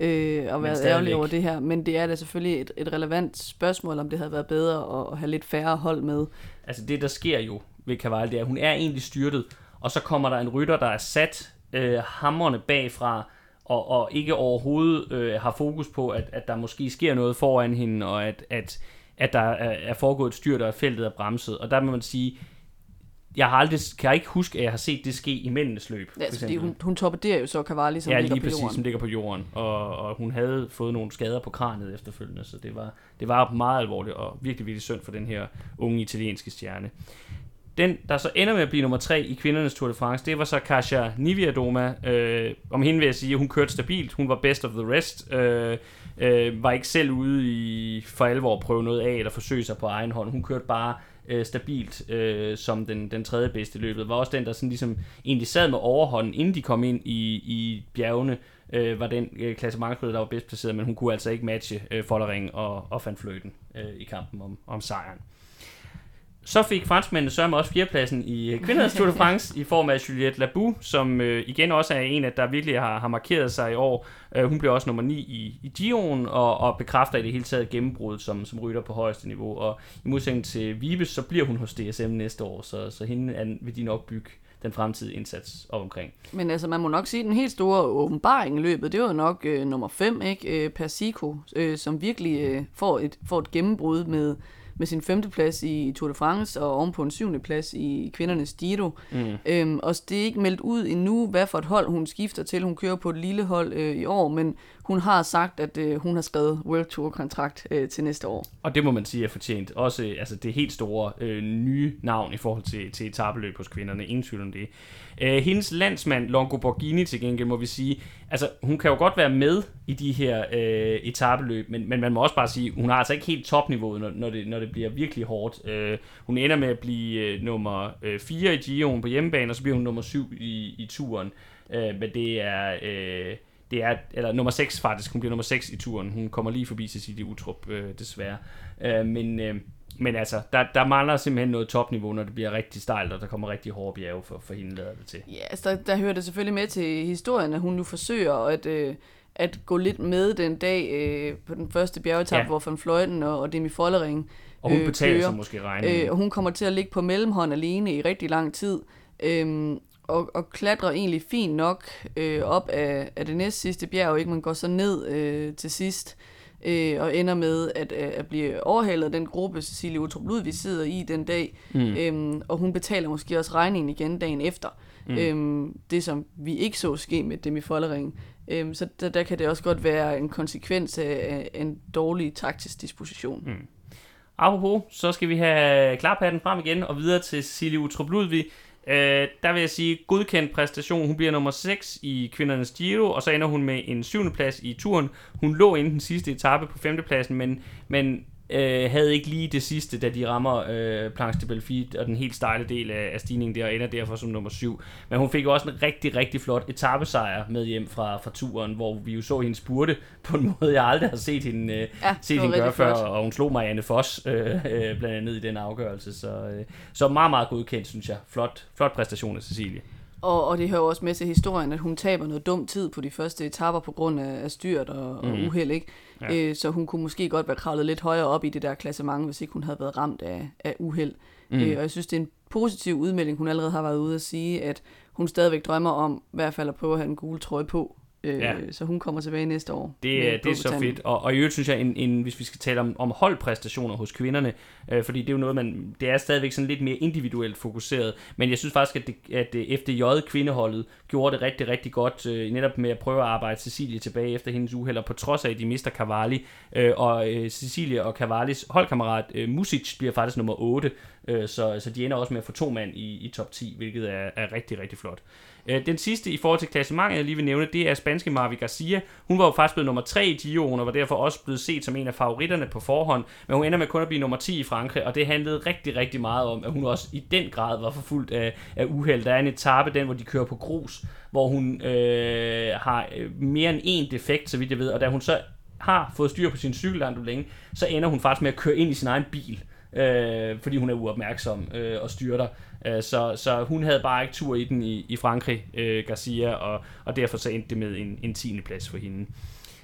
øh, og været ærgerlige over det her. Men det er da selvfølgelig et, et relevant spørgsmål, om det havde været bedre at, at have lidt færre hold med. Altså det, der sker jo ved Cavalli, det er, at hun er egentlig styrtet, og så kommer der en rytter, der er sat øh, hammerne bagfra, og, og ikke overhovedet øh, har fokus på, at, at der måske sker noget foran hende, og at, at at der er, er foregået et styrt, og feltet er bremset. Og der må man sige, jeg har aldrig, kan jeg ikke huske, at jeg har set det ske i mændenes løb. Ja, altså, fordi hun, hun torpederer jo så Cavalli, som ja, ligger på præcis, jorden. som ligger på jorden. Og, og hun havde fået nogle skader på kraniet efterfølgende, så det var, det var meget alvorligt og virkelig, virkelig synd for den her unge italienske stjerne. Den, der så ender med at blive nummer tre i kvindernes Tour de France, det var så Kasia Niviadoma. Øh, om hende vil jeg sige, at hun kørte stabilt. Hun var best of the rest. Øh, øh, var ikke selv ude i for alvor at prøve noget af, eller forsøge sig på egen hånd. Hun kørte bare øh, stabilt øh, som den, den tredje bedste i løbet. Var også den, der sådan ligesom egentlig sad med overhånden, inden de kom ind i, i bjergene, øh, var den øh, klassementsrytter, der var bedst placeret, men hun kunne altså ikke matche øh, Follering og, og Van Fløten øh, i kampen om, om sejren. Så fik franskmændene sørme også fjerdepladsen i øh, *laughs* kvindernes Tour de France i form af Juliette Labou, som øh, igen også er en af der virkelig har, har markeret sig i år. Øh, hun blev også nummer 9 i, i Giroen og, og bekræfter i det hele taget gennembrud som, som rytter på højeste niveau. Og i modsætning til Vibes, så bliver hun hos DSM næste år, så, så hende er, vil de nok bygge den fremtidige indsats op omkring. Men altså, man må nok sige, at den helt store åbenbaring i løbet, det var nok øh, nummer 5, ikke? Øh, Persico, øh, som virkelig øh, får, et, får et gennembrud med med sin femteplads i Tour de France og ovenpå en syvende plads i kvindernes Giro. Mm. Øhm, og det er ikke meldt ud endnu, hvad for et hold hun skifter til. Hun kører på et lille hold øh, i år, men hun har sagt, at øh, hun har skrevet World Tour-kontrakt øh, til næste år. Og det må man sige er fortjent. Også altså, det helt store øh, nye navn i forhold til, til etabeløb hos kvinderne. Ingen tvivl om det. Øh, hendes landsmand, Longo Borghini til gengæld, må vi sige, altså hun kan jo godt være med i de her øh, etabeløb, men, men man må også bare sige, hun har altså ikke helt topniveauet, når, når, det, når det bliver virkelig hårdt. Øh, hun ender med at blive øh, nummer 4 øh, i Giroen på hjemmebane, og så bliver hun nummer 7 i, i turen. Øh, men det er... Øh, det er, eller nummer 6 faktisk, hun bliver nummer 6 i turen. Hun kommer lige forbi Cecilie Utrup, øh, desværre. Øh, men, øh, men altså, der, der mangler simpelthen noget topniveau, når det bliver rigtig stejlt, og der kommer rigtig hårde bjerge for, for hende, lader det til. Ja, altså, der, der hører det selvfølgelig med til historien, at hun nu forsøger at, øh, at gå lidt med den dag øh, på den første bjergetap, ja. hvor Van Fløjten og, og Demi Follering Og hun øh, betaler kører. sig måske regningen. Øh, og hun kommer til at ligge på mellemhånd alene i rigtig lang tid. Øh, og, og klatrer egentlig fint nok øh, op af, af det næst sidste bjerg, ikke? Man går så ned øh, til sidst øh, og ender med at, øh, at blive overhalet af den gruppe, Cecilie Utrup Ludvig sidder i den dag, mm. øhm, og hun betaler måske også regningen igen dagen efter. Mm. Øhm, det, som vi ikke så ske med Demi Follering. Øhm, så der, der kan det også godt være en konsekvens af, af en dårlig taktisk disposition. Mm. Apropos, så skal vi have klarpatten frem igen og videre til Cecilie Utrup Ludvig, Øh, der vil jeg sige, godkendt præstation. Hun bliver nummer 6 i kvindernes Giro, og så ender hun med en syvende plads i turen. Hun lå inden den sidste etape på femtepladsen, men, men øh, havde ikke lige det sidste, da de rammer øh, Planche de Belfit og den helt stejle del af, af stigningen der, og ender derfor som nummer 7. Men hun fik også en rigtig, rigtig flot etappesejr med hjem fra, fra turen, hvor vi jo så hende spurte på en *laughs* måde, jeg aldrig har set hende, øh, ja, set hende gøre før, og hun slog Marianne Foss øh, øh, blandt andet i den afgørelse. Så, øh, så meget, meget godkendt, synes jeg. Flot, flot præstation af Cecilie. Og, og det hører også med til historien, at hun taber noget dum tid på de første etapper på grund af, af styrt og, og mm. uheld, ikke? Ja. Øh, så hun kunne måske godt være kravlet lidt højere op i det der klassement, hvis ikke hun havde været ramt af, af uheld. Mm. Øh, og jeg synes, det er en positiv udmelding, hun allerede har været ude at sige, at hun stadigvæk drømmer om i hvert fald at prøve at have en gul trøje på Øh, ja. Så hun kommer tilbage næste år. Det, det er så fedt. Og, og i øvrigt synes jeg, en, en, hvis vi skal tale om, om holdpræstationer hos kvinderne, øh, fordi det er jo noget, man, det er stadigvæk sådan lidt mere individuelt fokuseret, men jeg synes faktisk, at, det, at det FDJ kvindeholdet gjorde det rigtig, rigtig godt, øh, netop med at prøve at arbejde Cecilie tilbage efter hendes uhelder, på trods af, at de mister Cavalli, øh, og øh, Cecilie og Cavallis holdkammerat øh, Music bliver faktisk nummer 8, øh, så, så de ender også med at få to mand i, i top 10, hvilket er, er rigtig, rigtig flot. Øh, den sidste i forhold til klassementet, jeg lige vil nævne, det er spanske Marvi Garcia. Hun var jo faktisk blevet nummer 3 i Giro, og var derfor også blevet set som en af favoritterne på forhånd, men hun ender med kun at blive nummer 10 i Frankrig, og det handlede rigtig, rigtig meget om, at hun også i den grad var forfulgt af, af uheld. Der er en etape, den hvor de kører på grus, hvor hun øh, har øh, mere end en defekt, så vidt jeg ved, og da hun så har fået styr på sin cykel der længe, så ender hun faktisk med at køre ind i sin egen bil øh, fordi hun er uopmærksom øh, og styrter. Øh, så, så hun havde bare ikke tur i den i, i Frankrig, øh, Garcia, og, og derfor så endte det med en, en 10. plads for hende.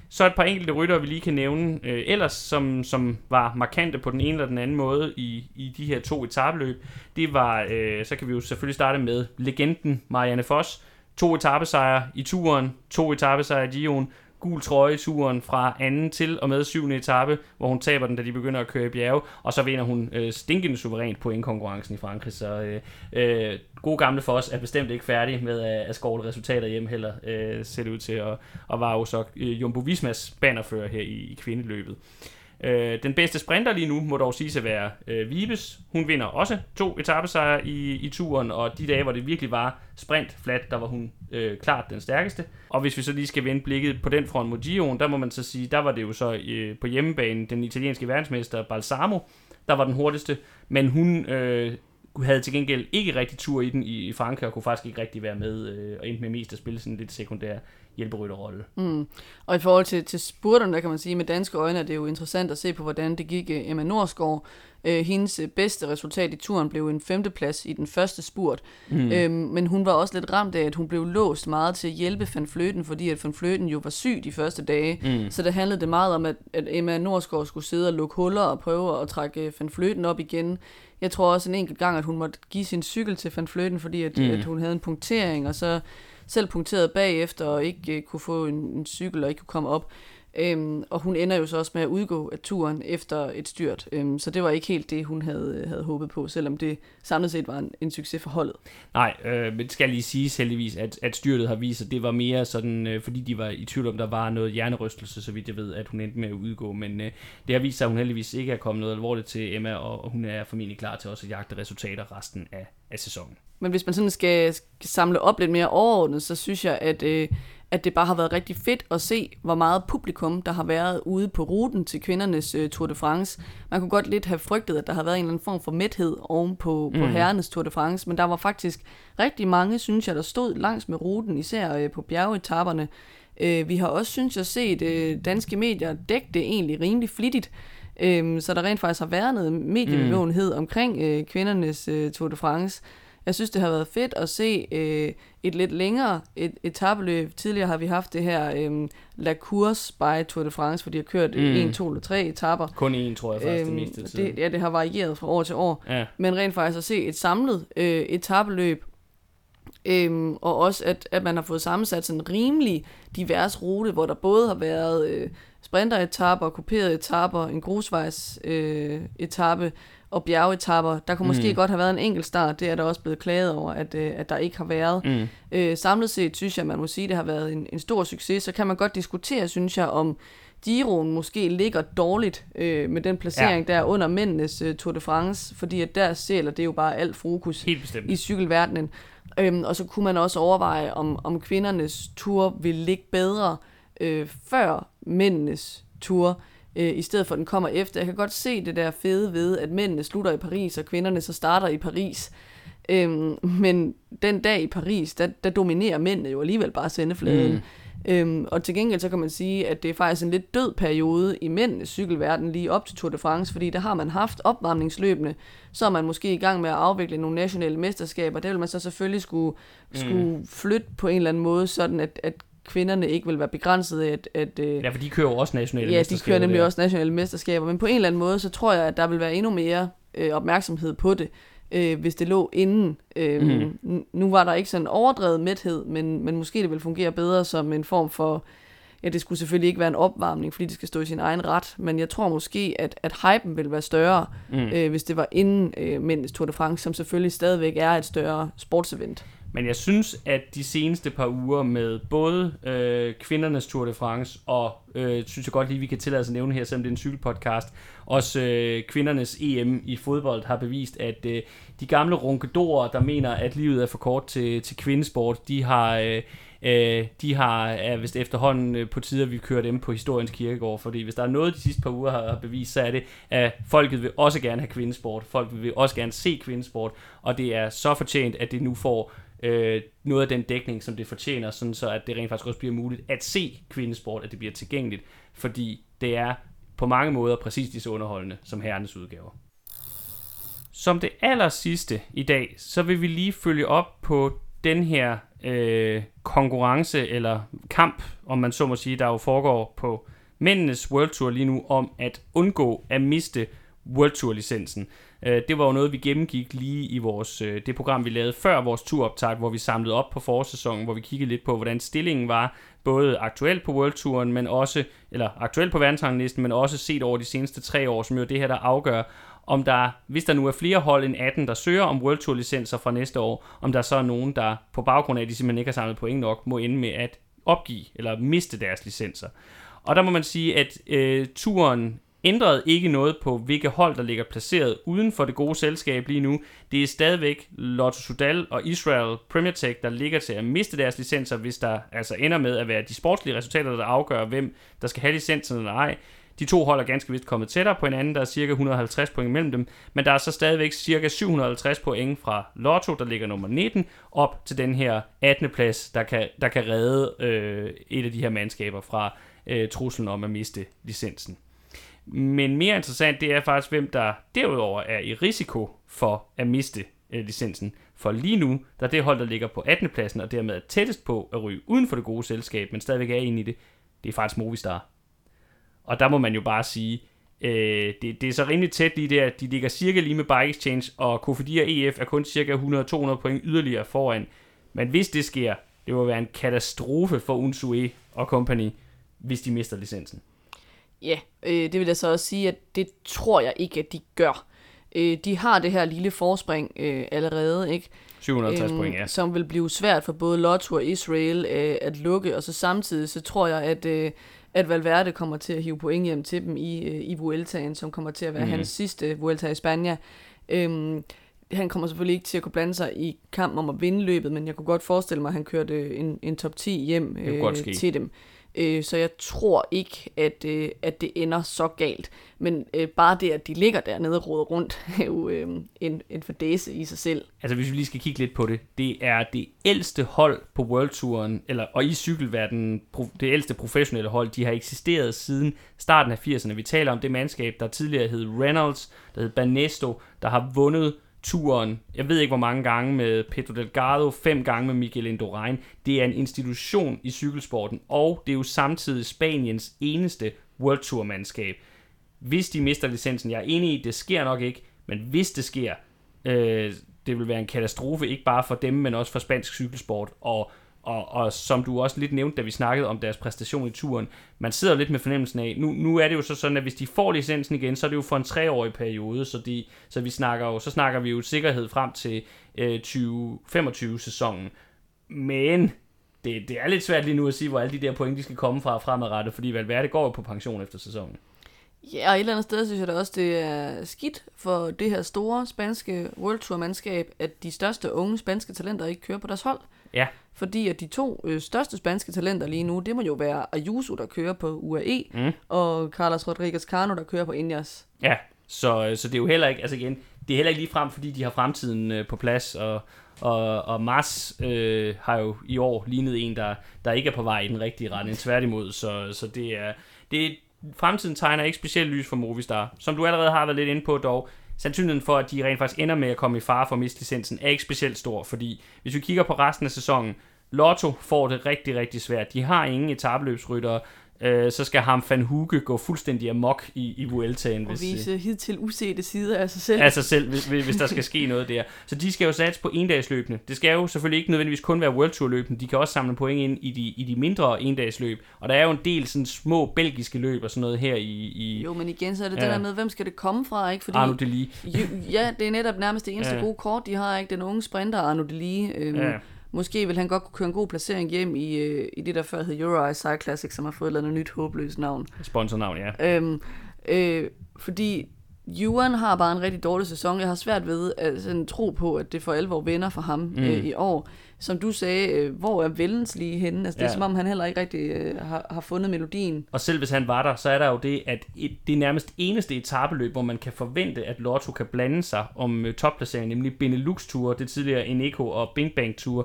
Så et par enkelte ryttere, vi lige kan nævne øh, ellers, som, som var markante på den ene eller den anden måde i, i de her to etabløb. Det var, øh, så kan vi jo selvfølgelig starte med legenden Marianne Foss. To etappesejre i turen, to etappesejre i Gion, gul trøje i turen fra anden til og med syvende etape, hvor hun taber den, da de begynder at køre i bjerge, og så vinder hun øh, stinkende suverænt på indkonkurrencen i Frankrig. Så øh, øh, gode gamle for os er bestemt ikke færdig med at, at skovle resultater hjem heller, øh, ser det ud til, og, og var jo så øh, Jumbo Vismas bannerfører her i, i kvindeløbet. Øh, den bedste sprinter lige nu må dog sige at være øh, Vibes. Hun vinder også to etappesejre i, i turen, og de dage, hvor det virkelig var sprint flat, der var hun øh, klart den stærkeste. Og hvis vi så lige skal vende blikket på den front mod Giroen, der må man så sige, der var det jo så øh, på hjemmebane den italienske verdensmester Balsamo, der var den hurtigste, men hun øh, havde til gengæld ikke rigtig tur i den i, i Frankrig, og kunne faktisk ikke rigtig være med, øh, og endte med mest at spille sådan lidt sekundær hjælperytterrolle. Mm. Og i forhold til, til spurterne, der kan man sige, med danske øjne er det jo interessant at se på, hvordan det gik øh, Emma Norsgaard. Øh, hendes øh, bedste resultat i turen blev en femteplads i den første spurt. Mm. Øh, men hun var også lidt ramt af, at hun blev låst meget til at hjælpe Van Fløten, fordi at Van Fløten jo var syg de første dage. Mm. Så det handlede det meget om, at, at Emma Norsgaard skulle sidde og lukke huller og prøve at trække Van Fløten op igen. Jeg tror også en enkelt gang, at hun måtte give sin cykel til Van Fløten, fordi at, mm. at hun havde en punktering, og så selv punkteret bagefter og ikke øh, kunne få en, en cykel og ikke kunne komme op. Øhm, og hun ender jo så også med at udgå af turen efter et styrt. Øhm, så det var ikke helt det, hun havde, havde håbet på, selvom det samlet set var en, en succes for holdet. Nej, øh, men det skal lige sige heldigvis, at, at styrtet har vist, at det var mere sådan, øh, fordi de var i tvivl om, der var noget hjernerystelse, så vidt jeg ved, at hun endte med at udgå. Men øh, det har vist sig, at hun heldigvis ikke er kommet noget alvorligt til Emma, og, og hun er formentlig klar til også at jagte resultater resten af, af sæsonen. Men hvis man sådan skal, skal samle op lidt mere overordnet, så synes jeg, at... Øh, at det bare har været rigtig fedt at se, hvor meget publikum, der har været ude på ruten til kvindernes uh, Tour de France. Man kunne godt lidt have frygtet, at der har været en eller anden form for mæthed oven på, mm. på herrenes Tour de France, men der var faktisk rigtig mange, synes jeg, der stod langs med ruten, især uh, på bjergetapperne. Uh, vi har også, synes jeg, set uh, danske medier dække det egentlig rimelig flittigt, uh, så der rent faktisk har været noget mediebevågenhed mm. omkring uh, kvindernes uh, Tour de France. Jeg synes, det har været fedt at se øh, et lidt længere et, etabeløb. Tidligere har vi haft det her øh, La Course by Tour de France, hvor de har kørt mm. en, to eller tre etapper. Kun en, tror jeg faktisk, øhm, det meste tid. Det, ja, det har varieret fra år til år. Ja. Men rent faktisk at se et samlet øh, etabeløb, Øhm, og også, at, at man har fået sammensat sådan en rimelig divers rute, hvor der både har været øh, sprinteretapper, kuperede etapper, en grusvejs øh, etape, og bjergetapper. Der kunne måske mm. godt have været en enkelt start. Det er der også blevet klaget over, at, øh, at der ikke har været. Mm. Øh, samlet set synes jeg, man må sige, at det har været en, en stor succes. Så kan man godt diskutere, synes jeg, om Giroen måske ligger dårligt øh, med den placering ja. der under mændenes øh, Tour de France, fordi at der sælger det jo bare alt fokus i cykelverdenen. Øhm, og så kunne man også overveje, om, om kvindernes tur vil ligge bedre øh, før mændenes tur øh, i stedet for at den kommer efter. Jeg kan godt se det der fede ved, at mændene slutter i Paris, og kvinderne så starter i Paris. Øhm, men den dag i Paris, der, der dominerer mændene jo alligevel bare sendefladen. Mm. Øhm, og til gengæld så kan man sige, at det er faktisk en lidt død periode i mændenes cykelverden lige op til Tour de France, fordi der har man haft opvarmningsløbende, så er man måske i gang med at afvikle nogle nationale mesterskaber. Det vil man så selvfølgelig skulle, mm. skulle flytte på en eller anden måde, sådan at, at kvinderne ikke vil være begrænset af, at... at øh, ja, for de kører jo også nationale ja, mesterskaber. Ja, de kører nemlig der. også nationale mesterskaber, men på en eller anden måde, så tror jeg, at der vil være endnu mere øh, opmærksomhed på det, øh, hvis det lå inden. Øh, mm. Nu var der ikke sådan overdrevet mæthed, men, men måske det vil fungere bedre som en form for... Ja, det skulle selvfølgelig ikke være en opvarmning, fordi det skal stå i sin egen ret, men jeg tror måske, at, at hypen vil være større, mm. øh, hvis det var inden øh, mændenes Tour de France, som selvfølgelig stadigvæk er et større sportsevent. Men jeg synes, at de seneste par uger med både øh, kvindernes Tour de France og, øh, synes jeg godt lige, vi kan tillade os at nævne her, selvom det er en cykelpodcast, også øh, kvindernes EM i fodbold har bevist, at øh, de gamle runkedorer, der mener, at livet er for kort til, til kvindesport, de har... Øh, Øh, de har er vist efterhånden øh, på tider, vi kører dem på historiens kirkegård, fordi hvis der er noget, de sidste par uger har bevist, så er det, at folket vil også gerne have kvindesport. Folk vil også gerne se kvindesport, og det er så fortjent, at det nu får øh, noget af den dækning, som det fortjener, sådan så at det rent faktisk også bliver muligt at se kvindesport, at det bliver tilgængeligt, fordi det er på mange måder præcis lige så underholdende som herrenes udgaver. Som det aller sidste i dag, så vil vi lige følge op på den her øh, konkurrence eller kamp, om man så må sige, der jo foregår på mændenes World Tour lige nu, om at undgå at miste World Tour licensen. Øh, det var jo noget, vi gennemgik lige i vores, øh, det program, vi lavede før vores turoptag, hvor vi samlede op på forsæsonen, hvor vi kiggede lidt på, hvordan stillingen var, både aktuelt på World Touren, men også, eller aktuelt på verdensranglisten, men også set over de seneste tre år, som jo er det her, der afgør, om der, hvis der nu er flere hold end 18, der søger om World Tour licenser fra næste år, om der så er nogen, der på baggrund af, at de simpelthen ikke har samlet point nok, må ende med at opgive eller miste deres licenser. Og der må man sige, at øh, turen ændrede ikke noget på, hvilke hold, der ligger placeret uden for det gode selskab lige nu. Det er stadigvæk Lotto Sudal og Israel Premier Tech, der ligger til at miste deres licenser, hvis der altså ender med at være de sportslige resultater, der afgør, hvem der skal have licensen eller ej. De to hold er ganske vist kommet tættere på hinanden, der er cirka 150 point mellem dem, men der er så stadigvæk cirka 750 point fra Lotto, der ligger nummer 19, op til den her 18. plads, der kan, der kan redde øh, et af de her mandskaber fra øh, truslen om at miste licensen. Men mere interessant, det er faktisk, hvem der derudover er i risiko for at miste øh, licensen. For lige nu, der er det hold, der ligger på 18. pladsen, og dermed er tættest på at ryge uden for det gode selskab, men stadigvæk er inde i det, det er faktisk Movistar. Og der må man jo bare sige, øh, det, det er så rimelig tæt lige der, de ligger cirka lige med Bike Exchange, og Kofidi og EF er kun cirka 100-200 point yderligere foran. Men hvis det sker, det vil være en katastrofe for Unsue og company, hvis de mister licensen. Ja, øh, det vil jeg så også sige, at det tror jeg ikke, at de gør. Øh, de har det her lille forspring øh, allerede, ikke? 750 øhm, point, ja. Som vil blive svært for både Lotto og Israel øh, at lukke, og så samtidig så tror jeg, at, øh, at Valverde kommer til at hive point hjem til dem i, øh, i Vueltaen, som kommer til at være mm. hans sidste Vuelta i Spanien. Øhm, han kommer selvfølgelig ikke til at kunne blande sig i kampen om at vinde løbet, men jeg kunne godt forestille mig, at han kørte en, en top 10 hjem øh, til dem. Øh, så jeg tror ikke, at, øh, at det ender så galt. Men øh, bare det, at de ligger dernede og råder rundt, *laughs* er jo øh, en, en fordæse i sig selv. Altså hvis vi lige skal kigge lidt på det. Det er det ældste hold på World Touren, eller, og i cykelverdenen, det ældste professionelle hold, de har eksisteret siden starten af 80'erne. Vi taler om det mandskab, der tidligere hed Reynolds, der hed Banesto, der har vundet turen, jeg ved ikke hvor mange gange med Pedro Delgado, fem gange med Miguel Indurain. Det er en institution i cykelsporten, og det er jo samtidig Spaniens eneste World Tour mandskab. Hvis de mister licensen, jeg er enig i, det sker nok ikke, men hvis det sker, øh, det vil være en katastrofe, ikke bare for dem, men også for spansk cykelsport, og og, og som du også lidt nævnte, da vi snakkede om deres præstation i turen, man sidder lidt med fornemmelsen af, nu, nu er det jo så sådan, at hvis de får licensen igen, så er det jo for en treårig periode, så, de, så vi snakker jo, så snakker vi jo sikkerhed frem til øh, 2025-sæsonen. Men det, det er lidt svært lige nu at sige, hvor alle de der point, de skal komme fra fremadrettet, fordi Valverde går jo på pension efter sæsonen. Ja, og et eller andet sted synes jeg da også, det er skidt for det her store spanske World Tour-mandskab, at de største unge spanske talenter ikke kører på deres hold. Ja. Fordi at de to øh, største spanske talenter lige nu, det må jo være Ayuso, der kører på UAE, mm. og Carlos Rodriguez Cano, der kører på Ineos. Ja, så, øh, så det er jo heller ikke, altså igen, det er heller ikke lige frem, fordi de har fremtiden øh, på plads, og, og, og Mars øh, har jo i år lignet en, der, der ikke er på vej i den rigtige retning, tværtimod, så, så det er, det, fremtiden tegner ikke specielt lys for Movistar. Som du allerede har været lidt inde på dog, sandsynligheden for, at de rent faktisk ender med at komme i fare for at miste licensen, er ikke specielt stor, fordi hvis vi kigger på resten af sæsonen, Lotto får det rigtig, rigtig svært. De har ingen etabløbsryttere, øh, så skal ham Van Hugge gå fuldstændig amok i, i Vueltaen. Og hvis, vise øh, hidtil usete sider af sig selv. Af sig selv, hvis, hvis der skal ske noget der. Så de skal jo satse på endagsløbene. Det skal jo selvfølgelig ikke nødvendigvis kun være World Tour løbene. De kan også samle point ind i de, i de mindre endagsløb. Og der er jo en del sådan små belgiske løb og sådan noget her i... i jo, men igen, så er det ja. det der med, hvem skal det komme fra, ikke? Fordi, Arno Delis. ja, det er netop nærmest det eneste ja. gode kort, de har, ikke? Den unge sprinter Arno Delis. Øhm, ja Måske vil han godt kunne køre en god placering hjem i, øh, i det, der før hed Euro Cyclassic, Classic, som har fået et eller andet nyt håbløst navn. Sponsornavn, ja. Øhm, øh, fordi Juan har bare en rigtig dårlig sæson. Jeg har svært ved at sådan, tro på, at det for alvor vinder for ham mm. øh, i år. Som du sagde, øh, hvor er Vellens lige henne? Altså, det er som om, han heller ikke rigtig øh, har, har fundet melodien. Og selv hvis han var der, så er der jo det, at et, det er nærmest eneste etabeløb, hvor man kan forvente, at Lotto kan blande sig om øh, topplaceringen, nemlig Benelux-ture, det tidligere Eneco og Bing Bang-ture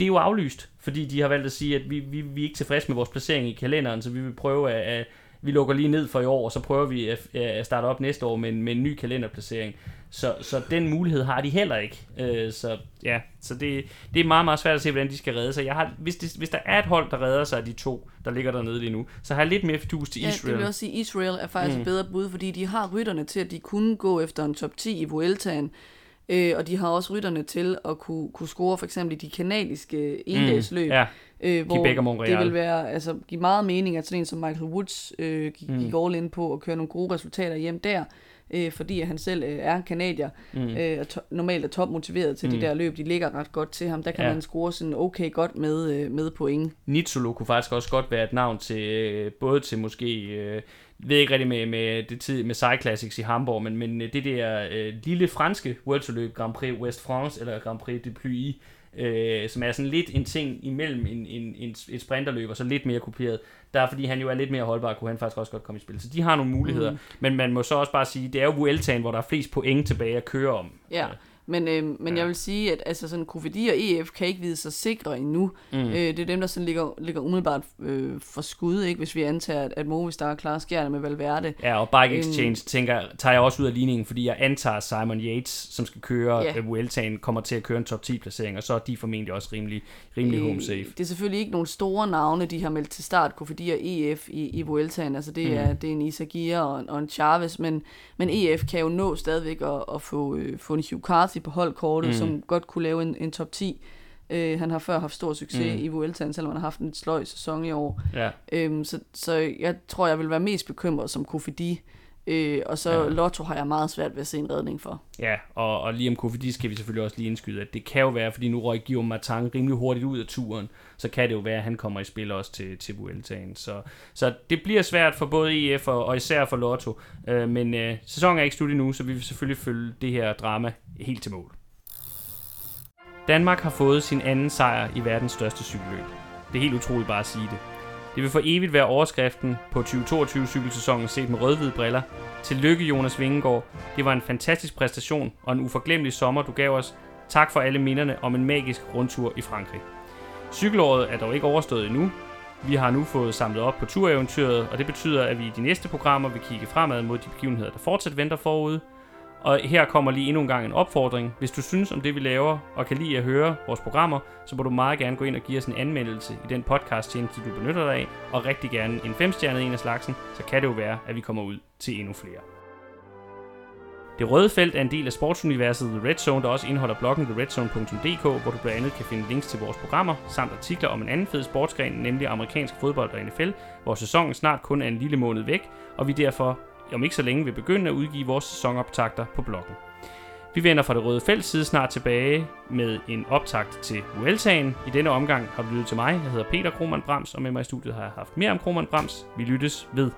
det er jo aflyst, fordi de har valgt at sige, at vi, vi, vi er ikke tilfredse med vores placering i kalenderen, så vi vil prøve at, at vi lukker lige ned for i år, og så prøver vi at, at starte op næste år med en, med en ny kalenderplacering. Så, så den mulighed har de heller ikke. Øh, så ja, så det, det er meget, meget svært at se, hvordan de skal redde sig. Jeg har, hvis, det, hvis der er et hold, der redder sig af de to, der ligger dernede lige nu, så har jeg lidt mere fidus til ja, Israel. det vil også sige, Israel er faktisk mm. et bedre bud, fordi de har rytterne til, at de kunne gå efter en top 10 i Vueltaen. Øh, og de har også rytterne til at kunne, kunne score for eksempel i de kanadiske endagsløb. Mm, ja. øh, hvor det vil være, altså, give meget mening, at sådan en som Michael Woods øh, gik, mm. gik all in på at køre nogle gode resultater hjem der, øh, fordi han selv øh, er kanadier, mm. øh, og to- normalt er topmotiveret til mm. de der løb. De ligger ret godt til ham. Der kan ja. man score sådan okay godt med, øh, med point. Nitsolo kunne faktisk også godt være et navn til, øh, både til måske... Øh, ved ikke rigtig med, med det tid med Cyclassics Classics i Hamburg, men, men det der øh, lille franske World Tour løb, Grand Prix West France, eller Grand Prix de Pluie, øh, som er sådan lidt en ting imellem en, en, en, et sprinterløb, og så lidt mere kopieret. Der, fordi han jo er lidt mere holdbar, kunne han faktisk også godt komme i spil. Så de har nogle muligheder, mm. men man må så også bare sige, det er jo Vueltaen, hvor der er flest point tilbage at køre om. Ja. Men, øh, men ja. jeg vil sige, at altså, sådan, Kofidi og EF kan ikke vide sig sikre endnu. Mm. Øh, det er dem, der sådan ligger, ligger umiddelbart øh, for skud, ikke? hvis vi antager, at, at Movistar klarer skærne med Valverde. Ja, og Bike øhm. Exchange øhm, tænker, tager jeg også ud af ligningen, fordi jeg antager, Simon Yates, som skal køre ja. uh, Vueltaen, kommer til at køre en top 10-placering, og så er de formentlig også rimelig, rimelig øh, home safe. Det er selvfølgelig ikke nogle store navne, de har meldt til start, Kofidi og EF i, i Vueltaen. Altså det, mm. er, det er en Isagir og, og en Chavez, men, men EF kan jo nå stadigvæk at, at få, øh, få en Hugh Carthy på holdkortet, mm som godt kunne lave en, en top 10 Øh, han har før haft stor succes Mm. i Vueltaen, selvom han har haft en sløj sæson i år. Ja. Øhm, så, så jeg tror, jeg vil være mest bekymret som Kofidi. Øh, og så Ja. Lotto har jeg meget svært ved at se en redning for. Ja, og, og lige om Kofidi skal vi selvfølgelig også lige indskyde, at det kan jo være, fordi nu røg Guillaume Martin rimelig hurtigt ud af turen, så kan det jo være, at han kommer i spil også til, til Vueltaen. Så, så det bliver svært for både EF og, og især for Lotto, øh, men øh, sæsonen er ikke slut endnu, så vi vil selvfølgelig følge det her drama helt til mål. Danmark har fået sin anden sejr i verdens største cykelløb. Det er helt utroligt bare at sige det. Det vil for evigt være overskriften på 2022 cykelsæsonen set med rødhvide briller. Tillykke Jonas Vingegaard. Det var en fantastisk præstation og en uforglemmelig sommer, du gav os. Tak for alle minderne om en magisk rundtur i Frankrig. Cykelåret er dog ikke overstået endnu. Vi har nu fået samlet op på tureventyret, og det betyder, at vi i de næste programmer vil kigge fremad mod de begivenheder, der fortsat venter forude. Og her kommer lige endnu en gang en opfordring. Hvis du synes om det, vi laver, og kan lide at høre vores programmer, så må du meget gerne gå ind og give os en anmeldelse i den podcast tjeneste, du benytter dig af, og rigtig gerne en femstjernet en af slagsen, så kan det jo være, at vi kommer ud til endnu flere. Det røde felt er en del af sportsuniverset The Red Zone, der også indeholder bloggen theredzone.dk, hvor du blandt andet kan finde links til vores programmer, samt artikler om en anden fed sportsgren, nemlig amerikansk fodbold og NFL, hvor sæsonen snart kun er en lille måned væk, og vi derfor om ikke så længe vil begynde at udgive vores sæsonoptagter på bloggen. Vi vender fra det røde felt side snart tilbage med en optakt til Vueltaen. I denne omgang har du lyttet til mig. Jeg hedder Peter Krohmann Brams, og med mig i studiet har jeg haft mere om Krohmann Brams. Vi lyttes ved.